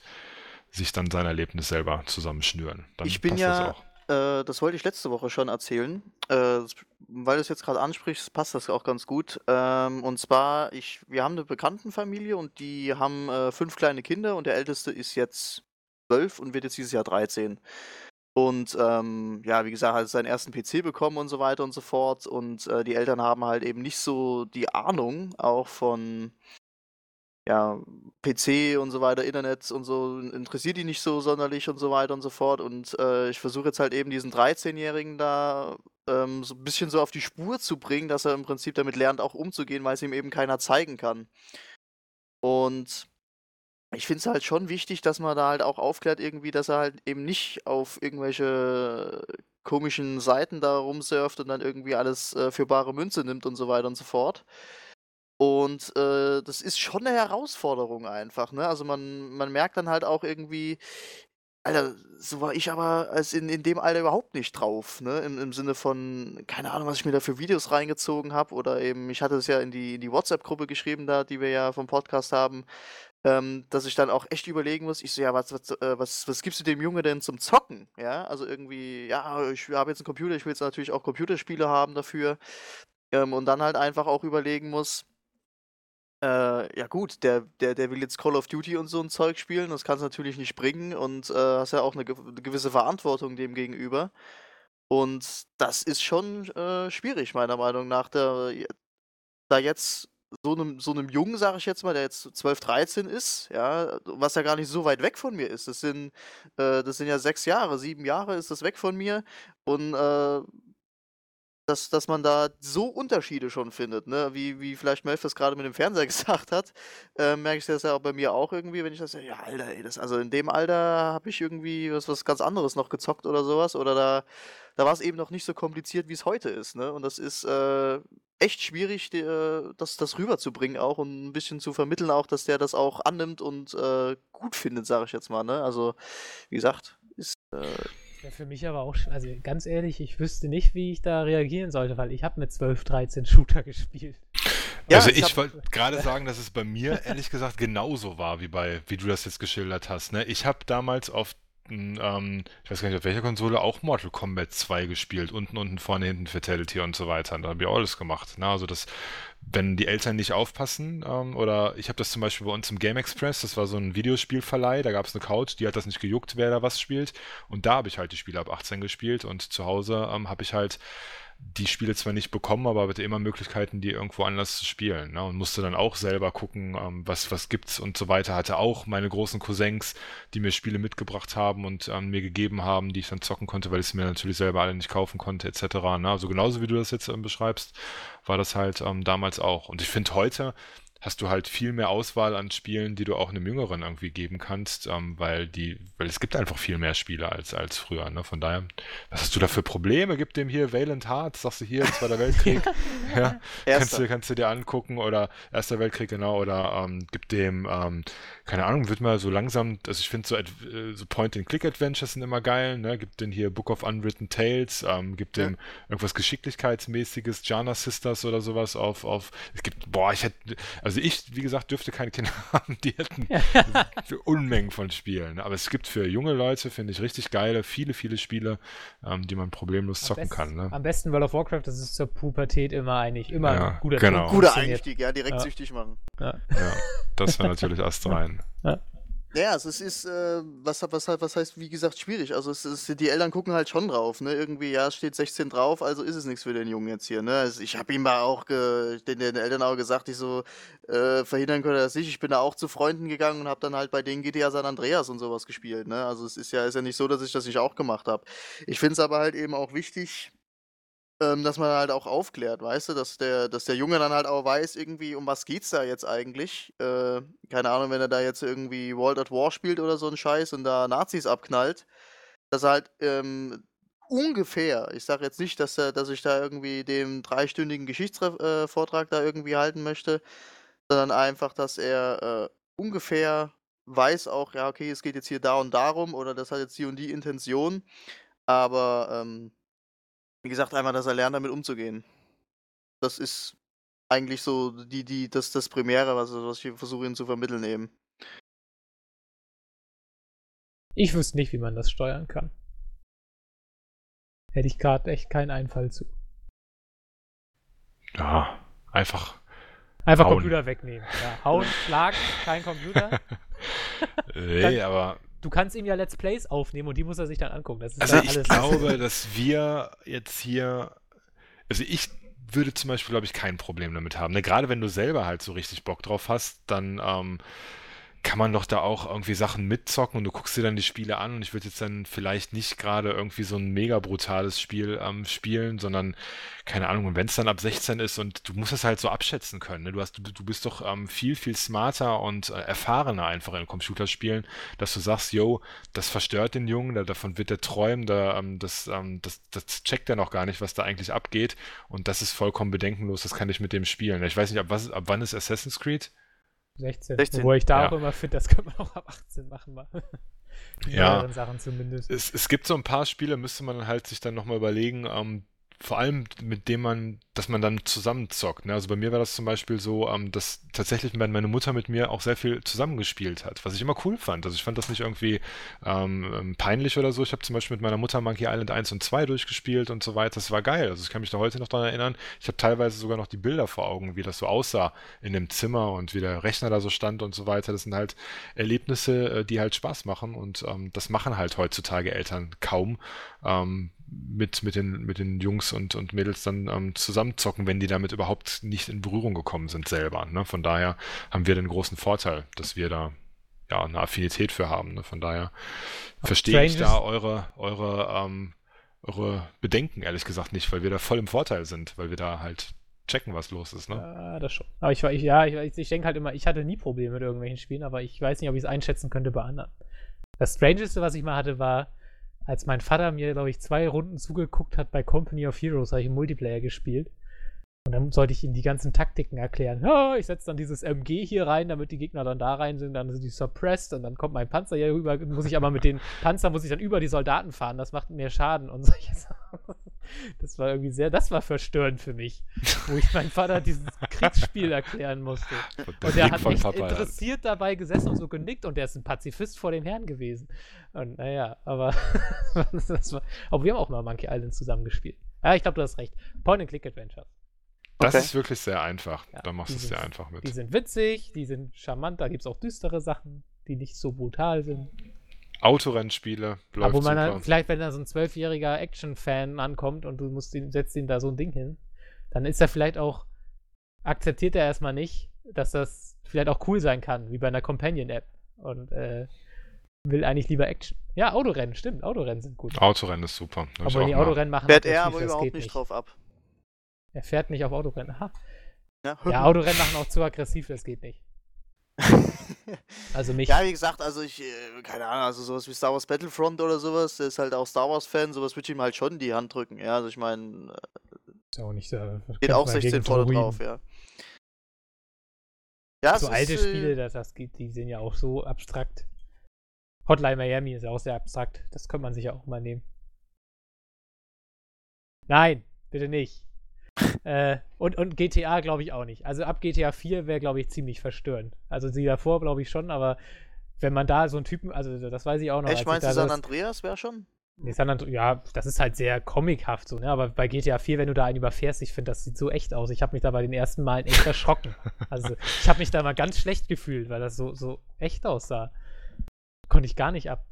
sich dann sein Erlebnis selber zusammenschnüren. Dann ich bin ja, das, äh, das, wollte ich letzte Woche schon erzählen, äh, weil du es jetzt gerade ansprichst, passt das auch ganz gut. Ähm, und zwar, ich, wir haben eine Bekanntenfamilie und die haben äh, fünf kleine Kinder und der älteste ist jetzt zwölf und wird jetzt dieses Jahr 13. Und ähm, ja, wie gesagt, hat seinen ersten PC bekommen und so weiter und so fort. Und äh, die Eltern haben halt eben nicht so die Ahnung auch von ja, PC und so weiter, Internet und so, interessiert die nicht so sonderlich und so weiter und so fort. Und äh, ich versuche jetzt halt eben diesen 13-Jährigen da ähm, so ein bisschen so auf die Spur zu bringen, dass er im Prinzip damit lernt, auch umzugehen, weil es ihm eben keiner zeigen kann. Und ich finde es halt schon wichtig, dass man da halt auch aufklärt irgendwie, dass er halt eben nicht auf irgendwelche komischen Seiten da rumsurft und dann irgendwie alles äh, für bare Münze nimmt und so weiter und so fort. Und äh, das ist schon eine Herausforderung einfach, ne? Also man, man merkt dann halt auch irgendwie, Alter, so war ich aber als in, in dem Alter überhaupt nicht drauf, ne? Im, Im Sinne von, keine Ahnung, was ich mir da für Videos reingezogen habe. Oder eben, ich hatte es ja in die, in die WhatsApp-Gruppe geschrieben, da, die wir ja vom Podcast haben, ähm, dass ich dann auch echt überlegen muss, ich so, ja, was, was, äh, was, was gibst du dem Junge denn zum Zocken? Ja, also irgendwie, ja, ich habe jetzt einen Computer, ich will jetzt natürlich auch Computerspiele haben dafür. Ähm, und dann halt einfach auch überlegen muss, äh, ja gut, der, der, der will jetzt Call of Duty und so ein Zeug spielen, das kann es natürlich nicht bringen und äh, hast ja auch eine, eine gewisse Verantwortung dem gegenüber. Und das ist schon äh, schwierig, meiner Meinung nach, da, da jetzt so einem, so einem Jungen, sage ich jetzt mal, der jetzt 12, 13 ist, ja, was ja gar nicht so weit weg von mir ist. Das sind, äh, das sind ja sechs Jahre, sieben Jahre ist das weg von mir. Und äh, dass, dass man da so Unterschiede schon findet, ne? Wie, wie vielleicht Melf das gerade mit dem Fernseher gesagt hat, äh, merke ich das ja auch bei mir auch irgendwie, wenn ich das ja, ja, Alter, ey, das, also in dem Alter habe ich irgendwie was, was ganz anderes noch gezockt oder sowas. Oder da, da war es eben noch nicht so kompliziert, wie es heute ist, ne? Und das ist äh, echt schwierig, die, äh, das, das rüberzubringen auch und ein bisschen zu vermitteln auch, dass der das auch annimmt und äh, gut findet, sage ich jetzt mal, ne? Also, wie gesagt, ist. Für mich aber auch, also ganz ehrlich, ich wüsste nicht, wie ich da reagieren sollte, weil ich habe mit 12, 13 Shooter gespielt. Ja, also ich, wollte gerade sagen, dass es bei mir ehrlich gesagt genauso war, wie bei, wie du das jetzt geschildert hast. Ne? Ich habe damals auf ähm, ich weiß gar nicht auf welcher Konsole, auch Mortal Kombat 2 gespielt. Unten, unten, vorne, hinten Fatality und so weiter. Da habe ich alles gemacht. Na, also das, wenn die Eltern nicht aufpassen, ähm, oder ich habe das zum Beispiel bei uns im Game Express, das war so ein Videospielverleih, da gab es eine Couch, die hat das nicht gejuckt, wer da was spielt. Und da habe ich halt die Spiele ab 18 gespielt und zu Hause ähm, habe ich halt die Spiele zwar nicht bekommen, aber hatte immer Möglichkeiten, die irgendwo anders zu spielen. Ne? Und musste dann auch selber gucken, ähm, was, was gibt's und so weiter. Hatte auch meine großen Cousins, die mir Spiele mitgebracht haben und ähm, mir gegeben haben, die ich dann zocken konnte, weil ich es mir natürlich selber alle nicht kaufen konnte, etc. Ne? Also genauso wie du das jetzt ähm, beschreibst, war das halt ähm, damals auch. Und ich finde heute, hast du halt viel mehr Auswahl an Spielen, die du auch einem Jüngeren irgendwie geben kannst, ähm, weil die, weil es gibt einfach viel mehr Spiele als, als früher. Ne? Von daher, was hast du da für Probleme? Gib dem hier Valiant Hearts, sagst du hier, Zweiter Weltkrieg, ja, kannst du, kannst du dir angucken oder Erster Weltkrieg, genau, oder ähm, gib dem, ähm, keine Ahnung, wird mal so langsam, also ich finde so, äh, so Point-and-Click-Adventures sind immer geil, ne? Gib den hier Book of Unwritten Tales, ähm, gib dem ja. irgendwas Geschicklichkeitsmäßiges, Jana Sisters oder sowas auf, auf, es gibt, boah, ich hätte, also ich, wie gesagt, dürfte keine Kinder haben, die hätten für Unmengen von Spielen. Aber es gibt für junge Leute, finde ich, richtig geile, viele, viele Spiele, ähm, die man problemlos am zocken best, kann. Ne? Am besten World of Warcraft, das ist zur Pubertät immer eigentlich immer ja, ein guter genau. Guter Einstieg, ja, direkt ja. süchtig machen. Ja, ja das wäre natürlich Ast rein. Ja. Ja, also es ist, äh, was, was, was heißt, wie gesagt, schwierig. Also es ist, die Eltern gucken halt schon drauf, ne? Irgendwie, ja, es steht 16 drauf, also ist es nichts für den Jungen jetzt hier, ne? Also ich habe ihm mal auch ge, den, den Eltern auch gesagt, ich so äh, verhindern könnte das nicht. Ich bin da auch zu Freunden gegangen und habe dann halt bei denen GTA San Andreas und sowas gespielt, ne? Also es ist ja, ist ja nicht so, dass ich das nicht auch gemacht habe. Ich finde es aber halt eben auch wichtig, ähm, dass man halt auch aufklärt, weißt du, dass der, dass der Junge dann halt auch weiß, irgendwie, um was geht's da jetzt eigentlich. Äh, keine Ahnung, wenn er da jetzt irgendwie World at War spielt oder so ein Scheiß und da Nazis abknallt, dass er halt ähm, ungefähr, ich sage jetzt nicht, dass, er, dass ich da irgendwie dem dreistündigen Geschichtsvortrag äh, da irgendwie halten möchte, sondern einfach, dass er äh, ungefähr weiß auch, ja, okay, es geht jetzt hier da und darum oder das hat jetzt die und die Intention, aber ähm, wie gesagt, einmal, dass er lernt, damit umzugehen. Das ist eigentlich so die, die, das, das Primäre, was, was ich versuche, ihnen zu vermitteln eben. Ich wüsste nicht, wie man das steuern kann. Hätte ich gerade echt keinen Einfall zu. Ja, einfach. Einfach hauen. Computer wegnehmen. Ja, hauen, schlagen, kein Computer. nee, aber. Du kannst ihm ja Let's Plays aufnehmen und die muss er sich dann angucken. also ich glaube, dass wir jetzt hier. Also ich würde zum Beispiel, glaube ich, kein Problem damit haben. Ne? Gerade wenn du selber halt so richtig Bock drauf hast, dann ähm, kann man doch da auch irgendwie Sachen mitzocken und du guckst dir dann die Spiele an und ich würde jetzt dann vielleicht nicht gerade irgendwie so ein mega brutales Spiel ähm, spielen, sondern keine Ahnung, wenn es dann ab 16 ist und du musst es halt so abschätzen können. Ne? Du, hast, du, du bist doch ähm, viel, viel smarter und äh, erfahrener einfach in Computerspielen, dass du sagst, yo, das verstört den Jungen, da, davon wird er träumen, da, ähm, das, ähm, das, das checkt er noch gar nicht, was da eigentlich abgeht und das ist vollkommen bedenkenlos, das kann ich mit dem spielen. Ich weiß nicht, ab, was, ab wann ist Assassin's Creed? 16. 16. Wo ich da ja. auch immer finde, das könnte man auch ab 18 machen. Mal. ja. Sachen zumindest. Es, es gibt so ein paar Spiele, müsste man halt sich dann nochmal überlegen, ähm, vor allem mit dem man, dass man dann zusammenzockt. Ne? Also bei mir war das zum Beispiel so, ähm, dass tatsächlich meine Mutter mit mir auch sehr viel zusammengespielt hat, was ich immer cool fand. Also ich fand das nicht irgendwie ähm, ähm peinlich oder so. Ich habe zum Beispiel mit meiner Mutter Monkey Island 1 und 2 durchgespielt und so weiter. Das war geil. Also ich kann mich da heute noch daran erinnern. Ich habe teilweise sogar noch die Bilder vor Augen, wie das so aussah in dem Zimmer und wie der Rechner da so stand und so weiter. Das sind halt Erlebnisse, äh, die halt Spaß machen und ähm, das machen halt heutzutage Eltern kaum. Ähm, mit, mit, den, mit den Jungs und, und Mädels dann ähm, zusammenzocken, wenn die damit überhaupt nicht in Berührung gekommen sind selber. Ne? Von daher haben wir den großen Vorteil, dass wir da ja eine Affinität für haben. Ne? Von daher verstehe ich da eure, eure, ähm, eure Bedenken ehrlich gesagt nicht, weil wir da voll im Vorteil sind, weil wir da halt checken, was los ist, ne? Ja, das schon. Aber ich, ich ja, ich, ich denke halt immer, ich hatte nie Probleme mit irgendwelchen Spielen, aber ich weiß nicht, ob ich es einschätzen könnte bei anderen. Das Strangeste, was ich mal hatte, war, als mein Vater mir, glaube ich, zwei Runden zugeguckt hat bei Company of Heroes, habe ich im Multiplayer gespielt. Und dann sollte ich ihm die ganzen Taktiken erklären. Ja, ich setze dann dieses MG hier rein, damit die Gegner dann da rein sind, dann sind die suppressed und dann kommt mein Panzer hier rüber, muss ich aber mit den Panzer muss ich dann über die Soldaten fahren, das macht mehr Schaden und solche Sachen. Das war irgendwie sehr, das war verstörend für mich, wo ich meinem Vater dieses Kriegsspiel erklären musste. Und der hat echt interessiert dabei gesessen und so genickt und der ist ein Pazifist vor dem Herrn gewesen. Und naja, aber das war, aber wir haben auch mal Monkey Island zusammen gespielt. Ja, ich glaube, du hast recht. Point-and-Click-Adventures. Das okay. ist wirklich sehr einfach. Ja, da machst du es sehr einfach mit. Die sind witzig, die sind charmant, da gibt es auch düstere Sachen, die nicht so brutal sind. Autorennspiele, läuft Aber wo man halt, vielleicht, wenn da so ein zwölfjähriger Action-Fan ankommt und du musst ihn, setzt ihn da so ein Ding hin, dann ist er vielleicht auch, akzeptiert er erstmal nicht, dass das vielleicht auch cool sein kann, wie bei einer Companion-App. Und äh, will eigentlich lieber Action. Ja, Autorennen, stimmt. Autorennen sind gut. Autorennen ist super. Aber die Autorennen machen Fährt er aber überhaupt nicht, nicht drauf ab. Er fährt nicht auf Autorennen. Aha. Ja, ja Autorennen machen auch zu aggressiv, das geht nicht. also mich. Ja, wie gesagt, also ich, äh, keine Ahnung, also sowas wie Star Wars Battlefront oder sowas, der ist halt auch Star Wars-Fan, sowas würde ich ihm halt schon die Hand drücken, ja. Also ich meine. Äh, ist ja auch nicht so. Geht auch 16 voll drauf, ja. Ja, so alte ist, äh, Spiele, das, das geht, die sind ja auch so abstrakt. Hotline Miami ist ja auch sehr abstrakt. Das könnte man sich ja auch mal nehmen. Nein, bitte nicht äh, und, und GTA glaube ich auch nicht. Also ab GTA 4 wäre, glaube ich, ziemlich verstörend. Also sie davor glaube ich schon, aber wenn man da so einen Typen, also das weiß ich auch noch. Echt, meinst du San Andreas wäre schon? Nee, San Andreas, ja, das ist halt sehr comichaft so, ne? Aber bei GTA 4, wenn du da einen überfährst, ich finde, das sieht so echt aus. Ich habe mich da bei den ersten Malen echt erschrocken. Also ich habe mich da mal ganz schlecht gefühlt, weil das so, so echt aussah. Konnte ich gar nicht ab.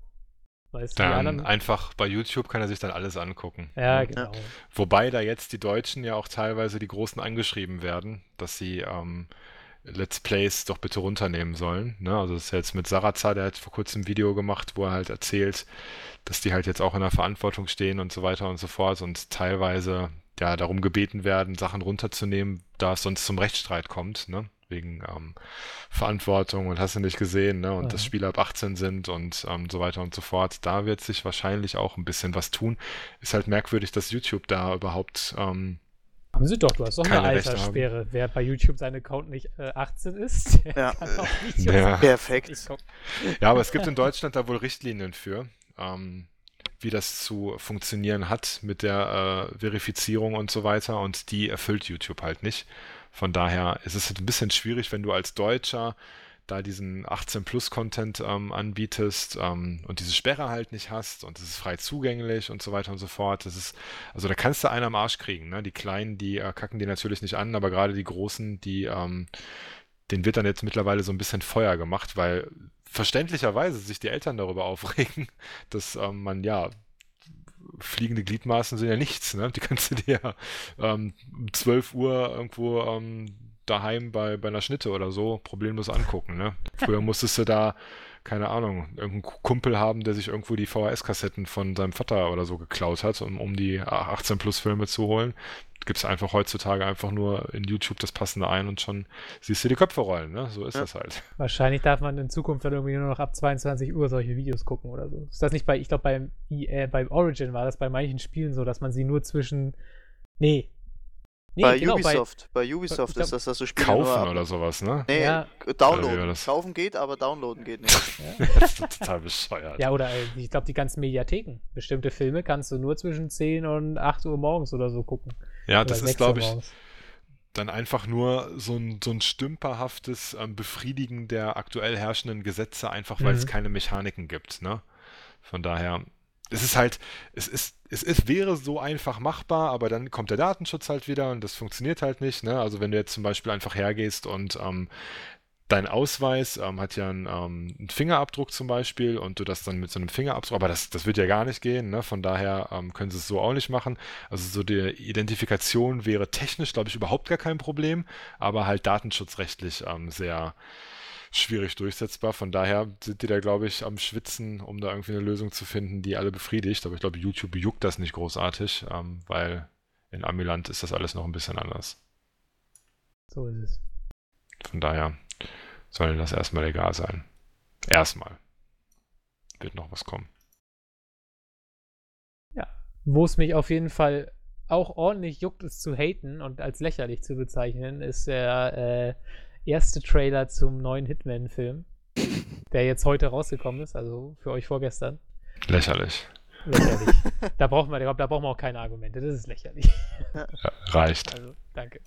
Weißt dann anderen... einfach bei YouTube kann er sich dann alles angucken. Ja, genau. Wobei da jetzt die Deutschen ja auch teilweise die Großen angeschrieben werden, dass sie ähm, Let's Plays doch bitte runternehmen sollen. Ne? Also das ist jetzt mit Sarazar, der hat vor kurzem ein Video gemacht, wo er halt erzählt, dass die halt jetzt auch in der Verantwortung stehen und so weiter und so fort und teilweise ja darum gebeten werden, Sachen runterzunehmen, da es sonst zum Rechtsstreit kommt, ne? Wegen ähm, Verantwortung und hast du nicht gesehen, ne? Und Mhm. dass Spieler ab 18 sind und ähm, so weiter und so fort. Da wird sich wahrscheinlich auch ein bisschen was tun. Ist halt merkwürdig, dass YouTube da überhaupt ähm, Haben sie doch, du hast doch eine Keine Alterssperre. Wer bei YouTube sein Account nicht äh, 18 ist, der Ja. kann auch Videos Ja. Perfekt. nicht. Ja, aber es gibt in Deutschland da wohl Richtlinien für, ähm, wie das zu funktionieren hat mit der äh, Verifizierung und so weiter und die erfüllt YouTube halt nicht. Von daher ist es ein bisschen schwierig, wenn du als Deutscher da diesen 18-Plus-Content ähm, anbietest ähm, und diese Sperre halt nicht hast und es ist frei zugänglich und so weiter und so fort. Das ist, also da kannst du einen am Arsch kriegen. Ne? Die Kleinen, die äh, kacken die natürlich nicht an, aber gerade die Großen, die, ähm, denen wird dann jetzt mittlerweile so ein bisschen Feuer gemacht, weil verständlicherweise sich die Eltern darüber aufregen, dass ähm, man ja fliegende Gliedmaßen sind ja nichts, ne? Die kannst du dir ähm, um 12 Uhr irgendwo ähm, daheim bei, bei einer Schnitte oder so problemlos angucken, ne? Früher musstest du da, keine Ahnung, irgendeinen Kumpel haben, der sich irgendwo die VHS-Kassetten von seinem Vater oder so geklaut hat, um, um die 18-Plus-Filme zu holen. Gibst einfach heutzutage einfach nur in YouTube das Passende ein und schon siehst du die Köpfe rollen, ne? So ist Ja. das halt. Wahrscheinlich darf man in Zukunft dann irgendwie nur noch ab 22 Uhr solche Videos gucken oder so. Ist das nicht bei, ich glaube, beim, EA, beim Origin war das bei manchen Spielen so, dass man sie nur zwischen. Nee. Nee, bei genau, Ubisoft, bei, Ubisoft ich glaub, ist das, dass du Spiele Kaufen oder sowas, ne? Nee, Ja. k- downloaden. Kaufen geht, aber downloaden geht nicht. Das ist total bescheuert. Ja, oder äh, ich glaube, die ganzen Mediatheken. Bestimmte Filme kannst du nur zwischen 10 und 8 Uhr morgens oder so gucken. Ja, oder das 6 ist, glaube ich, morgens. dann einfach nur so ein, so ein stümperhaftes ähm, Befriedigen der aktuell herrschenden Gesetze, einfach weil es Mhm. keine Mechaniken gibt. Ne? Von daher, es ist halt, es ist, es ist, wäre so einfach machbar, aber dann kommt der Datenschutz halt wieder und das funktioniert halt nicht. Ne? Also wenn du jetzt zum Beispiel einfach hergehst und ähm, dein Ausweis ähm, hat ja einen, ähm, einen Fingerabdruck zum Beispiel und du das dann mit so einem Fingerabdruck, aber das, das wird ja gar nicht gehen, ne? von daher ähm, können sie es so auch nicht machen. Also so die Identifikation wäre technisch, glaube ich, überhaupt gar kein Problem, aber halt datenschutzrechtlich ähm, sehr schwierig durchsetzbar. Von daher sind die da, glaube ich, am Schwitzen, um da irgendwie eine Lösung zu finden, die alle befriedigt. Aber ich glaube, YouTube juckt das nicht großartig, ähm, weil in Amiland ist das alles noch ein bisschen anders. So ist es. Von daher soll das erstmal egal sein. Erstmal. Wird noch was kommen. Wo es mich auf jeden Fall auch ordentlich juckt, es zu haten und als lächerlich zu bezeichnen, ist der äh, erste Trailer zum neuen Hitman-Film, der jetzt heute rausgekommen ist, also für euch vorgestern. Lächerlich. Lächerlich. da braucht man, da braucht man auch keine Argumente, das ist lächerlich. Ja, reicht. Also, danke.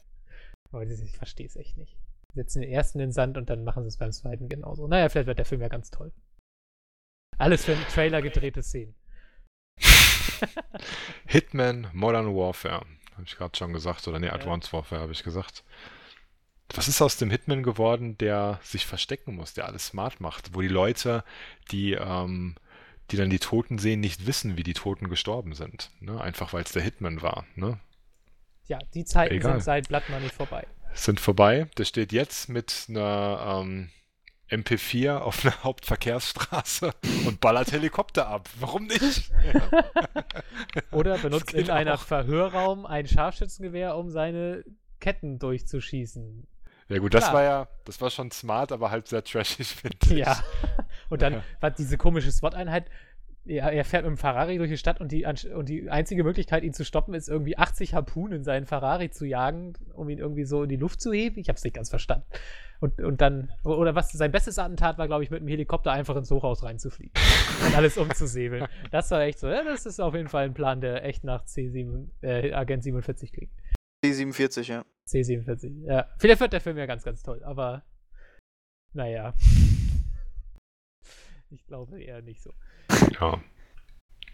Aber das, ich verstehe es echt nicht. Setzen den ersten in den Sand und dann machen sie es beim zweiten genauso. Naja, vielleicht wird der Film ja ganz toll. Alles für einen Trailer gedrehte Szenen. Hitman Modern Warfare. Habe ich gerade schon gesagt. Oder nee, Ja. Advanced Warfare habe ich gesagt. Was ist aus dem Hitman geworden, der sich verstecken muss, der alles smart macht, wo die Leute, die, ähm, die dann die Toten sehen, nicht wissen, wie die Toten gestorben sind. Ne? Einfach weil es der Hitman war. Ne? Ja, die Zeiten Egal. sind seit Blood Money vorbei. Sind vorbei. Der steht jetzt mit einer ähm, MP4 auf einer Hauptverkehrsstraße und ballert Helikopter ab. Warum nicht? Ja. Oder benutzt in einer auch. Verhörraum ein Scharfschützengewehr, um seine Ketten durchzuschießen. Ja gut, das Klar. war ja, das war schon smart, aber halt sehr trashig, finde ich. Ja. Und dann Ja. war diese komische SWAT-Einheit. Er, er fährt mit dem Ferrari durch die Stadt und die, und die einzige Möglichkeit, ihn zu stoppen, ist irgendwie 80 Harpunen in seinen Ferrari zu jagen, um ihn irgendwie so in die Luft zu heben. Ich habe es nicht ganz verstanden. Und, und dann, oder was, sein bestes Attentat war, glaube ich, mit dem Helikopter einfach ins Hochhaus reinzufliegen und alles umzusäbeln. Das war echt so, ja, das ist auf jeden Fall ein Plan, der echt nach C7, äh, Agent 47 klingt. D47, ja. C47, ja. Vielleicht wird der Film ja ganz, ganz toll, aber naja. Ich glaube eher nicht so. Ja.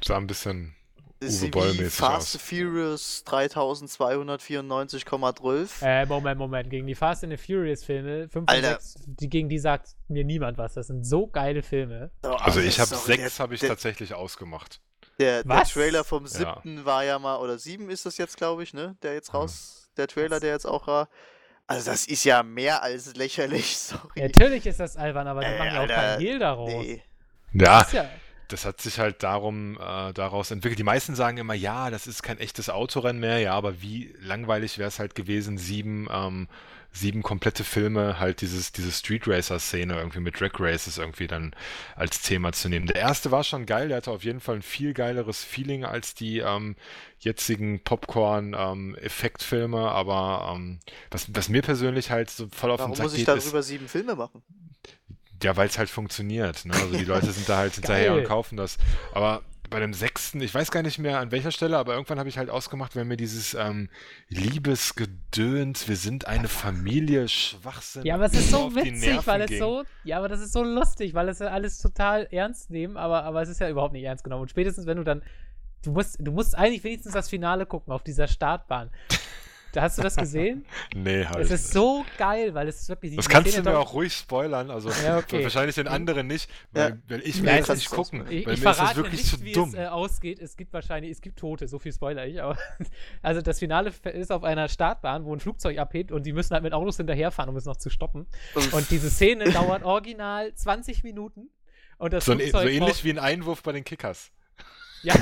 Sah ein bisschen Ist Uwe Boll-mäßig Fast aus. Furious 3294,12. Äh, Moment, Moment. Gegen die Fast and the Furious Filme, 5 und Alter. 6, die, gegen die sagt mir niemand was. Das sind so geile Filme. Oh, Also ich habe sorry, sechs der- habe ich der, tatsächlich ausgemacht. Der, der? Trailer vom Ja. siebten war ja mal, oder sieben ist das jetzt, glaube ich, ne? Der jetzt Ja. raus, der Trailer, der jetzt auch war. Also das ist ja mehr als lächerlich, sorry. Natürlich ist das albern, aber die Ey, machen ja auch keinen Hehl daraus. nee. Ja, ja, das hat sich halt darum, äh, daraus entwickelt. Die meisten sagen immer, ja, das ist kein echtes Autorennen mehr, ja, aber wie langweilig wäre es halt gewesen, sieben, ähm, sieben komplette Filme halt dieses, diese Street Racer-Szene irgendwie mit Drag Races irgendwie dann als Thema zu nehmen. Der erste war schon geil, der hatte auf jeden Fall ein viel geileres Feeling als die ähm, jetzigen Popcorn-Effektfilme, ähm, aber ähm, was, was mir persönlich halt so voll auf Warum den Sack muss ich geht, ist, darüber sieben Filme machen? ja, weil es halt funktioniert. Ne? Also die Leute sind da halt hinterher und kaufen das. Aber bei dem sechsten, ich weiß gar nicht mehr an welcher Stelle, aber irgendwann habe ich halt ausgemacht, wenn mir dieses ähm, Liebesgedöns, wir sind eine Familie, Schwachsinn. Ja, aber es ist so witzig, weil es ging. so, ja, aber das ist so lustig, weil es ja alles total ernst nehmen, aber, aber es ist ja überhaupt nicht ernst genommen. Und spätestens, wenn du dann, du musst, du musst eigentlich wenigstens das Finale gucken auf dieser Startbahn. Da hast du das gesehen? Nee, halt. es ist so geil, weil es ist wirklich. das kannst du Szene mir dauert- auch ruhig spoilern, also Ja, okay. wahrscheinlich den anderen nicht, weil, Ja. weil ich Ja, will ich das nicht gucken. Ich, weil ich mir ist das verrate wirklich nicht, zu wie dumm. es äh, ausgeht. Es gibt wahrscheinlich, es gibt Tote, so viel spoiler ich, aber also das Finale ist auf einer Startbahn, wo ein Flugzeug abhebt und die müssen halt mit Autos hinterherfahren, um es noch zu stoppen. Und diese Szene dauert original 20 Minuten. Und das so, ein, so Flugzeug ähnlich braucht- wie ein Einwurf bei den Kickers. Ja,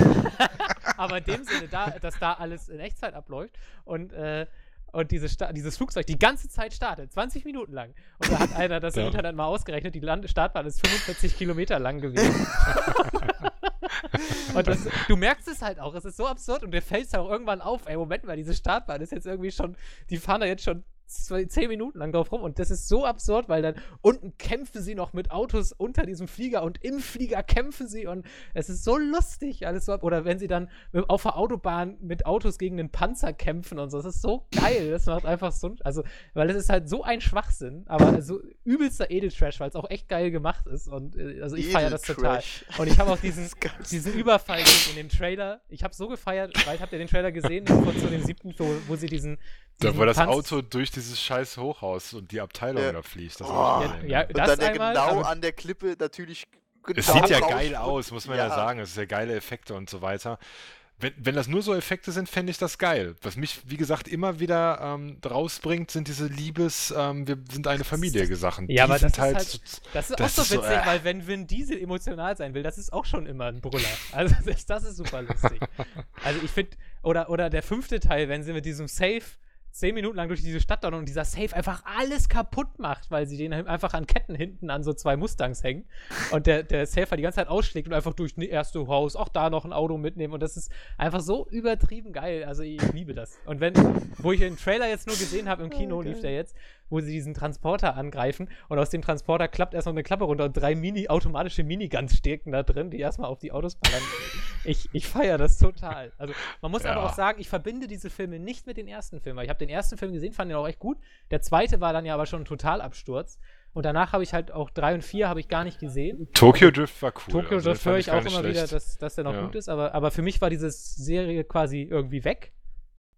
aber in dem Sinne, da, dass da alles in Echtzeit abläuft und, äh, und diese Sta dieses Flugzeug die ganze Zeit startet, 20 Minuten lang. Und da hat einer das im Ja. Internet mal ausgerechnet, die Land Startbahn ist 45 Kilometer lang gewesen. und das, du merkst es halt auch, es ist so absurd und dir fällt es auch irgendwann auf, ey, Moment mal, diese Startbahn ist jetzt irgendwie schon, die fahren da jetzt schon zehn Minuten lang drauf rum. Und das ist so absurd, weil dann unten kämpfen sie noch mit Autos unter diesem Flieger und im Flieger kämpfen sie. Und es ist so lustig alles so. Oder wenn sie dann auf der Autobahn mit Autos gegen den Panzer kämpfen und so, das ist so geil, das macht einfach so, also, weil es ist halt so ein Schwachsinn, aber so übelster Edeltrash, weil es auch echt geil gemacht ist. Und äh, also ich feiere das total. Und ich habe auch diesen, diesen Überfall in dem Trailer, ich habe so gefeiert, weil habt ihr den Trailer gesehen, von zu dem siebten, wo, wo sie diesen, Da, wo das Panz- Auto durch dieses scheiß Hochhaus und die Abteilung Ja. da fliegt. Das Oh. Ja, ja, Und das dann der einmal, genau aber- an der Klippe natürlich genau Es sieht ja geil aus, muss man ja, Ja. sagen. Es ist ja geile Effekte und so weiter. Wenn, wenn das nur so Effekte sind, fände ich das geil. Was mich, wie gesagt, immer wieder ähm, rausbringt, sind diese Liebes, ähm, wir sind eine Familie Gesachen. Ja, aber das sind ist halt- Das ist Das auch so, witzig, äh. weil wenn Vin Diesel emotional sein will, das ist auch schon immer ein Brüller. Also das, das ist super lustig. Also ich finde, oder, oder der fünfte Teil, wenn sie mit diesem Safe zehn Minuten lang durch diese Stadt dauern und dieser Safe einfach alles kaputt macht, weil sie den einfach an Ketten hinten an so zwei Mustangs hängen und der, der Safer die ganze Zeit ausschlägt und einfach durch das erste Haus auch da noch ein Auto mitnehmen und das ist einfach so übertrieben geil. Also ich liebe das. Und wenn, wo ich den Trailer jetzt nur gesehen habe im Kino, lief der jetzt, wo sie diesen Transporter angreifen und aus dem Transporter klappt erstmal eine Klappe runter und drei Mini, automatische Miniguns stecken da drin, die erstmal auf die Autos ballern. ich ich feiere das total. Also man muss aber Ja. auch sagen, ich verbinde diese Filme nicht mit den ersten Filmen, weil ich habe den ersten Film gesehen, fand den auch echt gut. Der zweite war dann ja aber schon ein Totalabsturz. Und danach habe ich halt auch drei und vier habe ich gar nicht gesehen. Tokyo Drift war cool. Tokyo also Drift höre ich auch immer wieder, schlecht. dass, dass der noch Ja. gut ist, aber, aber für mich war diese Serie quasi irgendwie weg.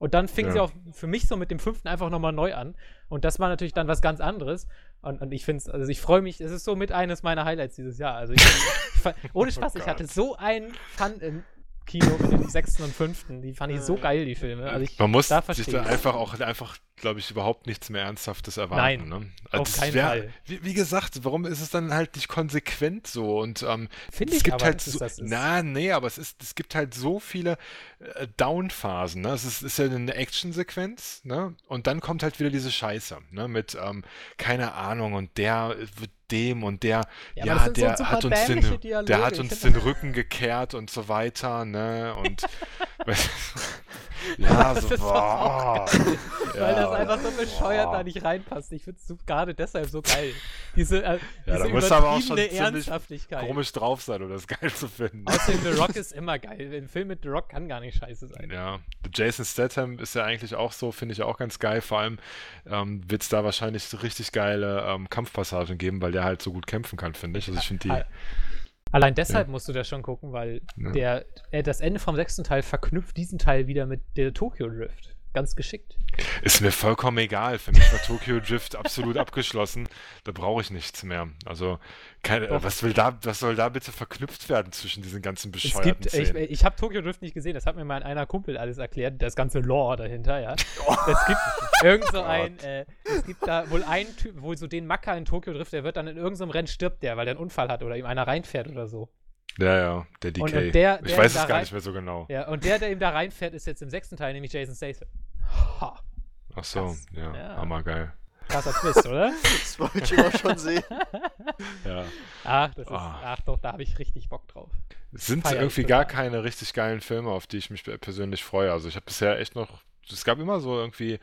Und dann fing Ja. sie auch für mich so mit dem fünften einfach nochmal neu an. Und das war natürlich dann was ganz anderes. Und, und ich finde es, also ich freue mich, es ist so mit eines meiner Highlights dieses Jahr. Also ich, ich, ohne Spaß, ich Oh Gott. hatte so einen Fun im Kino mit dem sechsten und fünften. Die fand ich so geil, die Filme. Also ich, Man muss da sich da einfach auch einfach, glaube ich, überhaupt nichts mehr Ernsthaftes erwarten. Nein, ne? auf das keinen wär- Fall. Wie, wie gesagt, warum ist es dann halt nicht konsequent so? Und ähm, Finde es ich gibt aber, halt so, das ist. na, nee, aber es ist, es gibt halt so viele äh, Down-Phasen. Ne? Es ist, ist ja eine Action-Sequenz, ne? Und dann kommt halt wieder diese Scheiße, ne? Mit ähm, keine Ahnung und der wird dem und der, Ja, ja, so der super hat uns den, der hat uns den Rücken gekehrt und so weiter, ne? Und ja, Das so boah. Weil das Ja, einfach so bescheuert boah. da nicht reinpasst. Ich finde es so, gerade deshalb so geil. Diese, äh, Ja, da diese du aber auch schon Ernsthaftigkeit. komisch drauf sein, um das geil zu finden. Außerdem The Rock ist immer geil. Ein Film mit The Rock kann gar nicht scheiße sein. Ja, Jason Statham ist ja eigentlich auch so, finde ich auch ganz geil. Vor allem ähm, wird es da wahrscheinlich so richtig geile ähm, Kampfpassagen geben, weil der halt so gut kämpfen kann, finde ich. Also ich finde die. Allein deshalb musst du das schon gucken, weil Ja. der, äh, das Ende vom sechsten Teil verknüpft diesen Teil wieder mit der Tokyo Drift. Ganz geschickt. Ist mir vollkommen egal. Für mich war Tokyo Drift absolut abgeschlossen. Da brauche ich nichts mehr. Also, keine, was, will da, was soll da bitte verknüpft werden zwischen diesen ganzen Es bescheuerten gibt, ich, ich habe Tokyo Drift nicht gesehen, das hat mir mal einer Kumpel alles erklärt, das ganze Lore dahinter, ja. Es gibt irgend so Gott. ein, äh, es gibt da wohl einen Typ, wohl so den Macker in Tokyo Drift, der wird dann in irgendeinem Rennen stirbt der, weil der einen Unfall hat oder ihm einer reinfährt oder so. Ja, ja, der DK. Und, und der, ich der weiß da es gar rein- nicht mehr so genau. Ja, und der, der ihm da reinfährt, ist jetzt im sechsten Teil, nämlich Jason Statham. Ha, Ach so, Krass. ja, Ja. hammergeil. krasser Twist, oder? Das wollte ich immer schon sehen. Ja. Ach, das ist, Ah. ach doch, da habe ich richtig Bock drauf. Es sind Feier ich irgendwie gar keine richtig geilen Filme, auf die ich mich persönlich freue. Also ich habe bisher echt noch, es gab immer so irgendwie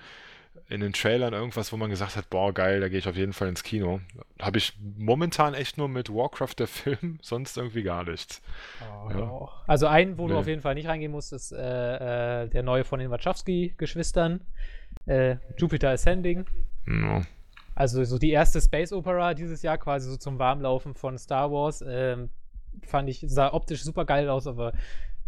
in den Trailern irgendwas, wo man gesagt hat, boah, geil, da gehe ich auf jeden Fall ins Kino. Habe ich momentan echt nur mit Warcraft der Film, sonst irgendwie gar nichts. Oh, Ja. Also einen, wo du Nee. auf jeden Fall nicht reingehen musst, ist äh, äh, der neue von den Wachowski-Geschwistern. Äh, Jupiter Ascending. Ja. Also so die erste Space Opera dieses Jahr, quasi so zum Warmlaufen von Star Wars. Ähm, fand ich, sah optisch super geil aus, aber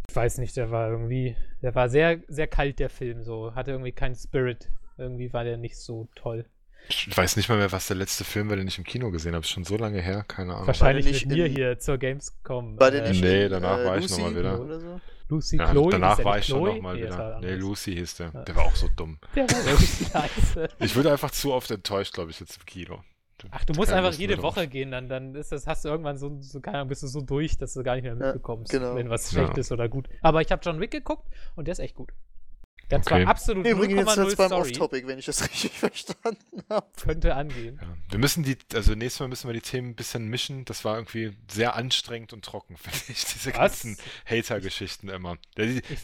ich weiß nicht, der war irgendwie, der war sehr, sehr kalt, der Film, so. Hatte irgendwie keinen Spirit. Irgendwie war der nicht so toll. Ich weiß nicht mal mehr, was der letzte Film war, den ich im Kino gesehen habe. Ist schon so lange her, keine Ahnung. Wahrscheinlich nicht mit mir hier zur Gamescom. War der äh, nicht nee, in, danach äh, war ich noch Lucy mal wieder. Lucy Ja, Chloe. danach war ich schon Chloe? nochmal Nee, das war wieder. Nee. Lucy hieß der. Ja. Der war auch so dumm. Der war wirklich scheiße. Ich wurde einfach zu oft enttäuscht, glaube ich, jetzt im Kino. Ach, du musst einfach jede mehr drauf. Woche gehen, dann, dann ist das, hast du irgendwann so, so, keine Ahnung, bist du so durch, dass du gar nicht mehr Ja, mitbekommst, genau. wenn was Ja. schlecht ist oder gut. Aber ich habe John Wick geguckt und der ist echt gut. Der hat Okay. zwar absolut Übrigens jetzt 0,0 beim Off-Topic, wenn ich das richtig verstanden habe. könnte angehen. Ja. Wir müssen die, also nächstes Mal müssen wir die Themen ein bisschen mischen. Das war irgendwie sehr anstrengend und trocken, finde ich, diese Was? ganzen Hater-Geschichten immer.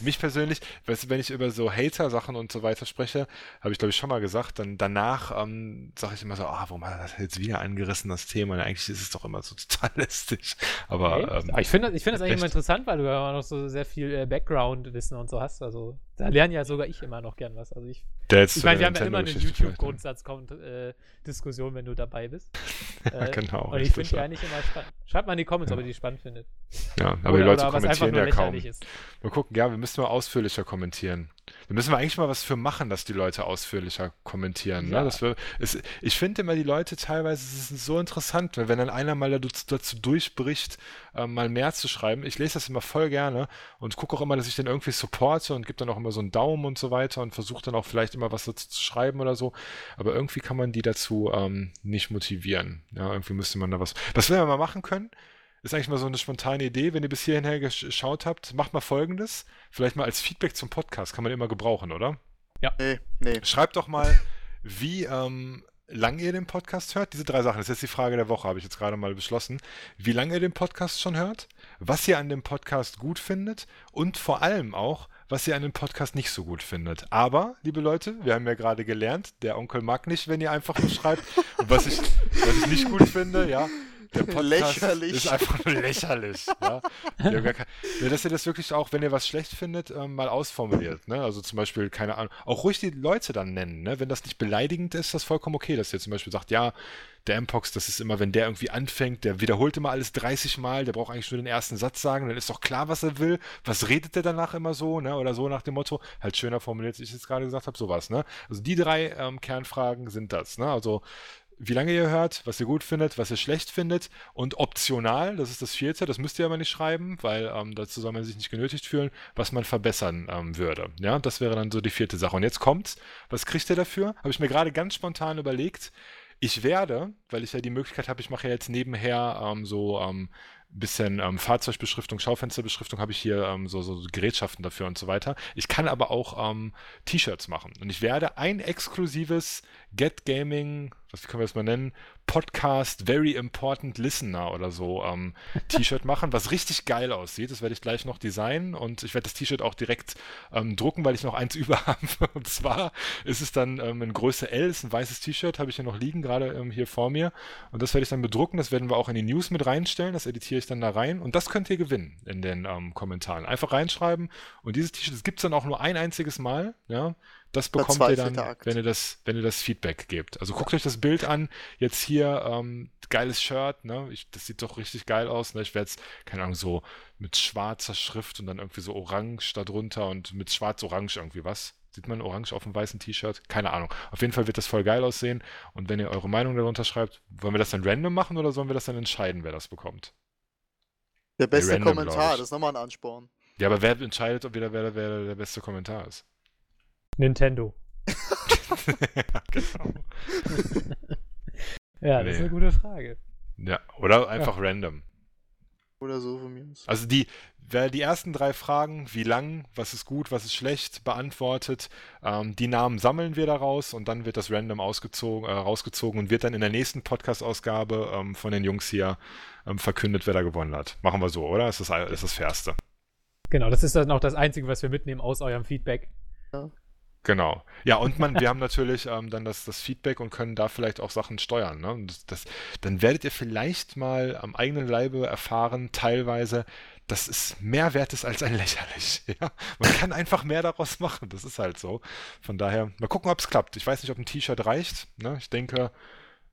Mich persönlich, weißt du, wenn ich über so Hater-Sachen und so weiter spreche, habe ich glaube ich schon mal gesagt, dann danach ähm, sage ich immer so, ah, warum hat er das jetzt wieder angerissen, das Thema? Und eigentlich ist es doch immer so total lästig. Aber Echt? ähm, Aber ich finde das, ich find das eigentlich echt? immer interessant, weil du ja immer noch so sehr viel äh, Background-Wissen und so hast. Also da lerne ja sogar ich immer noch gern was. Also ich, ich meine, wir haben ja immer eine ne? YouTube-Grundsatz-Diskussion, wenn du dabei bist. Ja, Äh, genau, Und ich finde die ja. eigentlich immer spannend. Schreibt mal in die Comments, Ja. ob ihr die spannend findet. Ja, aber Oder- die Leute kommentieren ja kaum. ist. Mal gucken, ja, wir müssen mal ausführlicher kommentieren. Da müssen wir eigentlich mal was für machen, dass die Leute ausführlicher kommentieren. Ja. Ne? Das wir, es, ich finde immer, die Leute teilweise, es ist so interessant, weil wenn dann einer mal dazu, dazu durchbricht, äh, mal mehr zu schreiben. Ich lese das immer voll gerne und gucke auch immer, dass ich den irgendwie supporte und gebe dann auch immer so einen Daumen und so weiter und versuche dann auch vielleicht immer was dazu zu schreiben oder so. Aber irgendwie kann man die dazu ähm, nicht motivieren. Ja, irgendwie müsste man da was. Was wir mal machen können, ist eigentlich mal so eine spontane Idee, wenn ihr bis hierhin geschaut habt, macht mal folgendes. Vielleicht mal als Feedback zum Podcast, kann man immer gebrauchen, oder? Nee, nee. Schreibt doch mal, wie ähm, lang ihr den Podcast hört. Diese drei Sachen, das ist jetzt die Frage der Woche, habe ich jetzt gerade mal beschlossen. Wie lange ihr den Podcast schon hört, was ihr an dem Podcast gut findet und vor allem auch, was ihr an dem Podcast nicht so gut findet. Aber, liebe Leute, wir haben ja gerade gelernt, der Onkel mag nicht, wenn ihr einfach nur schreibt. Und was ich, was ich nicht gut finde, ja, der Podcast Lächerlich. ist einfach nur lächerlich. Ja? Kein, ja, dass ihr das wirklich auch, wenn ihr was schlecht findet, ähm, mal ausformuliert. Ne? Also zum Beispiel, keine Ahnung, auch ruhig die Leute dann nennen. Ne? Wenn das nicht beleidigend ist, ist das vollkommen okay, dass ihr zum Beispiel sagt, ja, der Mpox, das ist immer, wenn der irgendwie anfängt, der wiederholt immer alles 30 Mal, der braucht eigentlich nur den ersten Satz sagen, dann ist doch klar, was er will. Was redet der danach immer so, ne? Oder so nach dem Motto, halt schöner formuliert, als ich jetzt gerade gesagt habe, sowas, ne? Also die drei ähm, Kernfragen sind das, ne? Also wie lange ihr hört, was ihr gut findet, was ihr schlecht findet und optional, das ist das vierte, das müsst ihr aber nicht schreiben, weil ähm, dazu soll man sich nicht genötigt fühlen, was man verbessern ähm, würde. Ja, das wäre dann so die vierte Sache. Und jetzt kommt's, was kriegt ihr dafür? Habe ich mir gerade ganz spontan überlegt. Ich werde, weil ich ja die Möglichkeit habe, ich mache ja jetzt nebenher ähm, so ähm, bisschen ähm, Fahrzeugbeschriftung, Schaufensterbeschriftung, habe ich hier ähm, so, so Gerätschaften dafür und so weiter. Ich kann aber auch ähm, T-Shirts machen. Und ich werde ein exklusives Get Gaming, was können wir das mal nennen, Podcast Very Important Listener oder so ähm, T-Shirt machen, was richtig geil aussieht. Das werde ich gleich noch designen und ich werde das T-Shirt auch direkt ähm, drucken, weil ich noch eins über habe. Und zwar ist es dann ähm, in Größe L, ist ein weißes T-Shirt, habe ich hier noch liegen, gerade ähm, hier vor mir. Und das werde ich dann bedrucken. Das werden wir auch in die News mit reinstellen. Das editiere ich dann da rein. Und das könnt ihr gewinnen in den ähm, Kommentaren. Einfach reinschreiben. Und dieses T-Shirt, gibt es dann auch nur ein einziges Mal. Ja, das bekommt ihr dann, Akt. wenn ihr das, wenn ihr das Feedback gebt. Also guckt euch das Bild an. Jetzt hier ähm, geiles Shirt. Ne? Ich, das sieht doch richtig geil aus. Ne? Ich werde es, keine Ahnung, so mit schwarzer Schrift und dann irgendwie so orange darunter und mit schwarz-orange irgendwie was. Sieht man orange auf dem weißen T-Shirt? Keine Ahnung. Auf jeden Fall wird das voll geil aussehen. Und wenn ihr eure Meinung darunter schreibt, wollen wir das dann random machen oder sollen wir das dann entscheiden, wer das bekommt? Der beste random, glaub Kommentar, das ist nochmal ein Ansporn. Ja, aber wer entscheidet, ob wieder wer, wer der beste Kommentar ist? Nintendo. genau. Ja, das ist Nee. eine gute Frage. Ja, oder einfach random. Oder so von mir aus. Also die, wer die ersten drei Fragen, wie lang, was ist gut, was ist schlecht, beantwortet, ähm, die Namen sammeln wir daraus und dann wird das random ausgezogen, äh, rausgezogen und wird dann in der nächsten Podcast-Ausgabe ähm, von den Jungs hier ähm, verkündet, wer da gewonnen hat. Machen wir so, oder? Das ist das, ist das Fairste. Genau, das ist dann auch das Einzige, was wir mitnehmen aus eurem Feedback. Ja. Genau. Ja, und man, wir haben natürlich ähm, dann das, das Feedback und können da vielleicht auch Sachen steuern. Ne? Das, das, dann werdet ihr vielleicht mal am eigenen Leibe erfahren, teilweise, dass es mehr wert ist als ein lächerlich. Ja? Man kann einfach mehr daraus machen. Das ist halt so. Von daher, mal gucken, ob es klappt. Ich weiß nicht, ob ein T-Shirt reicht. Ne? Ich denke,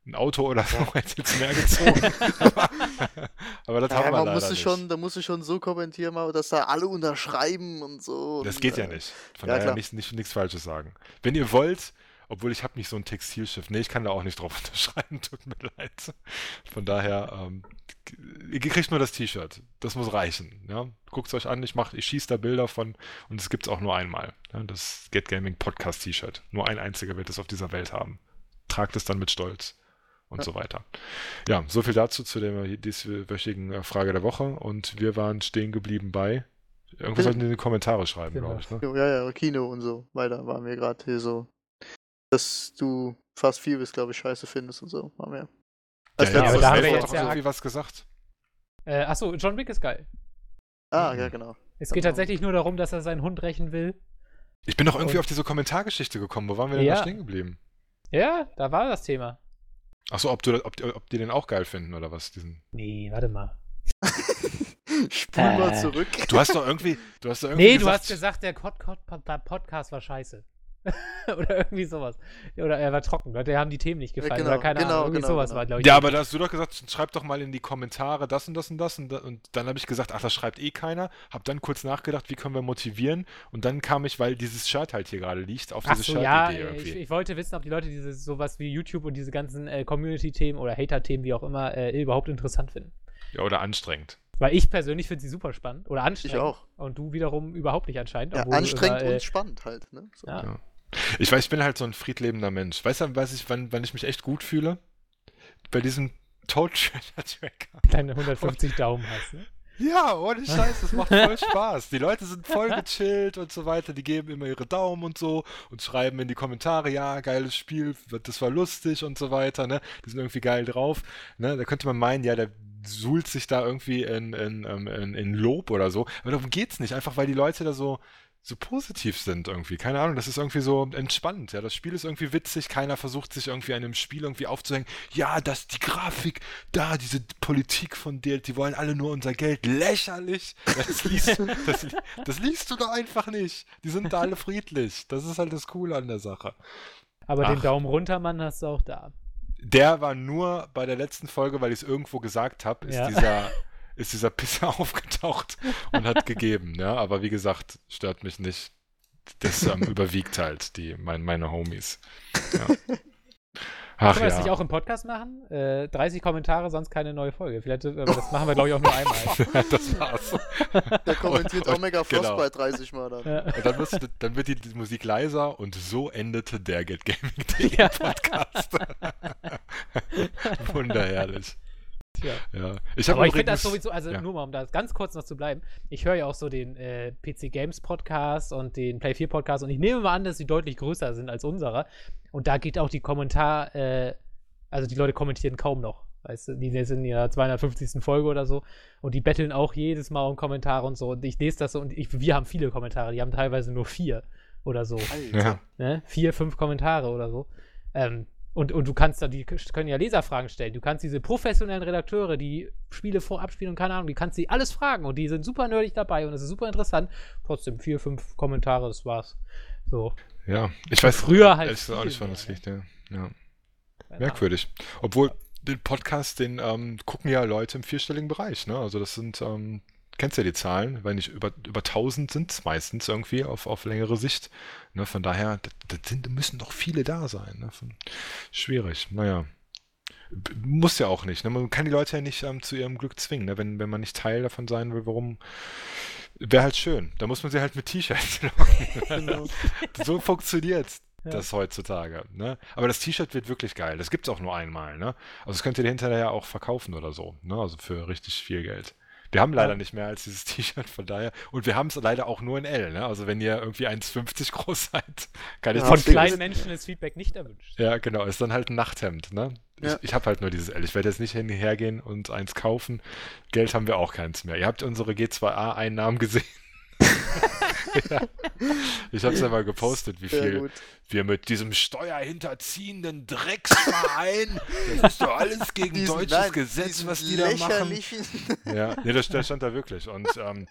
ein Auto oder so hätte jetzt mehr gezogen. aber, aber das Ja, haben wir man leider nicht. schon, da musst du schon so kommentieren, dass da alle unterschreiben und so. Das und, geht ja äh, nicht. Von ja, daher nicht, nicht, nichts Falsches sagen. Wenn ihr wollt, obwohl ich habe nicht so ein Textilschiff. Nee, ich kann da auch nicht drauf unterschreiben, tut mir leid. Von daher, ähm, ihr kriegt nur das T-Shirt. Das muss reichen. Ja? Guckt es euch an, ich, mach, ich schieße da Bilder von und es gibt es auch nur einmal. Ja? Das Get Gaming Podcast T-Shirt. Nur ein einziger wird es auf dieser Welt haben. Tragt es dann mit Stolz. Und Ja. so weiter. Ja, so viel dazu zu der dieswöchigen äh, Frage der Woche. Und wir waren stehen geblieben bei. Irgendwas sollten die in die Kommentare schreiben, Genau. glaube ich. Ne? Jo, Ja, ja, Kino und so weiter waren wir gerade hier so. Dass du Fast Furious, glaube ich, scheiße findest und so. Waren wir. Als ja, ja, aber da haben wir jetzt doch ja- irgendwie was gesagt. Äh, achso, John Wick ist geil. Ah, ja, genau. Es geht Genau. tatsächlich nur darum, dass er seinen Hund rächen will. Ich bin doch irgendwie Und- auf diese Kommentargeschichte gekommen. Wo waren wir denn Ja. da stehen geblieben? Ja, da war das Thema. Achso, ob, du, ob, ob die den auch geil finden oder was? Diesen. Nee, warte mal. Spul mal Äh. zurück. Du hast doch irgendwie. Du hast doch irgendwie Nee, du gesagt, hast gesagt, der Pod Pod Pod Podcast war scheiße. oder irgendwie sowas. Oder er war trocken. Leute haben die Themen nicht gefallen. genau, oder keine genau, Ahnung. Irgendwie genau, sowas genau. war, glaube ich. Ja, aber da hast du doch gesagt, schreib doch mal in die Kommentare das und das und das. Und, und dann habe ich gesagt, ach, das schreibt eh keiner. Hab dann kurz nachgedacht, wie können wir motivieren. Und dann kam ich, weil dieses Shirt halt hier gerade liegt, auf Ach diese so, ja, Shirt-Idee ich, irgendwie. ich wollte wissen, ob die Leute diese sowas wie YouTube und diese ganzen äh, Community-Themen oder Hater-Themen, wie auch immer, äh, überhaupt interessant finden. Ja, oder anstrengend. Weil ich persönlich finde sie super spannend oder anstrengend. Ich auch. Und du wiederum überhaupt nicht anscheinend. Ja, anstrengend immer, äh, und spannend halt. Ne? So. ja. Ja. Ich weiß, ich bin halt so ein friedlebender Mensch. Weißt du, weiß ich, wann, wann ich mich echt gut fühle? Bei diesem Toad Tracker. deine 150 Daumen hast. Ne? Ja, ohne Scheiß, das macht voll Spaß. Die Leute sind voll gechillt und so weiter. Die geben immer ihre Daumen und so und schreiben in die Kommentare, ja, geiles Spiel, das war lustig und so weiter. Ne? Die sind irgendwie geil drauf. Ne? Da könnte man meinen, ja, der suhlt sich da irgendwie in, in, ähm, in, in Lob oder so. Aber darum geht's nicht. Einfach weil die Leute da so, so positiv sind irgendwie. Keine Ahnung, das ist irgendwie so entspannt. Ja, das Spiel ist irgendwie witzig. Keiner versucht sich irgendwie an einem Spiel irgendwie aufzuhängen. Ja, das, die Grafik, da, diese Politik von der, die wollen alle nur unser Geld. Lächerlich. Das liest, das, das liest du doch einfach nicht. Die sind da alle friedlich. Das ist halt das Coole an der Sache. Aber den Ach. Daumen runter, Mann, hast du auch da. Der war nur bei der letzten Folge, weil ich es irgendwo gesagt habe, ist Ja. dieser ist dieser Pisser aufgetaucht und hat gegeben. Ja, aber wie gesagt, stört mich nicht. Das ähm, überwiegt halt die mein, meine Homies. Ja. Ach Können wir das nicht ja. auch im Podcast machen? Äh, 30 Kommentare, sonst keine neue Folge. Vielleicht, aber das machen wir, glaube ich, auch nur einmal. das war's. Der kommentiert Und- Omega genau. Frostbite 30 Mal dann. Ja. Und dann, wirst du, dann wird die, die Musik leiser und so endete der Get Gaming Ja. Podcast. Wunderherrlich. Tja. Ja. Ich habe Aber ich finde das sowieso, also ja. nur mal, um da ganz kurz noch zu bleiben. Ich höre ja auch so den äh, PC Games Podcast und den Play 4 Podcast und ich nehme mal an, dass sie deutlich größer sind als unserer. Und da geht auch die Kommentar, äh, also die Leute kommentieren kaum noch. Weißt du, die sind in ihrer 250. Folge oder so und die betteln auch jedes Mal um Kommentare und so. Und ich lese das so und ich, wir haben viele Kommentare, die haben teilweise nur vier oder so. Alter. Ja. ne? vier, fünf Kommentare oder so. Ähm, und, und du kannst da, die können ja Leserfragen stellen. Du kannst diese professionellen Redakteure, die Spiele vorab spielen und keine Ahnung, die kannst sie alles fragen und die sind super nerdig dabei und es ist super interessant. Trotzdem vier, fünf Kommentare, das war's. So. ja, ich weiß Früher halt gesagt auch nicht, wann das liegt. Ja. Ja. Merkwürdig. Obwohl, den Podcast, den ähm, gucken ja Leute im vierstelligen Bereich. Ne? Also das sind, ähm, kennst ja die Zahlen, weil nicht über, über 1000 sind es meistens irgendwie auf, auf längere Sicht. Ne? Von daher, sind, müssen doch viele da sein. Ne? Von, schwierig. Naja. Muss ja auch nicht. Ne? Man kann die Leute ja nicht ähm, zu ihrem Glück zwingen. Ne? Wenn, wenn man nicht Teil davon sein will, warum... Wäre halt schön. Da muss man sie halt mit T-Shirts locken. Genau. so funktioniert Ja. das heutzutage. Ne? Aber das T-Shirt wird wirklich geil. Das gibt es auch nur einmal. Ne? Also das könnt ihr hinterher auch verkaufen oder so. Ne? Also für richtig viel Geld. Wir haben leider nicht mehr als dieses T-Shirt, von daher. Und wir haben es leider auch nur in L. Ne? Also wenn ihr irgendwie 1,50 groß seid, kann ich ja, Von kleinen Menschen ist Feedback nicht erwünscht. Ja, genau. Ist dann halt ein Nachthemd. Ne? Ja. Ich, ich habe halt nur dieses L. Ich werde jetzt nicht hinhergehen und eins kaufen. Geld haben wir auch keins mehr. Ihr habt unsere G2A-Einnahmen gesehen. ja. Ich habe es ja mal gepostet, wie viel wir mit diesem steuerhinterziehenden Drecksverein, das ist doch alles gegen diesen, deutsches nein, Gesetz, was die da machen. Ja, nee, das, das, stand da wirklich. Und ähm,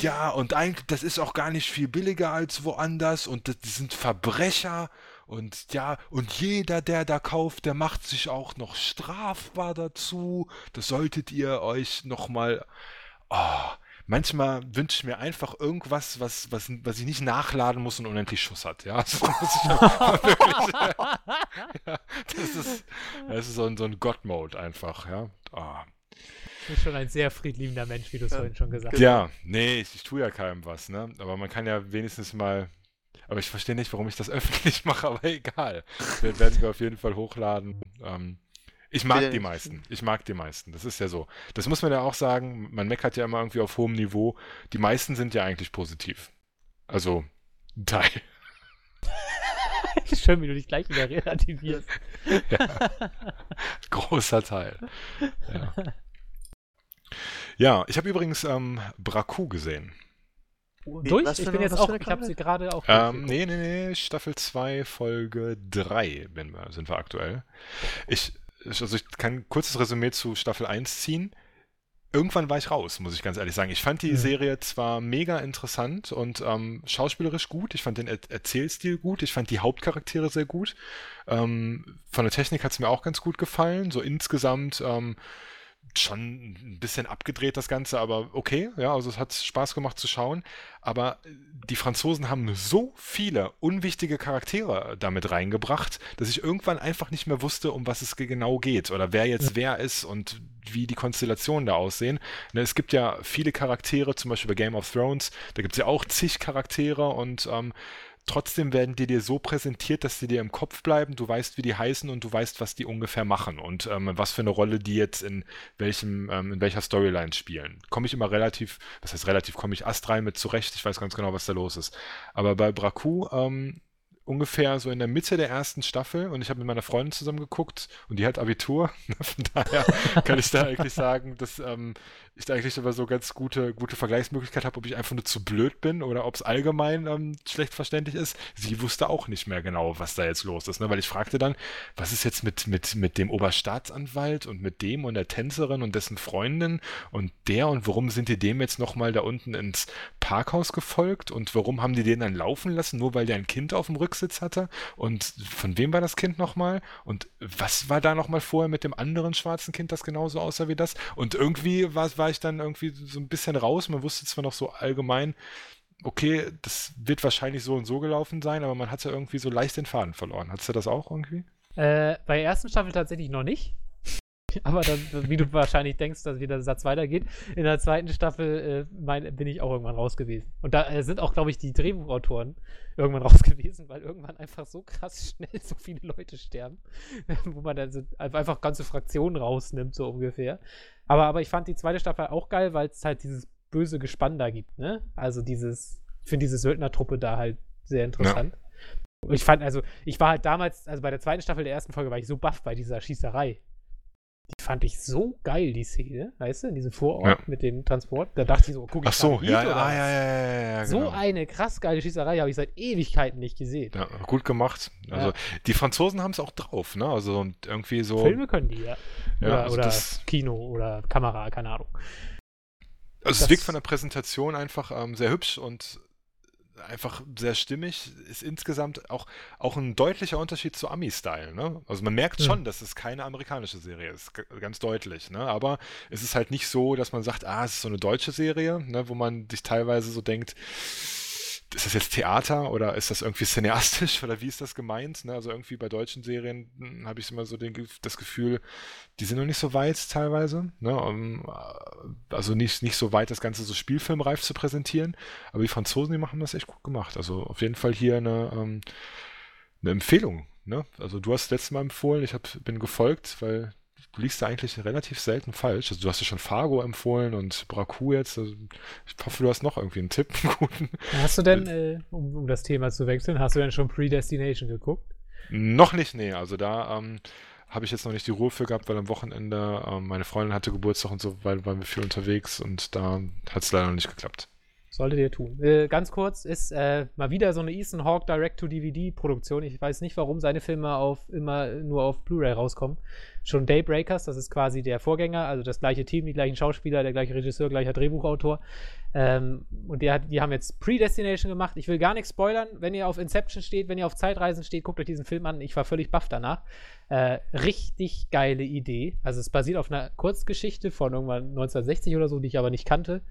ja, und eigentlich, das ist auch gar nicht viel billiger als woanders und das, die sind Verbrecher. Und ja, und jeder, der da kauft, der macht sich auch noch strafbar dazu. Das solltet ihr euch nochmal. Oh, manchmal wünsche ich mir einfach irgendwas, was, was, was ich nicht nachladen muss und unendlich Schuss hat. Ja, das, muss ich wirklich, ja, das ist, das ist so ein, so ein God-Mode einfach. Ja. Oh. Du bist schon ein sehr friedliebender Mensch, wie du es ja. vorhin schon gesagt hast. Ja, nee, ich, ich tue ja keinem was, ne? Aber man kann ja wenigstens mal. Aber ich verstehe nicht, warum ich das öffentlich mache, aber egal. Wir werden wir auf jeden Fall hochladen. Ähm, ich mag die meisten. Ich mag die meisten. Das ist ja so. Das muss man ja auch sagen. Man meckert ja immer irgendwie auf hohem Niveau. Die meisten sind ja eigentlich positiv. Also, ein Teil. Schön, wie du dich gleich wieder relativierst. ja. Großer Teil. Ja, ja ich habe übrigens ähm, Braku gesehen. Durch? Was ich bin jetzt auch, ich habe sie gerade auch. Ähm, nee, nee, nee, Staffel 2, Folge 3 bin wir, sind wir aktuell. Ich, also ich kann ein kurzes Resümee zu Staffel 1 ziehen. Irgendwann war ich raus, muss ich ganz ehrlich sagen. Ich fand die ja. Serie zwar mega interessant und ähm, schauspielerisch gut, ich fand den er Erzählstil gut, ich fand die Hauptcharaktere sehr gut. Ähm, von der Technik hat es mir auch ganz gut gefallen. So insgesamt ähm, schon ein bisschen abgedreht das Ganze, aber okay, ja, also es hat Spaß gemacht zu schauen. Aber die Franzosen haben so viele unwichtige Charaktere damit reingebracht, dass ich irgendwann einfach nicht mehr wusste, um was es genau geht oder wer jetzt ja. wer ist und wie die Konstellationen da aussehen. Ne, es gibt ja viele Charaktere, zum Beispiel bei Game of Thrones, da gibt es ja auch zig Charaktere und ähm, trotzdem werden die dir so präsentiert, dass sie dir im Kopf bleiben, du weißt, wie die heißen und du weißt, was die ungefähr machen und ähm, was für eine Rolle die jetzt in welchem, ähm, in welcher Storyline spielen. Komme ich immer relativ, was heißt relativ, komme ich astrein mit zurecht, ich weiß ganz genau, was da los ist. Aber bei Braku, ähm, ungefähr so in der Mitte der ersten Staffel und ich habe mit meiner Freundin zusammen geguckt und die hat Abitur. Von daher kann ich da eigentlich sagen, dass ähm, ich da eigentlich aber so ganz gute, gute Vergleichsmöglichkeit habe, ob ich einfach nur zu blöd bin oder ob es allgemein ähm, schlecht verständlich ist. Sie wusste auch nicht mehr genau, was da jetzt los ist, ne? weil ich fragte dann, was ist jetzt mit, mit, mit dem Oberstaatsanwalt und mit dem und der Tänzerin und dessen Freundin und der und warum sind die dem jetzt nochmal da unten ins Parkhaus gefolgt und warum haben die den dann laufen lassen, nur weil der ein Kind auf dem Rücksitz hatte und von wem war das Kind nochmal und was war da nochmal vorher mit dem anderen schwarzen Kind, das genauso aussah wie das und irgendwie war war ich dann irgendwie so ein bisschen raus. Man wusste zwar noch so allgemein, okay, das wird wahrscheinlich so und so gelaufen sein, aber man hat ja irgendwie so leicht den Faden verloren. Hattest du das auch irgendwie? Äh, bei der ersten Staffel tatsächlich noch nicht. Aber dann, wie du wahrscheinlich denkst, dass wieder der Satz weitergeht, in der zweiten Staffel äh, mein, bin ich auch irgendwann raus gewesen. Und da äh, sind auch, glaube ich, die Drehbuchautoren irgendwann raus gewesen, weil irgendwann einfach so krass schnell so viele Leute sterben, wo man dann so einfach ganze Fraktionen rausnimmt, so ungefähr. Aber, aber ich fand die zweite Staffel auch geil, weil es halt dieses böse Gespann da gibt, ne? Also dieses, ich finde diese Söldnertruppe da halt sehr interessant. Ja. Ich fand, also, ich war halt damals, also bei der zweiten Staffel der ersten Folge war ich so baff bei dieser Schießerei. Fand ich so geil, die Szene, weißt du, in diesem Vorort ja. mit dem Transport. Da dachte ich so, guck ich Ach so, ja, ja, ja, ja, ja, So genau. eine krass geile Schießerei habe ich seit Ewigkeiten nicht gesehen. Ja, gut gemacht. Also, ja. die Franzosen haben es auch drauf, ne? Also, irgendwie so. Filme können die, ja. ja oder, also oder Kino oder Kamera, keine Ahnung. Also, das es wirkt von der Präsentation einfach ähm, sehr hübsch und einfach sehr stimmig, ist insgesamt auch, auch ein deutlicher Unterschied zu Ami-Style. Ne? Also man merkt schon, dass es keine amerikanische Serie ist, ganz deutlich. Ne? Aber es ist halt nicht so, dass man sagt, ah, es ist so eine deutsche Serie, ne? wo man sich teilweise so denkt, ist das jetzt Theater oder ist das irgendwie cineastisch oder wie ist das gemeint? Ne? Also irgendwie bei deutschen Serien hm, habe ich immer so den, das Gefühl, die sind noch nicht so weit teilweise. Ne? Um, äh, also nicht, nicht so weit, das Ganze so spielfilmreif zu präsentieren. Aber die Franzosen, die machen das echt gut gemacht. Also auf jeden Fall hier eine, ähm, eine Empfehlung. Ne? Also du hast das letzte Mal empfohlen, ich hab, bin gefolgt, weil du liegst da eigentlich relativ selten falsch. Also du hast ja schon Fargo empfohlen und Braku jetzt. Also ich hoffe, du hast noch irgendwie einen Tipp. Einen guten. Hast du denn, äh, um, um, das Thema zu wechseln, hast du denn schon Predestination geguckt? Noch nicht, nee. Also da ähm, habe ich jetzt noch nicht die Ruhe für gehabt, weil am Wochenende ähm, meine Freundin hatte Geburtstag und so, weil waren wir viel unterwegs und da hat es leider noch nicht geklappt. Solltet ihr tun. Äh, ganz kurz, ist äh, mal wieder so eine Ethan Hawke Direct-to-DVD-Produktion. Ich weiß nicht, warum seine Filme auf, immer nur auf Blu-ray rauskommen. Schon Daybreakers, das ist quasi der Vorgänger, also das gleiche Team, die gleichen Schauspieler, der gleiche Regisseur, gleicher Drehbuchautor. Ähm, und der hat, die haben jetzt Predestination gemacht. Ich will gar nichts spoilern. Wenn ihr auf Inception steht, wenn ihr auf Zeitreisen steht, guckt euch diesen Film an. Ich war völlig baff danach. Äh, richtig geile Idee. Also es basiert auf einer Kurzgeschichte von irgendwann 1960 oder so, die ich aber nicht kannte.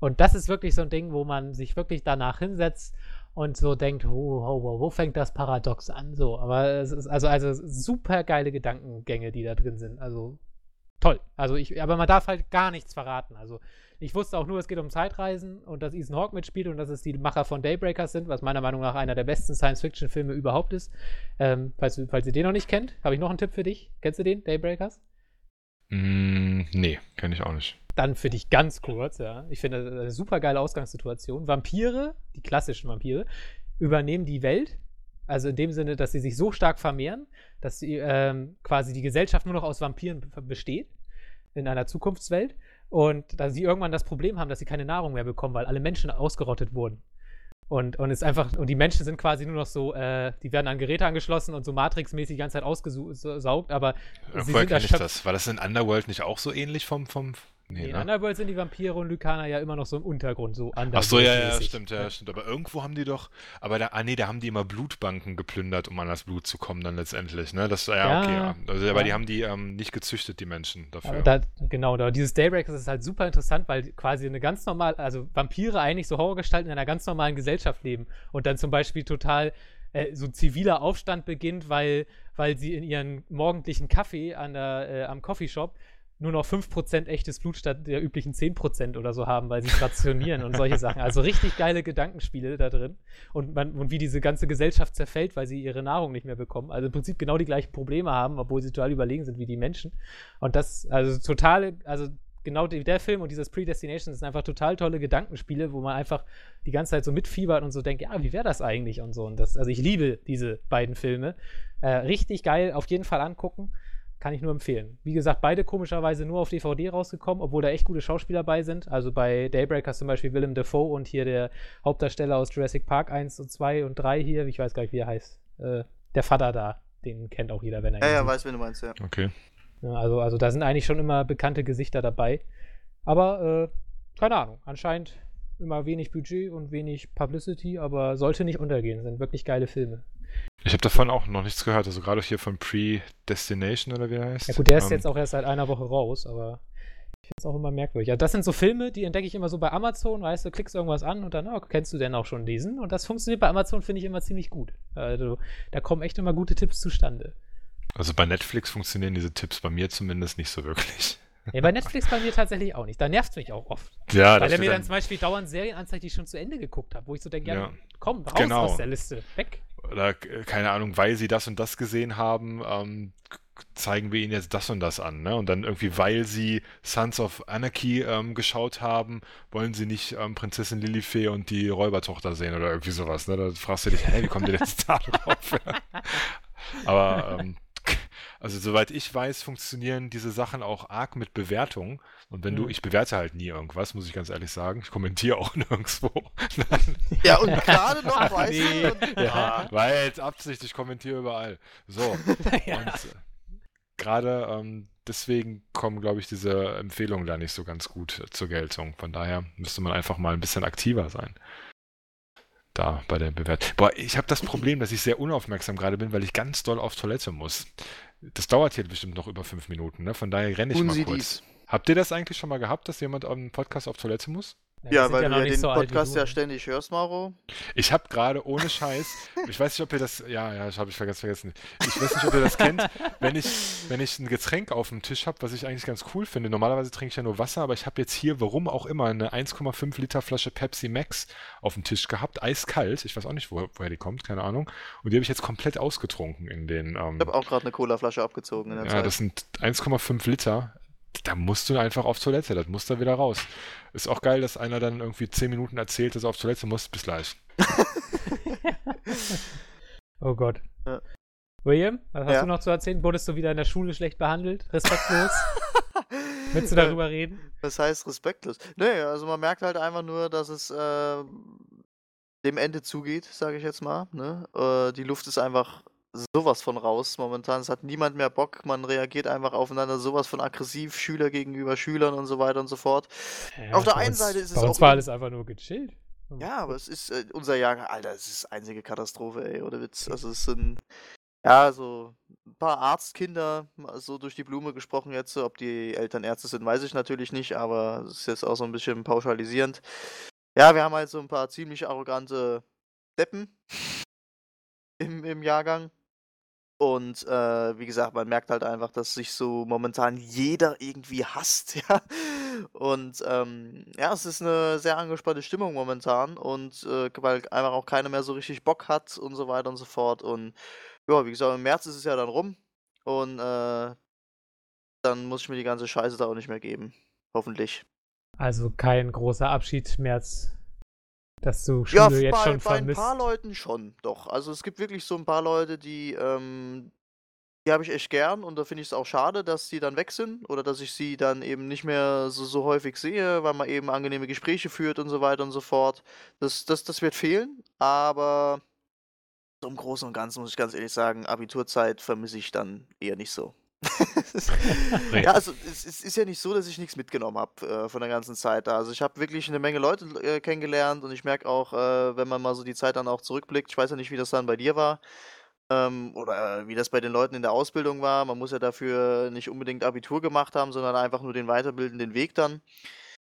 Und das ist wirklich so ein Ding, wo man sich wirklich danach hinsetzt und so denkt, oh, oh, oh, wo fängt das Paradox an? So, aber es ist also, also super geile Gedankengänge, die da drin sind. Also toll. Also ich, aber man darf halt gar nichts verraten. Also ich wusste auch nur, es geht um Zeitreisen und dass Ethan Hawke mitspielt und dass es die Macher von Daybreakers sind, was meiner Meinung nach einer der besten Science-Fiction-Filme überhaupt ist. Ähm, falls, falls ihr den noch nicht kennt, habe ich noch einen Tipp für dich. Kennst du den, Daybreakers? Mm, nee, kenne ich auch nicht. Dann für dich ganz kurz, ja. Ich finde das eine super geile Ausgangssituation. Vampire, die klassischen Vampire, übernehmen die Welt. Also in dem Sinne, dass sie sich so stark vermehren, dass sie, ähm, quasi die Gesellschaft nur noch aus Vampiren besteht in einer Zukunftswelt. Und dass sie irgendwann das Problem haben, dass sie keine Nahrung mehr bekommen, weil alle Menschen ausgerottet wurden. Und, und ist einfach, und die Menschen sind quasi nur noch so, äh, die werden an Geräte angeschlossen und so Matrix-mäßig die ganze Zeit ausgesaugt, aber Irgendwoher sind ich das. War das in Underworld nicht auch so ähnlich vom, vom, Nee, in ne? Underworld sind die Vampire und Lykaner ja immer noch so im Untergrund, so anders. Ach so, ja, ja, stimmt, ja, stimmt. Aber irgendwo haben die doch, aber da, ah nee, da haben die immer Blutbanken geplündert, um an das Blut zu kommen dann letztendlich, ne? Das, ja, ja okay, ja. Also, ja. aber die haben die ähm, nicht gezüchtet, die Menschen dafür. Da, genau, da, dieses Daybreak ist halt super interessant, weil quasi eine ganz normal, also Vampire eigentlich so Horrorgestalten in einer ganz normalen Gesellschaft leben und dann zum Beispiel total äh, so ziviler Aufstand beginnt, weil, weil sie in ihren morgendlichen Kaffee an der, äh, am Coffeeshop nur noch 5% echtes Blut statt der üblichen 10% oder so haben, weil sie rationieren und solche Sachen. Also richtig geile Gedankenspiele da drin. Und, man, und wie diese ganze Gesellschaft zerfällt, weil sie ihre Nahrung nicht mehr bekommen. Also im Prinzip genau die gleichen Probleme haben, obwohl sie total überlegen sind wie die Menschen. Und das, also totale, also genau der Film und dieses Predestination sind einfach total tolle Gedankenspiele, wo man einfach die ganze Zeit so mitfiebert und so denkt, ja, wie wäre das eigentlich und so. Und das, also ich liebe diese beiden Filme. Äh, richtig geil, auf jeden Fall angucken. Kann ich nur empfehlen. Wie gesagt, beide komischerweise nur auf DVD rausgekommen, obwohl da echt gute Schauspieler bei sind. Also bei Daybreakers zum Beispiel Willem Dafoe und hier der Hauptdarsteller aus Jurassic Park 1 und 2 und 3 hier, ich weiß gar nicht, wie er heißt. Äh, der Vater da, den kennt auch jeder, wenn er Ja, ja, sieht. weiß, wen du meinst, ja. Okay. Ja, also, also da sind eigentlich schon immer bekannte Gesichter dabei. Aber, äh, keine Ahnung, anscheinend immer wenig Budget und wenig Publicity, aber sollte nicht untergehen, sind wirklich geile Filme. Ich habe davon auch noch nichts gehört, also gerade hier von Predestination oder wie er heißt. Ja gut, der ist ähm, jetzt auch erst seit einer Woche raus, aber ich finde es auch immer merkwürdig. Ja, das sind so Filme, die entdecke ich immer so bei Amazon, weißt du, klickst irgendwas an und dann, oh, kennst du denn auch schon diesen? Und das funktioniert bei Amazon, finde ich, immer ziemlich gut. Also da kommen echt immer gute Tipps zustande. Also bei Netflix funktionieren diese Tipps bei mir zumindest nicht so wirklich. Ja, bei Netflix bei mir tatsächlich auch nicht. Da nervt es mich auch oft. Ja, Weil er mir dann zum Beispiel dauernd Serien anzeigt, die ich schon zu Ende geguckt habe, wo ich so denke, ja, komm, raus genau. aus der Liste, weg. Oder keine Ahnung, weil sie das und das gesehen haben, ähm, zeigen wir ihnen jetzt das und das an. Ne? Und dann irgendwie, weil sie Sons of Anarchy ähm, geschaut haben, wollen sie nicht ähm, Prinzessin Lilifee und die Räubertochter sehen oder irgendwie sowas. Ne? Da fragst du dich, hä, wie kommt ihr jetzt da drauf? Aber ähm, also soweit ich weiß, funktionieren diese Sachen auch arg mit Bewertungen. Und wenn mhm. du, ich bewerte halt nie irgendwas, muss ich ganz ehrlich sagen. Ich kommentiere auch nirgendwo. ja, und gerade noch weiß nee. ich. Ja, weil jetzt Absicht, ich kommentiere überall. So. ja. Und äh, gerade ähm, deswegen kommen, glaube ich, diese Empfehlungen da nicht so ganz gut zur Geltung. Von daher müsste man einfach mal ein bisschen aktiver sein da bei der Bewertung. Boah, ich habe das Problem, dass ich sehr unaufmerksam gerade bin, weil ich ganz doll auf Toilette muss. Das dauert hier bestimmt noch über fünf Minuten, ne? Von daher renne ich Tun mal Sie kurz. Dies. Habt ihr das eigentlich schon mal gehabt, dass jemand am Podcast auf Toilette muss? Ja, sind weil ja du ja den so Podcast du, ja ne? ständig hörst, Mauro. Ich habe gerade ohne Scheiß, ich weiß nicht, ob ihr das, ja, ja, das habe ich ganz vergessen. Ich weiß nicht, ob ihr das kennt, wenn ich, wenn ich ein Getränk auf dem Tisch habe, was ich eigentlich ganz cool finde. Normalerweise trinke ich ja nur Wasser, aber ich habe jetzt hier, warum auch immer, eine 1,5 Liter Flasche Pepsi Max auf dem Tisch gehabt, eiskalt. Ich weiß auch nicht, woher, woher die kommt, keine Ahnung. Und die habe ich jetzt komplett ausgetrunken in den. Ähm, Ich habe auch gerade eine Colaflasche abgezogen in der ja, Zeit. das sind 1,5 Liter. Da musst du einfach auf Toilette, das muss da wieder raus. Ist auch geil, dass einer dann irgendwie 10 Minuten erzählt, dass er auf Toilette muss. Bis gleich. Oh Gott. Ja. William, was hast Ja. du noch zu erzählen? Wurdest du wieder in der Schule schlecht behandelt? Respektlos? Willst du darüber reden? Was heißt respektlos? Nee, also man merkt halt einfach nur, dass es äh, dem Ende zugeht, sage ich jetzt mal. Ne? Äh, die Luft ist einfach sowas von raus momentan. Es hat niemand mehr Bock. Man reagiert einfach aufeinander sowas von aggressiv, Schüler gegenüber Schülern und so weiter und so fort. Ja, Auf der einen uns- Seite ist es Bei uns auch war alles einfach nur gechillt. Ja, aber es ist äh, unser Jahrgang, Alter, es ist einzige Katastrophe, ey, oder Witz. Also es sind, ja, so ein paar Arztkinder, so durch die Blume gesprochen jetzt, ob die Eltern Ärzte sind, weiß ich natürlich nicht, aber es ist jetzt auch so ein bisschen pauschalisierend. Ja, wir haben halt so ein paar ziemlich arrogante Deppen im, im Jahrgang. Und äh, wie gesagt, man merkt halt einfach, dass sich so momentan jeder irgendwie hasst, ja. Und ähm, ja, es ist eine sehr angespannte Stimmung momentan und äh, weil einfach auch keiner mehr so richtig Bock hat und so weiter und so fort. Und ja, wie gesagt, im März ist es ja dann rum und äh, dann muss ich mir die ganze Scheiße da auch nicht mehr geben. Hoffentlich. Also kein großer Abschied als dass du Ja, Schule jetzt bei, schon bei ein vermisst. paar Leuten schon, doch. Also es gibt wirklich so ein paar Leute, die, ähm, die habe ich echt gern und da finde ich es auch schade, dass die dann weg sind oder dass ich sie dann eben nicht mehr so, so häufig sehe, weil man eben angenehme Gespräche führt und so weiter und so fort. Das, das, das wird fehlen, aber so im Großen und Ganzen muss ich ganz ehrlich sagen, Abiturzeit vermisse ich dann eher nicht so. Ja, also es, es ist ja nicht so, dass ich nichts mitgenommen habe äh, von der ganzen Zeit da. Also ich habe wirklich eine Menge Leute äh, kennengelernt und ich merke auch, äh, wenn man mal so die Zeit dann auch zurückblickt, ich weiß ja nicht, wie das dann bei dir war ähm, oder äh, wie das bei den Leuten in der Ausbildung war. Man muss ja dafür nicht unbedingt Abitur gemacht haben, sondern einfach nur den weiterbildenden Weg dann.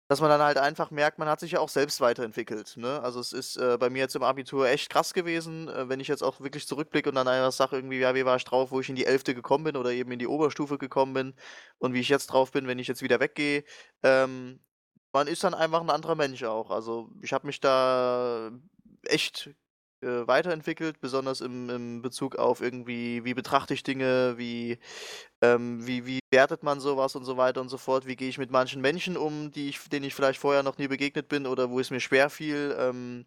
Dass man dann halt einfach merkt, man hat sich ja auch selbst weiterentwickelt. Ne? Also es ist äh, bei mir jetzt im Abitur echt krass gewesen, äh, wenn ich jetzt auch wirklich zurückblicke und dann einfach sage, irgendwie, ja, wie war ich drauf, wo ich in die Elfte gekommen bin oder eben in die Oberstufe gekommen bin und wie ich jetzt drauf bin, wenn ich jetzt wieder weggehe. Ähm, man ist dann einfach ein anderer Mensch auch. Also ich habe mich da echt äh, weiterentwickelt, besonders im, im Bezug auf irgendwie, wie betrachte ich Dinge, wie, ähm, wie, wie wertet man sowas und so weiter und so fort, wie gehe ich mit manchen Menschen um, die ich, denen ich vielleicht vorher noch nie begegnet bin oder wo es mir schwer fiel, ähm,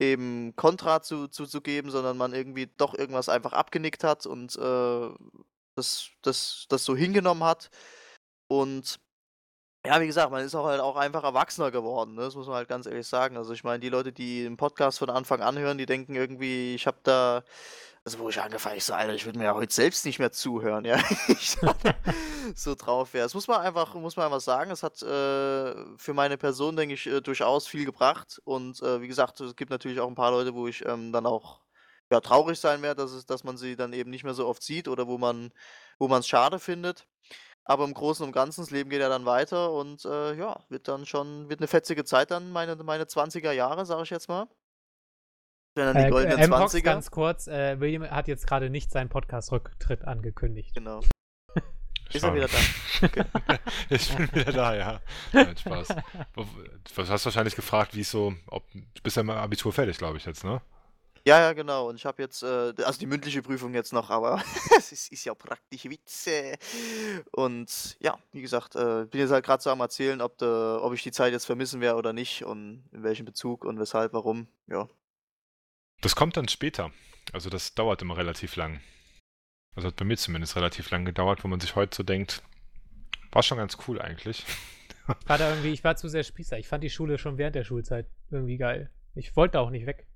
eben Kontra zu, zu, zu geben, sondern man irgendwie doch irgendwas einfach abgenickt hat und äh, das, das, das so hingenommen hat. Und ja, wie gesagt, man ist auch halt auch einfach erwachsener geworden, ne? Das muss man halt ganz ehrlich sagen. Also ich meine, die Leute, die den Podcast von Anfang an hören, die denken irgendwie, ich habe da, also wo ich angefangen, ich so, Alter, ich würde mir ja heute selbst nicht mehr zuhören, ja. Ich so drauf wäre. Das muss man einfach, muss man einfach sagen. Es hat äh, für meine Person, denke ich, äh, durchaus viel gebracht. Und äh, wie gesagt, es gibt natürlich auch ein paar Leute, wo ich ähm, dann auch ja, traurig sein werde, dass, dass man sie dann eben nicht mehr so oft sieht oder wo man wo man es schade findet. Aber im Großen und Ganzen, das Leben geht ja dann weiter und äh, ja, wird dann schon, wird eine fetzige Zeit dann, meine, meine 20er Jahre, sage ich jetzt mal. Wenn dann die Äh, goldenen M-Hox, 20er. ganz kurz, äh, William hat jetzt gerade nicht seinen Podcast-Rücktritt angekündigt. Genau. Ist er wieder da? ich bin wieder da, ja. Nein, Spaß. Du hast wahrscheinlich gefragt, wie es so, ob, du bist ja im Abitur fertig, glaube ich jetzt, ne? Ja, ja, genau. Und ich habe jetzt, äh, also die mündliche Prüfung jetzt noch, aber es ist, ist ja praktisch Witze. Und ja, wie gesagt, äh, bin jetzt halt gerade so am Erzählen, ob, de, ob ich die Zeit jetzt vermissen werde oder nicht und in welchem Bezug und weshalb, warum. Ja. Das kommt dann später. Also das dauert immer relativ lang. Also hat bei mir zumindest relativ lang gedauert, wo man sich heute so denkt, war schon ganz cool eigentlich. Ich war da irgendwie, ich war zu sehr Spießer. Ich fand die Schule schon während der Schulzeit irgendwie geil. Ich wollte auch nicht weg.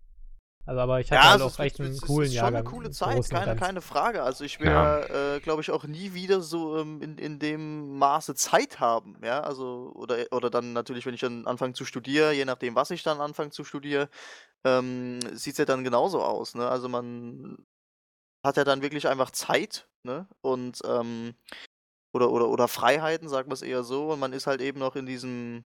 Also, aber ich hatte Ja, halt also auch es, echt es, einen es coolen ist schon eine coole Zeit, keine, keine Frage. Also ich Ja. werde, äh, glaube ich, auch nie wieder so ähm, in, in dem Maße Zeit haben, ja, also oder, oder dann natürlich, wenn ich dann anfange zu studieren, je nachdem, was ich dann anfange zu studieren, ähm, sieht es ja dann genauso aus, ne? Also man hat ja dann wirklich einfach Zeit, ne? Und ähm, oder, oder, oder Freiheiten, sagen wir es eher so, und man ist halt eben noch in diesem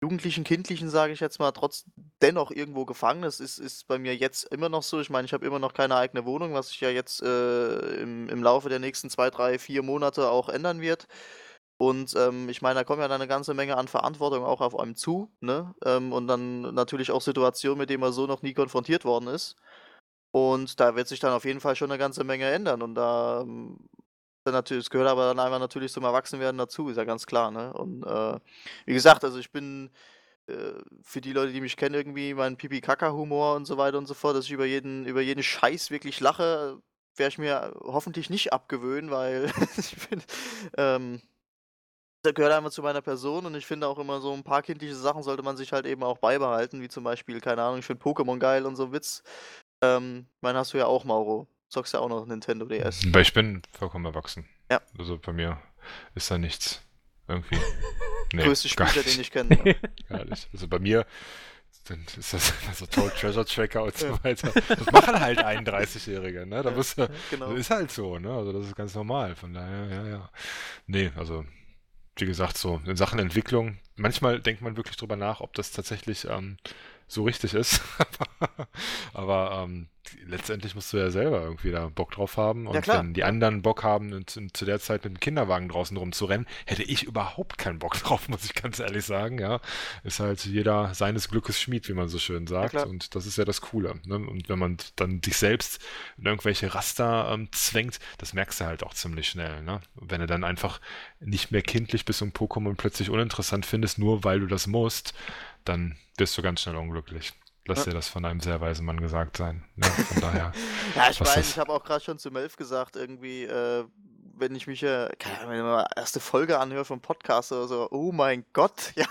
Jugendlichen, Kindlichen, sage ich jetzt mal, trotz dennoch irgendwo gefangen. Das ist, ist bei mir jetzt immer noch so. Ich meine, ich habe immer noch keine eigene Wohnung, was sich ja jetzt äh, im, im Laufe der nächsten zwei, drei, vier Monate auch ändern wird. Und ähm, ich meine, da kommt ja dann eine ganze Menge an Verantwortung auch auf einem zu, ne? Ähm, und dann natürlich auch Situationen, mit denen man so noch nie konfrontiert worden ist. Und da wird sich dann auf jeden Fall schon eine ganze Menge ändern. Und da ähm, natürlich, es gehört aber dann einfach natürlich zum Erwachsenwerden dazu, ist ja ganz klar, ne? Und äh, wie gesagt, also ich bin äh, für die Leute, die mich kennen, irgendwie mein Pipi-Kaka-Humor und so weiter und so fort, dass ich über jeden, über jeden Scheiß wirklich lache, werde ich mir hoffentlich nicht abgewöhnen, weil ich bin, ähm, das gehört einfach zu meiner Person und ich finde auch immer so ein paar kindliche Sachen sollte man sich halt eben auch beibehalten, wie zum Beispiel, keine Ahnung, ich finde Pokémon geil und so Witz. Ähm, meinen hast du ja auch, Mauro. Zockst ja auch noch Nintendo DS. Weil ich bin vollkommen erwachsen. Ja. Also bei mir ist da nichts. Irgendwie. Nee, Größte Spieler, den ich kenne. Ja. Gar nicht. Also bei mir dann ist das so Total Treasure Tracker und so weiter. Das machen halt 31-Jährige, ne? Da Ja, musst du, genau. das ist halt so, ne? Also das ist ganz normal. Von daher, ja, ja. Nee, also wie gesagt, so in Sachen Entwicklung, manchmal denkt man wirklich drüber nach, ob das tatsächlich ähm, so richtig ist. Aber ähm, letztendlich musst du ja selber irgendwie da Bock drauf haben. Und klar. wenn die anderen Bock haben, und, und zu der Zeit mit dem Kinderwagen draußen rumzurennen, hätte ich überhaupt keinen Bock drauf, muss ich ganz ehrlich sagen. Ja, ist halt jeder seines Glückes Schmied, wie man so schön sagt. klar. und das ist ja das Coole. Ne? Und wenn man dann sich selbst in irgendwelche Raster ähm, zwängt, das merkst du halt auch ziemlich schnell. Ne? Wenn du dann einfach nicht mehr kindlich bist und Pokémon plötzlich uninteressant findest, nur weil du das musst, dann wirst du ganz schnell unglücklich. Lass Ja. dir das von einem sehr weisen Mann gesagt sein. Ne? Von daher. Ja, ich weiß, das- ich habe auch gerade schon zu Melf gesagt, irgendwie, äh, wenn ich mich, äh, keine Ahnung, wenn ich mal erste Folge anhöre vom Podcast oder so, oh mein Gott, ja.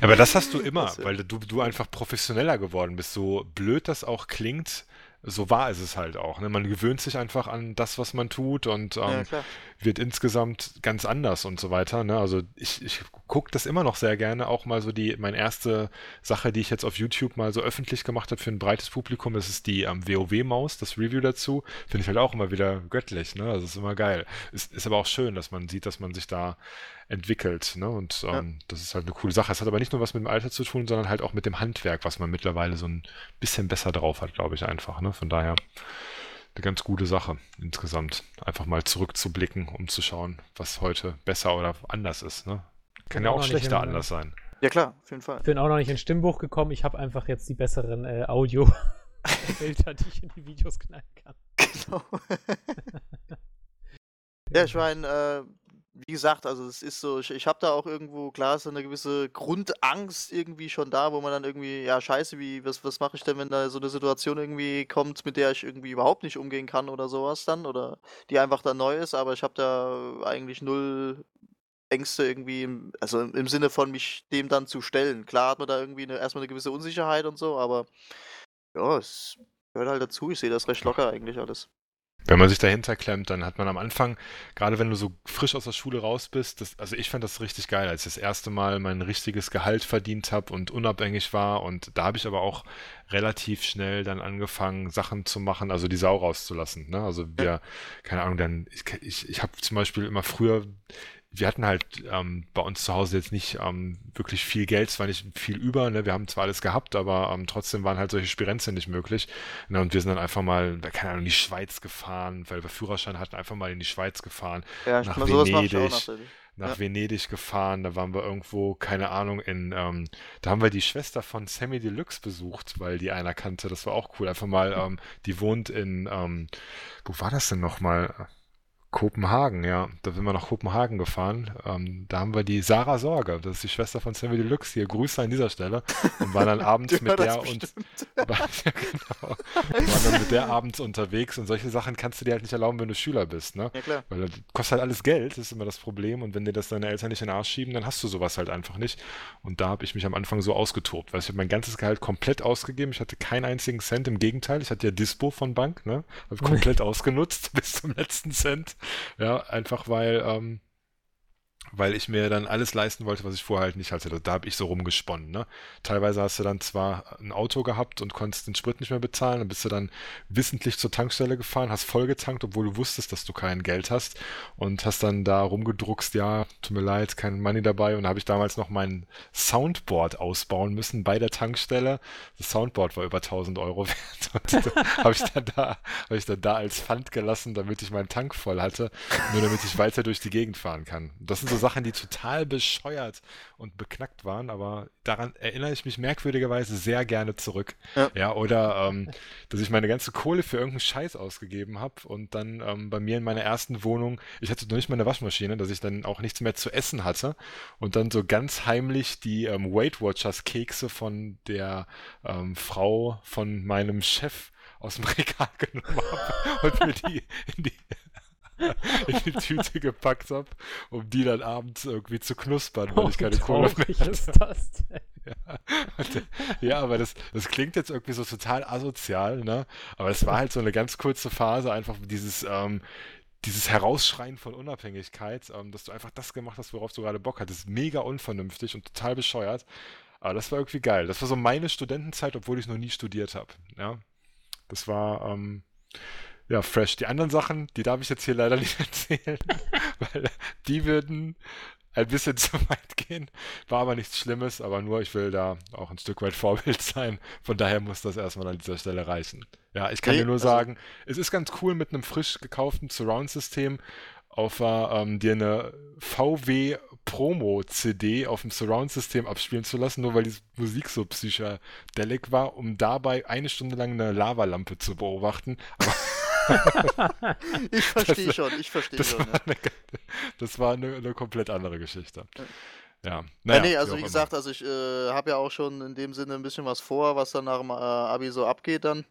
Aber das hast du immer, Das, weil du, du einfach professioneller geworden bist. So blöd das auch klingt, so wahr ist es halt auch. Ne? Man gewöhnt sich einfach an das, was man tut und ähm, ja, wird insgesamt ganz anders und so weiter. Ne? Also ich, ich gucke das immer noch sehr gerne. Auch mal so die, meine erste Sache, die ich jetzt auf YouTube mal so öffentlich gemacht habe für ein breites Publikum, das ist die ähm, WoW-Maus, das Review dazu. Finde ich halt auch immer wieder göttlich. Ne? Also ist immer geil. Ist, ist aber auch schön, dass man sieht, dass man sich da entwickelt. Ne? Und ähm, das ist halt eine coole Sache. Es hat aber nicht nur was mit dem Alter zu tun, sondern halt auch mit dem Handwerk, was man mittlerweile so ein bisschen besser drauf hat, glaube ich einfach. Ne? Von daher eine ganz gute Sache insgesamt. Einfach mal zurückzublicken, um zu schauen, was heute besser oder anders ist. Ne? Kann Bin ja auch schlechter anders sein. Ja, klar, auf jeden Fall. Ich bin auch noch nicht ins Stimmbuch gekommen. Ich habe einfach jetzt die besseren äh, Audio-Filter, die ich in die Videos knallen kann. Genau. Ja, ich meine, äh, wie gesagt, also es ist so, ich, ich habe da auch irgendwo, klar, so eine gewisse Grundangst irgendwie schon da, wo man dann irgendwie, ja, scheiße, wie, was, was mache ich denn, wenn da so eine Situation irgendwie kommt, mit der ich irgendwie überhaupt nicht umgehen kann oder sowas dann, oder die einfach dann neu ist, aber ich habe da eigentlich null Ängste irgendwie, im, also im, Sinne von mich dem dann zu stellen. Klar hat man da irgendwie eine, erstmal eine gewisse Unsicherheit und so, aber ja, es gehört halt dazu, ich sehe das recht locker eigentlich alles. Wenn man sich dahinter klemmt, dann hat man am Anfang, gerade wenn du so frisch aus der Schule raus bist, das, also ich fand das richtig geil, als ich das erste Mal mein richtiges Gehalt verdient habe und unabhängig war. Und da habe ich aber auch relativ schnell dann angefangen, Sachen zu machen, also die Sau rauszulassen. Ne? Also wir, keine Ahnung, dann, ich, ich, ich habe zum Beispiel immer früher, wir hatten halt ähm, bei uns zu Hause jetzt nicht ähm, wirklich viel Geld, es war nicht viel über, ne? wir haben zwar alles gehabt, aber ähm, trotzdem waren halt solche Spirenzen nicht möglich. Ne? Und wir sind dann einfach mal, keine Ahnung, in die Schweiz gefahren, weil wir Führerschein hatten, einfach mal in die Schweiz gefahren, Ja, ich Nach Venedig. nach Ja. Venedig gefahren, da waren wir irgendwo, keine Ahnung, in, ähm, da haben wir die Schwester von Sammy Deluxe besucht, weil die einer kannte, das war auch cool. Einfach mal, ähm, die wohnt in, ähm, wo war das denn nochmal? Kopenhagen, ja. Da sind wir nach Kopenhagen gefahren. Ähm, da haben wir die Sarah Sorge, das ist die Schwester von Sammy Deluxe hier. Grüße an dieser Stelle. Und waren dann abends mit der und war, ja, genau. Waren dann mit der abends unterwegs und solche Sachen kannst du dir halt nicht erlauben, wenn du Schüler bist, ne? Ja, klar. Weil das kostet halt alles Geld, das ist immer das Problem. Und wenn dir das deine Eltern nicht in den Arsch schieben, dann hast du sowas halt einfach nicht. Und da habe ich mich am Anfang so ausgetobt, weil ich habe mein ganzes Gehalt komplett ausgegeben. Ich hatte keinen einzigen Cent, im Gegenteil. Ich hatte ja Dispo von Bank, ne? Habe komplett ausgenutzt bis zum letzten Cent. Ja, einfach weil, ähm, weil ich mir dann alles leisten wollte, was ich vorher halt nicht hatte. Da habe ich so rumgesponnen. Ne? Teilweise hast du dann zwar ein Auto gehabt und konntest den Sprit nicht mehr bezahlen, dann bist du dann wissentlich zur Tankstelle gefahren, hast vollgetankt, obwohl du wusstest, dass du kein Geld hast und hast dann da rumgedruckst, ja, tut mir leid, kein Money dabei und habe ich damals noch mein Soundboard ausbauen müssen bei der Tankstelle. Das Soundboard war über 1000 Euro wert habe ich dann da, habe ich dann da als Pfand gelassen, damit ich meinen Tank voll hatte, nur damit ich weiter durch die Gegend fahren kann. Das sind so Sachen, die total bescheuert und beknackt waren, aber daran erinnere ich mich merkwürdigerweise sehr gerne zurück. Ja, ja oder ähm, dass ich meine ganze Kohle für irgendeinen Scheiß ausgegeben habe und dann ähm, bei mir in meiner ersten Wohnung, ich hatte noch nicht mal eine Waschmaschine, dass ich dann auch nichts mehr zu essen hatte und dann so ganz heimlich die ähm, Weight Watchers Kekse von der ähm, Frau von meinem Chef aus dem Regal genommen habe und mir die in die in die Tüte gepackt habe, um die dann abends irgendwie zu knuspern, weil oh, ich keine Kohle mehr hatte. ist das denn? Ja, und, ja, aber das, das klingt jetzt irgendwie so total asozial, ne? Aber es war halt so eine ganz kurze Phase, einfach dieses, ähm, dieses Herausschreien von Unabhängigkeit, ähm, dass du einfach das gemacht hast, worauf du gerade Bock hattest. Mega unvernünftig und total bescheuert. Aber das war irgendwie geil. Das war so meine Studentenzeit, obwohl ich noch nie studiert habe. Ja? Das war, ähm, ja, fresh. Die anderen Sachen, die darf ich jetzt hier leider nicht erzählen, weil die würden ein bisschen zu weit gehen. War aber nichts Schlimmes, aber nur, ich will da auch ein Stück weit Vorbild sein. Von daher muss das erstmal an dieser Stelle reichen. Ja, ich kann nee, dir nur also sagen, es ist ganz cool mit einem frisch gekauften Surround-System auf ähm, dir eine VW Promo-CD auf dem Surround-System abspielen zu lassen, nur weil die Musik so psychedelic war, um dabei eine Stunde lang eine Lavalampe zu beobachten. Aber ich verstehe schon, ich verstehe schon. War eine, das war eine, eine, komplett andere Geschichte. Ja, naja, ja nee, also wie, wie gesagt, also ich äh, habe ja auch schon in dem Sinne ein bisschen was vor, was dann nach dem äh, Abi so abgeht dann.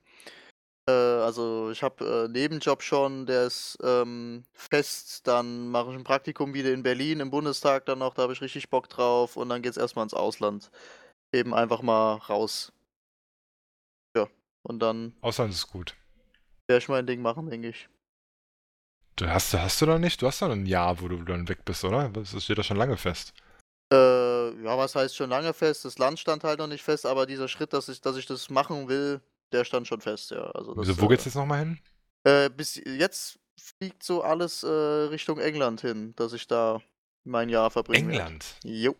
Äh, also ich habe äh, Nebenjob schon, der ist ähm, fest, dann mache ich ein Praktikum wieder in Berlin im Bundestag dann noch, da habe ich richtig Bock drauf und dann geht es erstmal ins Ausland. Eben einfach mal raus. Ja, und dann. Ausland ist gut werde ich mein Ding machen, denke ich. Du hast, hast du doch nicht? Du hast doch ein Jahr, wo du dann weg bist, oder? Das steht doch schon lange fest. Äh, ja, was heißt schon lange fest? Das Land stand halt noch nicht fest, aber dieser Schritt, dass ich, dass ich das machen will, der stand schon fest, ja. Also das, also, wo geht's äh, jetzt nochmal hin? Äh, bis jetzt fliegt so alles äh, Richtung England hin, dass ich da mein Jahr verbringe. England? Jo.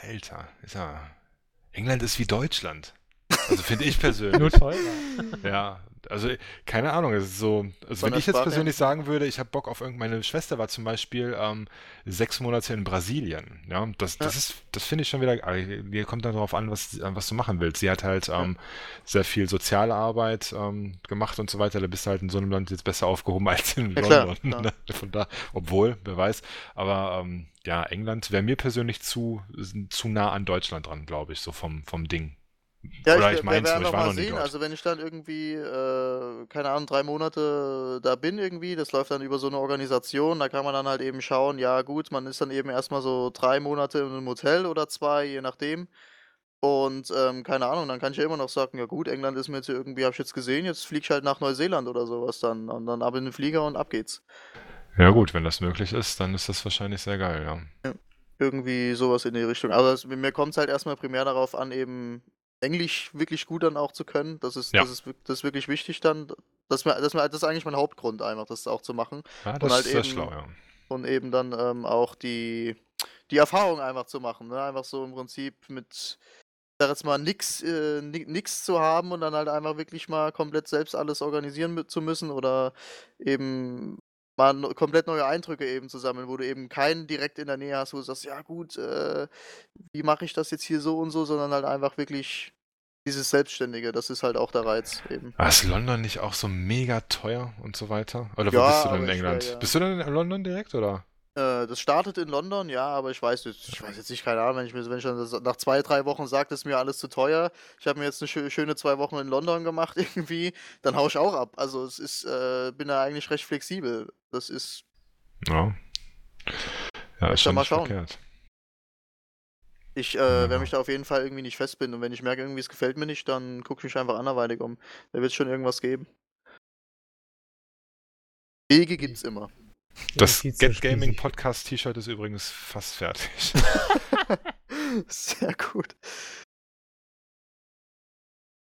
Alter, ist ja. England ist wie Deutschland. Also finde ich persönlich. Nur teurer. Ja, also keine Ahnung, es ist so, also wenn ich jetzt persönlich sagen würde, ich habe Bock auf irgendeine Schwester war zum Beispiel ähm, sechs Monate in Brasilien, ja, das, das ja. ist, das finde ich schon wieder, hier kommt dann darauf an, was, was du machen willst. Sie hat halt ähm, ja. sehr viel soziale Arbeit ähm, gemacht und so weiter, da bist du halt in so einem Land jetzt besser aufgehoben als in ja, London, klar, klar. Ne? von da, obwohl, wer weiß, aber ähm, ja, England wäre mir persönlich zu, zu nah an Deutschland dran, glaube ich, so vom, vom Ding. Ja, Oder ich, ich meine, ich war noch sehen. Also wenn ich dann irgendwie, äh, keine Ahnung, drei Monate da bin irgendwie, das läuft dann über so eine Organisation, da kann man dann halt eben schauen, ja gut, man ist dann eben erstmal so drei Monate in einem Hotel oder zwei, je nachdem. Und ähm, keine Ahnung, dann kann ich ja immer noch sagen, ja gut, England ist mir jetzt irgendwie, hab ich jetzt gesehen, jetzt flieg ich halt nach Neuseeland oder sowas dann. Und dann ab in den Flieger und ab geht's. Ja gut, wenn das möglich ist, dann ist das wahrscheinlich sehr geil, ja. ja irgendwie sowas in die Richtung. Also mir kommt es halt erstmal primär darauf an, eben Englisch wirklich gut dann auch zu können. Das ist, ja. das ist, das ist wirklich wichtig dann. Das, das, das ist eigentlich mein Hauptgrund, einfach das auch zu machen. Ja, das und halt ist eben, schlau, ja. Und eben dann ähm, auch die, die Erfahrung einfach zu machen. Ne? Einfach so im Prinzip mit, sag jetzt mal, nix, äh, nix zu haben und dann halt einfach wirklich mal komplett selbst alles organisieren zu müssen oder eben mal komplett neue Eindrücke eben zu sammeln, wo du eben keinen direkt in der Nähe hast, wo du sagst, ja gut, äh, wie mache ich das jetzt hier so und so, sondern halt einfach wirklich dieses Selbstständige, das ist halt auch der Reiz eben. Aber ist London nicht auch so mega teuer und so weiter? Oder ja, wo bist du denn in England? Wär, ja. Bist du denn in London direkt oder? Äh, das startet in London, ja, aber ich weiß jetzt, ich weiß jetzt nicht, keine Ahnung, wenn ich mir, wenn ich dann nach zwei, drei Wochen sage, das ist mir alles zu teuer, ich habe mir jetzt eine schöne zwei Wochen in London gemacht irgendwie, dann haue ich auch ab. Also es ist, äh, bin da eigentlich recht flexibel. Das ist. Ja. Ja, ist schon mal schauen. Verkehrt. Ich äh, ja. werde mich da auf jeden Fall irgendwie nicht festbinden. Und wenn ich merke, irgendwie es gefällt mir nicht, dann gucke ich mich einfach anderweitig um. Da wird es schon irgendwas geben. Wege gibt's immer. Das zu Get Gaming. Podcast T-Shirt ist übrigens fast fertig. Sehr gut.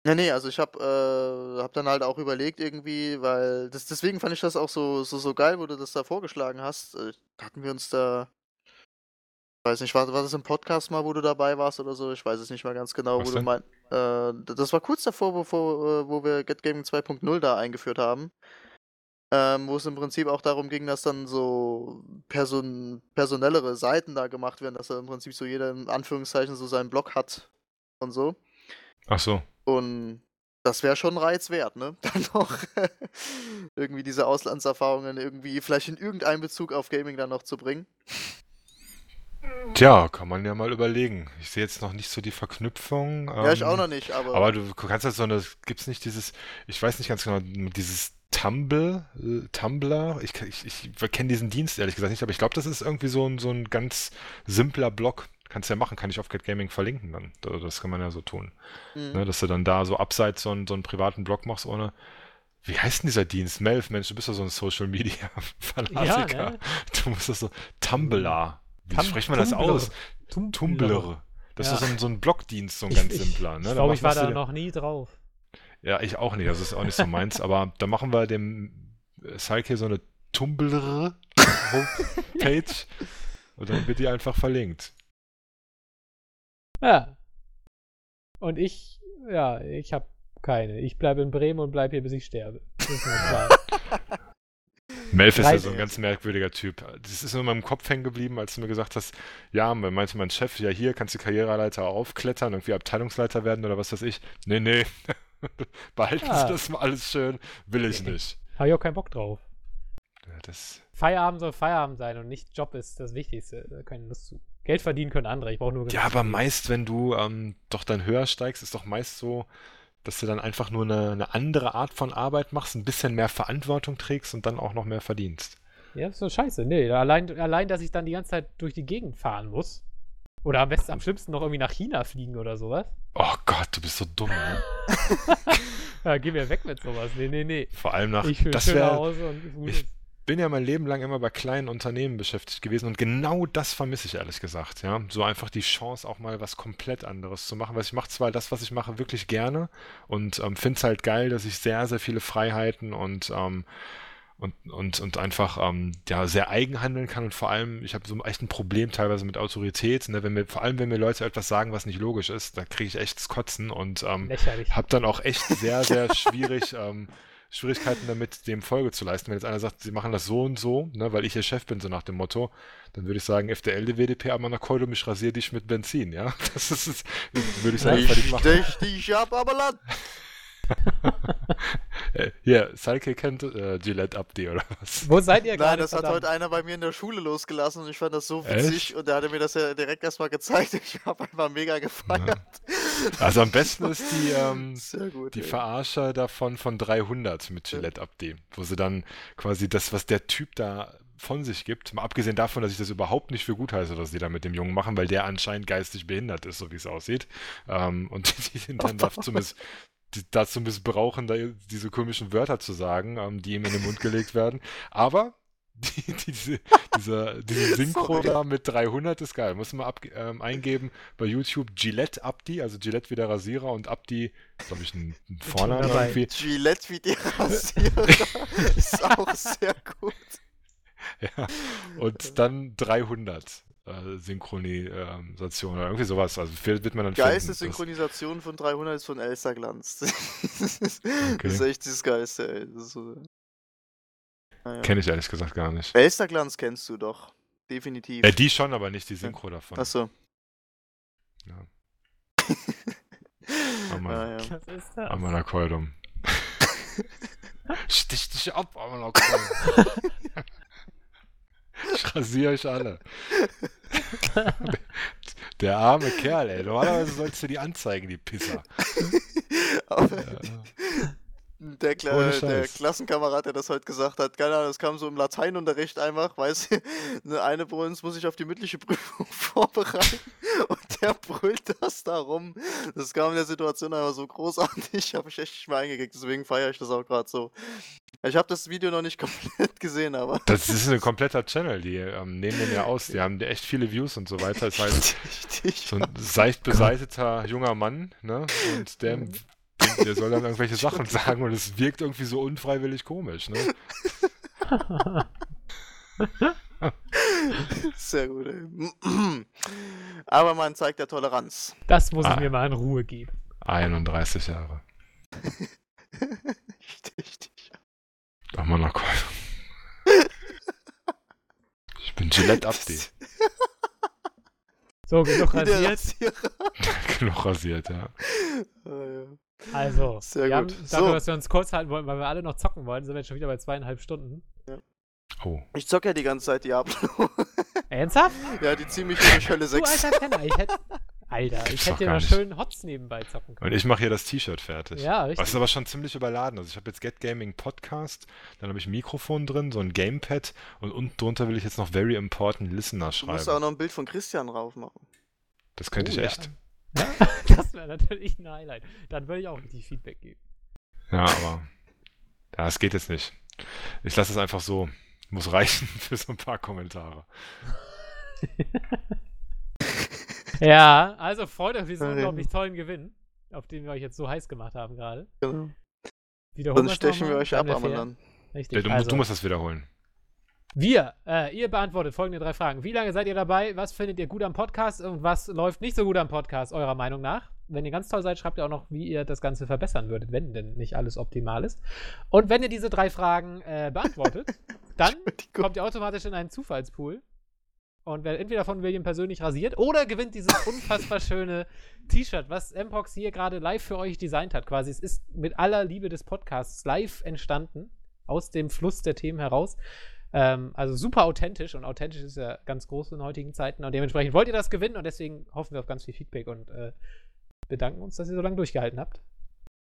Ja, nee, also ich hab, äh, hab dann halt auch überlegt irgendwie, weil das, deswegen fand ich das auch so, so, so geil, wo du das da vorgeschlagen hast. Äh, hatten wir uns da, weiß nicht, war, war das im Podcast mal, wo du dabei warst oder so? Ich weiß es nicht mal ganz genau, Was wo du denn? mein, äh, d- das war kurz davor, bevor, äh, wo wir Get Gaming 2.0 da eingeführt haben. Ähm, wo es im Prinzip auch darum ging, dass dann so person personellere Seiten da gemacht werden, dass da im Prinzip so jeder in Anführungszeichen so seinen Blog hat und so. Ach so. Und das wäre schon Reiz wert, ne? Dann noch irgendwie diese Auslandserfahrungen irgendwie vielleicht in irgendeinem Bezug auf Gaming dann noch zu bringen. Tja, kann man ja mal überlegen. Ich sehe jetzt noch nicht so die Verknüpfung. ja, ich auch ähm, noch nicht, aber, Aber du kannst halt so eine, gibt's nicht dieses, ich weiß nicht ganz genau, dieses Tumble, äh, Tumblr, ich, ich, ich kenne diesen Dienst ehrlich gesagt nicht, aber ich glaube, das ist irgendwie so ein, so ein ganz simpler Blog. Kannst ja machen, kann ich auf Get Gaming verlinken dann. Das das kann man ja so tun. Mhm. Ne, dass du dann da so abseits so einen, so einen privaten Blog machst ohne. Wie heißt denn dieser Dienst? Melf, Mensch, du bist ja so ein Social Media Fanatiker. ne? Du musst das so. Tumblr. Wie Tum- spricht man das aus? Tum- Tumblr. Das Ja. ist so ein, so ein Blogdienst, so ein ganz ich, simpler. Ne? ich glaube, ich war da noch nie drauf. Ja, ich auch nicht. Das ist auch nicht so meins. aber da machen wir dem Psyche so eine Tumblr-Page und dann wird die einfach verlinkt. Ja. Und ich, ja, ich habe keine. Ich bleibe in Bremen und bleibe hier, bis ich sterbe. Das ist mir klar. Melf ist ja so ein ganz merkwürdiger Typ. Das ist nur in meinem Kopf hängen geblieben, als du mir gesagt hast, ja, meinte mein Chef, ja hier kannst du Karriereleiter aufklettern, irgendwie Abteilungsleiter werden oder was weiß ich. Nee, nee. Behalten Ah. Sie das mal alles schön. Will ich nicht. habe ich auch keinen Bock drauf. Ja, das, Feierabend soll Feierabend sein und nicht Job ist das Wichtigste. Da keine Lust zu. Geld verdienen können andere. Ich brauche nur ja, aber meist, wenn du ähm, doch dann höher steigst, ist doch meist so, dass du dann einfach nur eine, eine andere Art von Arbeit machst, ein bisschen mehr Verantwortung trägst und dann auch noch mehr verdienst. Ja, ist so scheiße. Nee, allein, allein, dass ich dann die ganze Zeit durch die Gegend fahren muss. Oder am besten, am schlimmsten noch irgendwie nach China fliegen oder sowas. Oh Gott, du bist so dumm, ne? Ja, geh mir weg mit sowas. Nee, nee, nee. Vor allem nach, Ich will das schön nach wäre, Hause und ich-. Bin ja mein Leben lang immer bei kleinen Unternehmen beschäftigt gewesen und genau das vermisse ich ehrlich gesagt, ja. So einfach die Chance auch mal was komplett anderes zu machen, weil ich mache zwar das, was ich mache, wirklich gerne und ähm, finde es halt geil, dass ich sehr, sehr viele Freiheiten und ähm, und, und, und einfach ähm, ja, sehr eigen handeln kann und vor allem, ich habe so echt ein Problem teilweise mit Autorität, ne? wenn mir, vor allem wenn mir Leute etwas sagen, was nicht logisch ist, da kriege ich echt das Kotzen und ähm, habe dann auch echt sehr, sehr schwierig, ähm, Schwierigkeiten damit, dem Folge zu leisten. Wenn jetzt einer sagt, sie machen das so und so, ne, weil ich ihr Chef bin, so nach dem Motto, dann würde ich sagen, FDL, die WDP, aber nach Keulum, ich rasiere dich mit Benzin, ja. Das ist, ist würde ich sagen, Ich stech dich ab, aber land. Äh, Hier, Salke kennt äh, Gillette Abdi oder was? Wo seid ihr gerade? Nein, das hat verdammt? heute einer bei mir in der Schule losgelassen und ich fand das so Echt? witzig und der hatte mir das ja direkt erstmal gezeigt. Ich habe einfach mega gefeiert. Also am besten ist die, ähm, Sehr gut. die ey. Verarscher davon von 300 mit Gillette Abdi, wo sie dann quasi das, was der Typ da von sich gibt, mal abgesehen davon, dass ich das überhaupt nicht für gut heiße, was die da mit dem Jungen machen, weil der anscheinend geistig behindert ist, so wie es aussieht. Ähm, und die ihn dann miss, die, dazu missbrauchen, da diese komischen Wörter zu sagen, ähm, die ihm in den Mund gelegt werden. Aber die, die, diese, dieser, diese Synchro da mit 300 ist geil. Muss man ab, ähm, eingeben bei YouTube Gillette Abdi, also Gillette wie der Rasierer und Abdi, glaube ich, ein, ein Vorname irgendwie. Gillette wie die Rasierer ist auch sehr gut. Ja. Und dann 300 äh, Synchronisation oder irgendwie sowas. Also wird man dann Geilste finden. Das- Synchronisation von 300 ist von Elster Glanz. Das ist, Okay. das ist echt das Geilste, ey. Das ist so, naja. Kenne ich ehrlich gesagt gar nicht. Elster Glanz kennst du doch. Definitiv. Ja, die schon, aber nicht die Synchro davon. Achso. Ja. Ammer. Ah, ja. Was ist das? Keulum. Stich dich ab, Amana Keulum. Ich rasiere euch alle. Der arme Kerl, ey. Normalerweise sollst du die anzeigen, die Pisser. Aber Ja. Der, Kla der. Klassenkamerad, der das heute gesagt hat, keine Ahnung, das kam so im Lateinunterricht einfach, weiß ne, eine bei uns muss sich auf die mündliche Prüfung vorbereiten und der brüllt das da rum. Das kam in der Situation einfach so großartig, habe ich echt nicht mehr eingekriegt, deswegen feiere ich das auch gerade so. Ich habe das Video noch nicht komplett gesehen, aber Das ist ein kompletter Channel, die ähm, nehmen den ja aus. Die haben echt viele Views und so weiter. Das heißt, richtig. so ein seicht beseiteter junger Mann, ne? Und der, der soll dann irgendwelche Sachen sagen und es wirkt irgendwie so unfreiwillig komisch, ne? Sehr gut, ey. Aber man zeigt ja Toleranz. Das muss ich Ah. mir mal in Ruhe geben. 31 Jahre. Richtig. Ach mal noch Ich bin Gillette Abdi. So, genug rasiert. Genug rasiert, ja. Ah, ja. Also, Sehr wir gut. haben, dafür, So. dass wir uns kurz halten wollten, weil wir alle noch zocken wollen, sind wir jetzt schon wieder bei zweieinhalb Stunden. Oh. Ich zocke ja die ganze Zeit Diablo. Ernsthaft? ja, die ziehen mich durch Hölle Du 6. alter Penner, ich hätte. Alter, ich hätte dir nicht. schön Hots nebenbei zocken können. Und ich mache hier das T-Shirt fertig. Ja, Das richtig. ist aber schon ziemlich überladen. Also ich habe jetzt Get Gaming Podcast, dann habe ich ein Mikrofon drin, so ein Gamepad und unten drunter will ich jetzt noch Very Important Listener Du musst auch schreiben. noch ein Bild von Christian drauf machen. Das könnte Oh, ich ja. echt. Ja, das wäre natürlich ein Highlight. Dann würde ich auch richtig Feedback geben. Ja, aber ja, es geht jetzt nicht. Ich lasse es einfach so. Muss reichen für so ein paar Kommentare. Ja, also freut euch auf diesen Ja, ja. unglaublich tollen Gewinn, auf den wir euch jetzt so heiß gemacht haben gerade. Genau. Wiederholen Sonst wir's stechen wir euch dann ab, aber dann. Richtig. Ja, du, also, du musst das wiederholen. Wir, äh, ihr beantwortet folgende drei Fragen. Wie lange seid ihr dabei? Was findet ihr gut am Podcast und was läuft nicht so gut am Podcast, eurer Meinung nach? Wenn ihr ganz toll seid, schreibt ihr auch noch, wie ihr das Ganze verbessern würdet, wenn denn nicht alles optimal ist. Und wenn ihr diese drei Fragen äh, beantwortet, dann kommt ihr automatisch in einen Zufallspool und werdet entweder von William persönlich rasiert oder gewinnt dieses unfassbar schöne T-Shirt, was Mpox hier gerade live für euch designt hat. Quasi, es ist mit aller Liebe des Podcasts live entstanden, aus dem Fluss der Themen heraus. Ähm, also super authentisch und authentisch ist ja ganz groß in heutigen Zeiten und dementsprechend wollt ihr das gewinnen und deswegen hoffen wir auf ganz viel Feedback und äh, bedanken uns, dass ihr so lange durchgehalten habt.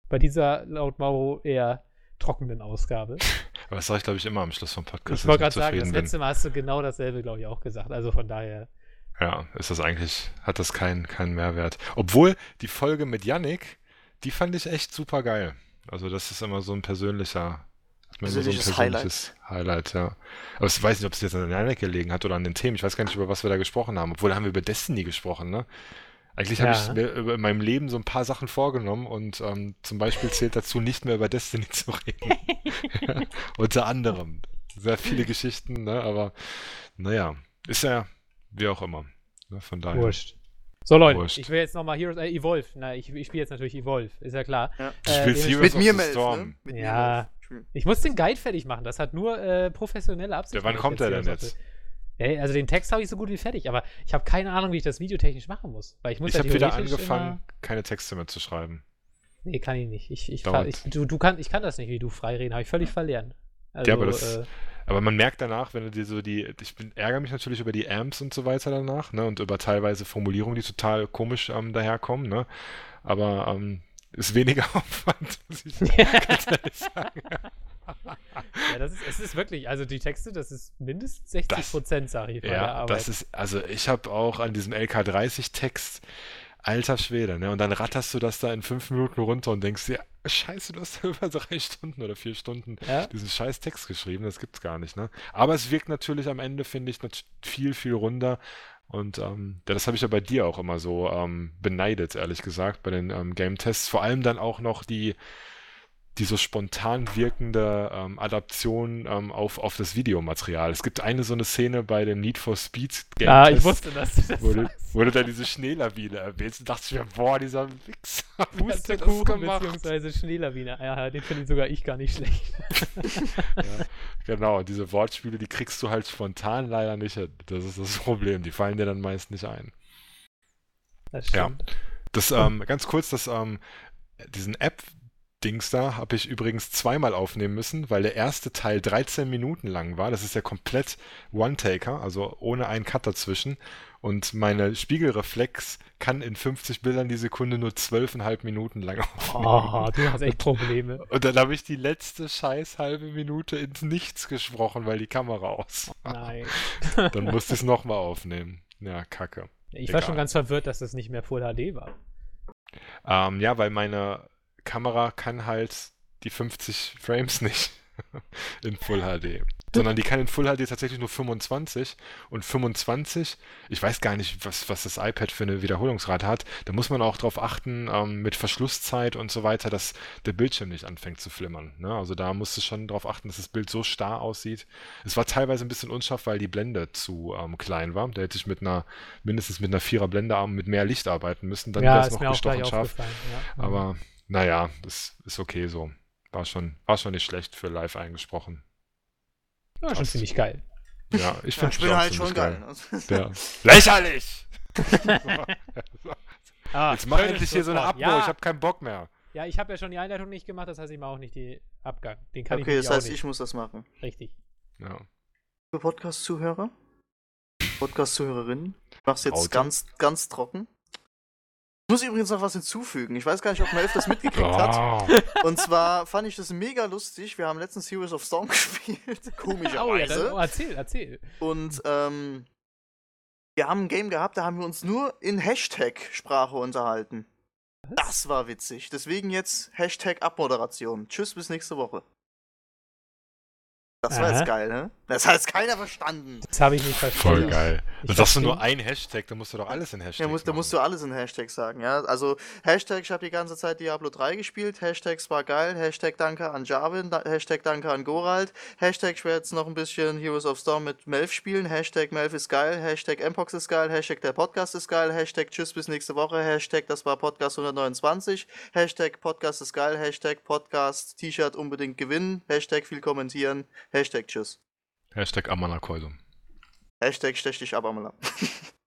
Bei dieser laut Mauro eher trockenen Ausgabe. Aber das sage ich, glaube ich, immer am Schluss vom Podcast. Ich wollte gerade sagen, das bin. letzte Mal hast du genau dasselbe, glaube ich, auch gesagt. Also von daher. Ja, ist das eigentlich, hat das keinen keinen Mehrwert. Obwohl, die Folge mit Yannick, die fand ich echt super geil. Also das ist immer so ein persönlicher, ist mir immer so ein Persönliches persönliches Highlight. ja. Aber ich weiß nicht, ob es jetzt an Yannick gelegen hat oder an den Themen. Ich weiß gar nicht, über was wir da gesprochen haben. Obwohl, da haben wir über Destiny gesprochen, ne? Eigentlich habe Ja. ich mir in meinem Leben so ein paar Sachen vorgenommen und ähm, zum Beispiel zählt dazu, nicht mehr über Destiny zu reden. ja, unter anderem. Sehr viele Geschichten, ne? Aber naja, ist ja wie auch immer. Ne? Von daher. Wurscht. So, Leute, Wurscht. ich will jetzt nochmal Heroes, äh, Evolve. Na, ich, ich spiele jetzt natürlich Evolve, ist ja klar. Ja. Du Äh, spielst Heroes Mit of mir, the Melf, Storm. ne? Mit Ja. Spielen. Ich muss den Guide fertig machen. Das hat nur äh, professionelle Absicht. Ja, wann kommt der denn jetzt? Ja, also den Text habe ich so gut wie fertig, aber ich habe keine Ahnung, wie ich das videotechnisch machen muss. Weil ich muss Ich ja habe wieder angefangen, Immer... keine Texte mehr zu schreiben. Nee, kann ich nicht. Ich, ich, Dauert. ich, du, du kann, ich kann das nicht, wie du frei reden. Habe ich völlig verlernt. Also, Ja, aber das- äh, Aber man merkt danach, wenn du dir so die, ich bin, ärgere mich natürlich über die Amps und so weiter danach, ne, und über teilweise Formulierungen, die total komisch ähm, daherkommen, ne, aber ähm, ist weniger Aufwand, muss ich ganz ehrlich sagen. ja, das ist, es ist wirklich, also die Texte, das ist mindestens 60 Das- Prozent, sage ich, der Ja, das ist, also ich habe auch an diesem LK30-Text, alter Schwede, ne, und dann ratterst du das da in fünf Minuten runter und denkst dir, scheiße, du hast da über drei Stunden oder vier Stunden ja? diesen scheiß Text geschrieben, das gibt's gar nicht, ne? Aber es wirkt natürlich am Ende, finde ich, viel, viel runder. Und ähm, ja, das habe ich ja bei dir auch immer so ähm, beneidet, ehrlich gesagt, bei den ähm, Game-Tests. Vor allem dann auch noch die, die so spontan wirkende ähm, Adaption ähm, auf, auf das Videomaterial. Es gibt eine so eine Szene bei dem Need for Speed Game Ah, ich wusste, dass du das sagst. wo du da diese Schneelawine erwähnst und dachte ich mir, boah, dieser Wichser, Pustekuchen beziehungsweise Schneelawine. Ja, den finde ich sogar ich gar nicht schlecht. Ja, genau, diese Wortspiele, die kriegst du halt spontan leider nicht. Das ist das Problem. Die fallen dir dann meist nicht ein. Das Ja. stimmt. Das, ähm, ganz kurz, das, ähm, diesen App, Dings da habe ich übrigens zweimal aufnehmen müssen, weil der erste Teil 13 Minuten lang war. Das ist ja komplett One-Taker, also ohne einen Cut dazwischen. Und meine Spiegelreflex kann in 50 Bildern die Sekunde nur 12,5 Minuten lang aufnehmen. Oh, du hast echt Probleme. Und dann habe ich die letzte scheiß halbe Minute ins Nichts gesprochen, weil die Kamera aus war. Nein. Dann musste ich es nochmal aufnehmen. Ja, kacke. Ich war schon Egal. ganz verwirrt, dass das nicht mehr Full HD war. Ähm, ja, weil meine Kamera kann halt die 50 Frames nicht in Full HD. Sondern die kann in Full HD tatsächlich nur 25 und 25, ich weiß gar nicht, was, was das iPad für eine Wiederholungsrate hat. Da muss man auch drauf achten, ähm, mit Verschlusszeit und so weiter, dass der Bildschirm nicht anfängt zu flimmern. Ne? Also da musst du schon drauf achten, dass das Bild so starr aussieht. Es war teilweise ein bisschen unscharf, weil die Blende zu ähm, klein war. Da hätte ich mit einer, mindestens mit einer Vierer Blende mit mehr Licht arbeiten müssen. Dann ja, wäre es noch gestochen scharf. Ja. Aber naja, das ist okay so. War schon, war schon nicht schlecht für live eingesprochen. ja, schon passt. ziemlich geil. Ja, ich Ja, finde ich bin halt schon geil. Ja. Lächerlich! Ah, Jetzt mach endlich hier so eine. Abmo, Ja, ich habe keinen Bock mehr. ja, ich habe ja schon die Einleitung nicht gemacht, das heißt, ich mache auch nicht die Abgang. Den kann ich Okay, nämlich das heißt, nicht. ich muss das machen. Richtig. Ja. Liebe Podcast-Zuhörer, Podcast-Zuhörerinnen, ich mach's jetzt Raute. ganz, ganz trocken. Ich muss übrigens noch was hinzufügen. Ich weiß gar nicht, ob Melf das mitgekriegt hat. Und zwar fand ich das mega lustig. Wir haben letztens Heroes of Storm gespielt, Oh, ja, komischerweise. dann, oh, erzähl, erzähl. Und ähm, wir haben ein Game gehabt, da haben wir uns nur in Hashtag-Sprache unterhalten. Das war witzig. Deswegen jetzt Hashtag Abmoderation. Tschüss, bis nächste Woche. Das war Aha. jetzt geil, ne? Das hat jetzt keiner verstanden. Das habe ich nicht verstanden. voll geil. Ich Dann sagst du nur ein Hashtag, dann musst du doch alles in Ja, Hashtags musst, da musst du alles in Hashtags sagen, ja. Also Hashtag, ich habe die ganze Zeit Diablo 3 gespielt, Hashtags war geil, Hashtag Danke an Jarvin, da, Hashtag Danke an Gorald, Hashtag ich werde jetzt noch ein bisschen Heroes of Storm mit Melf spielen, Hashtag Melf ist geil, Hashtag Mpox ist geil, Hashtag der Podcast ist geil, Hashtag Tschüss bis nächste Woche, Hashtag das war Podcast 129, Hashtag Podcast ist geil, Hashtag Podcast T-Shirt unbedingt gewinnen, Hashtag viel kommentieren, Hashtag Tschüss. Hashtag Amanakeusum. Hashtag stech dich ab, Amala.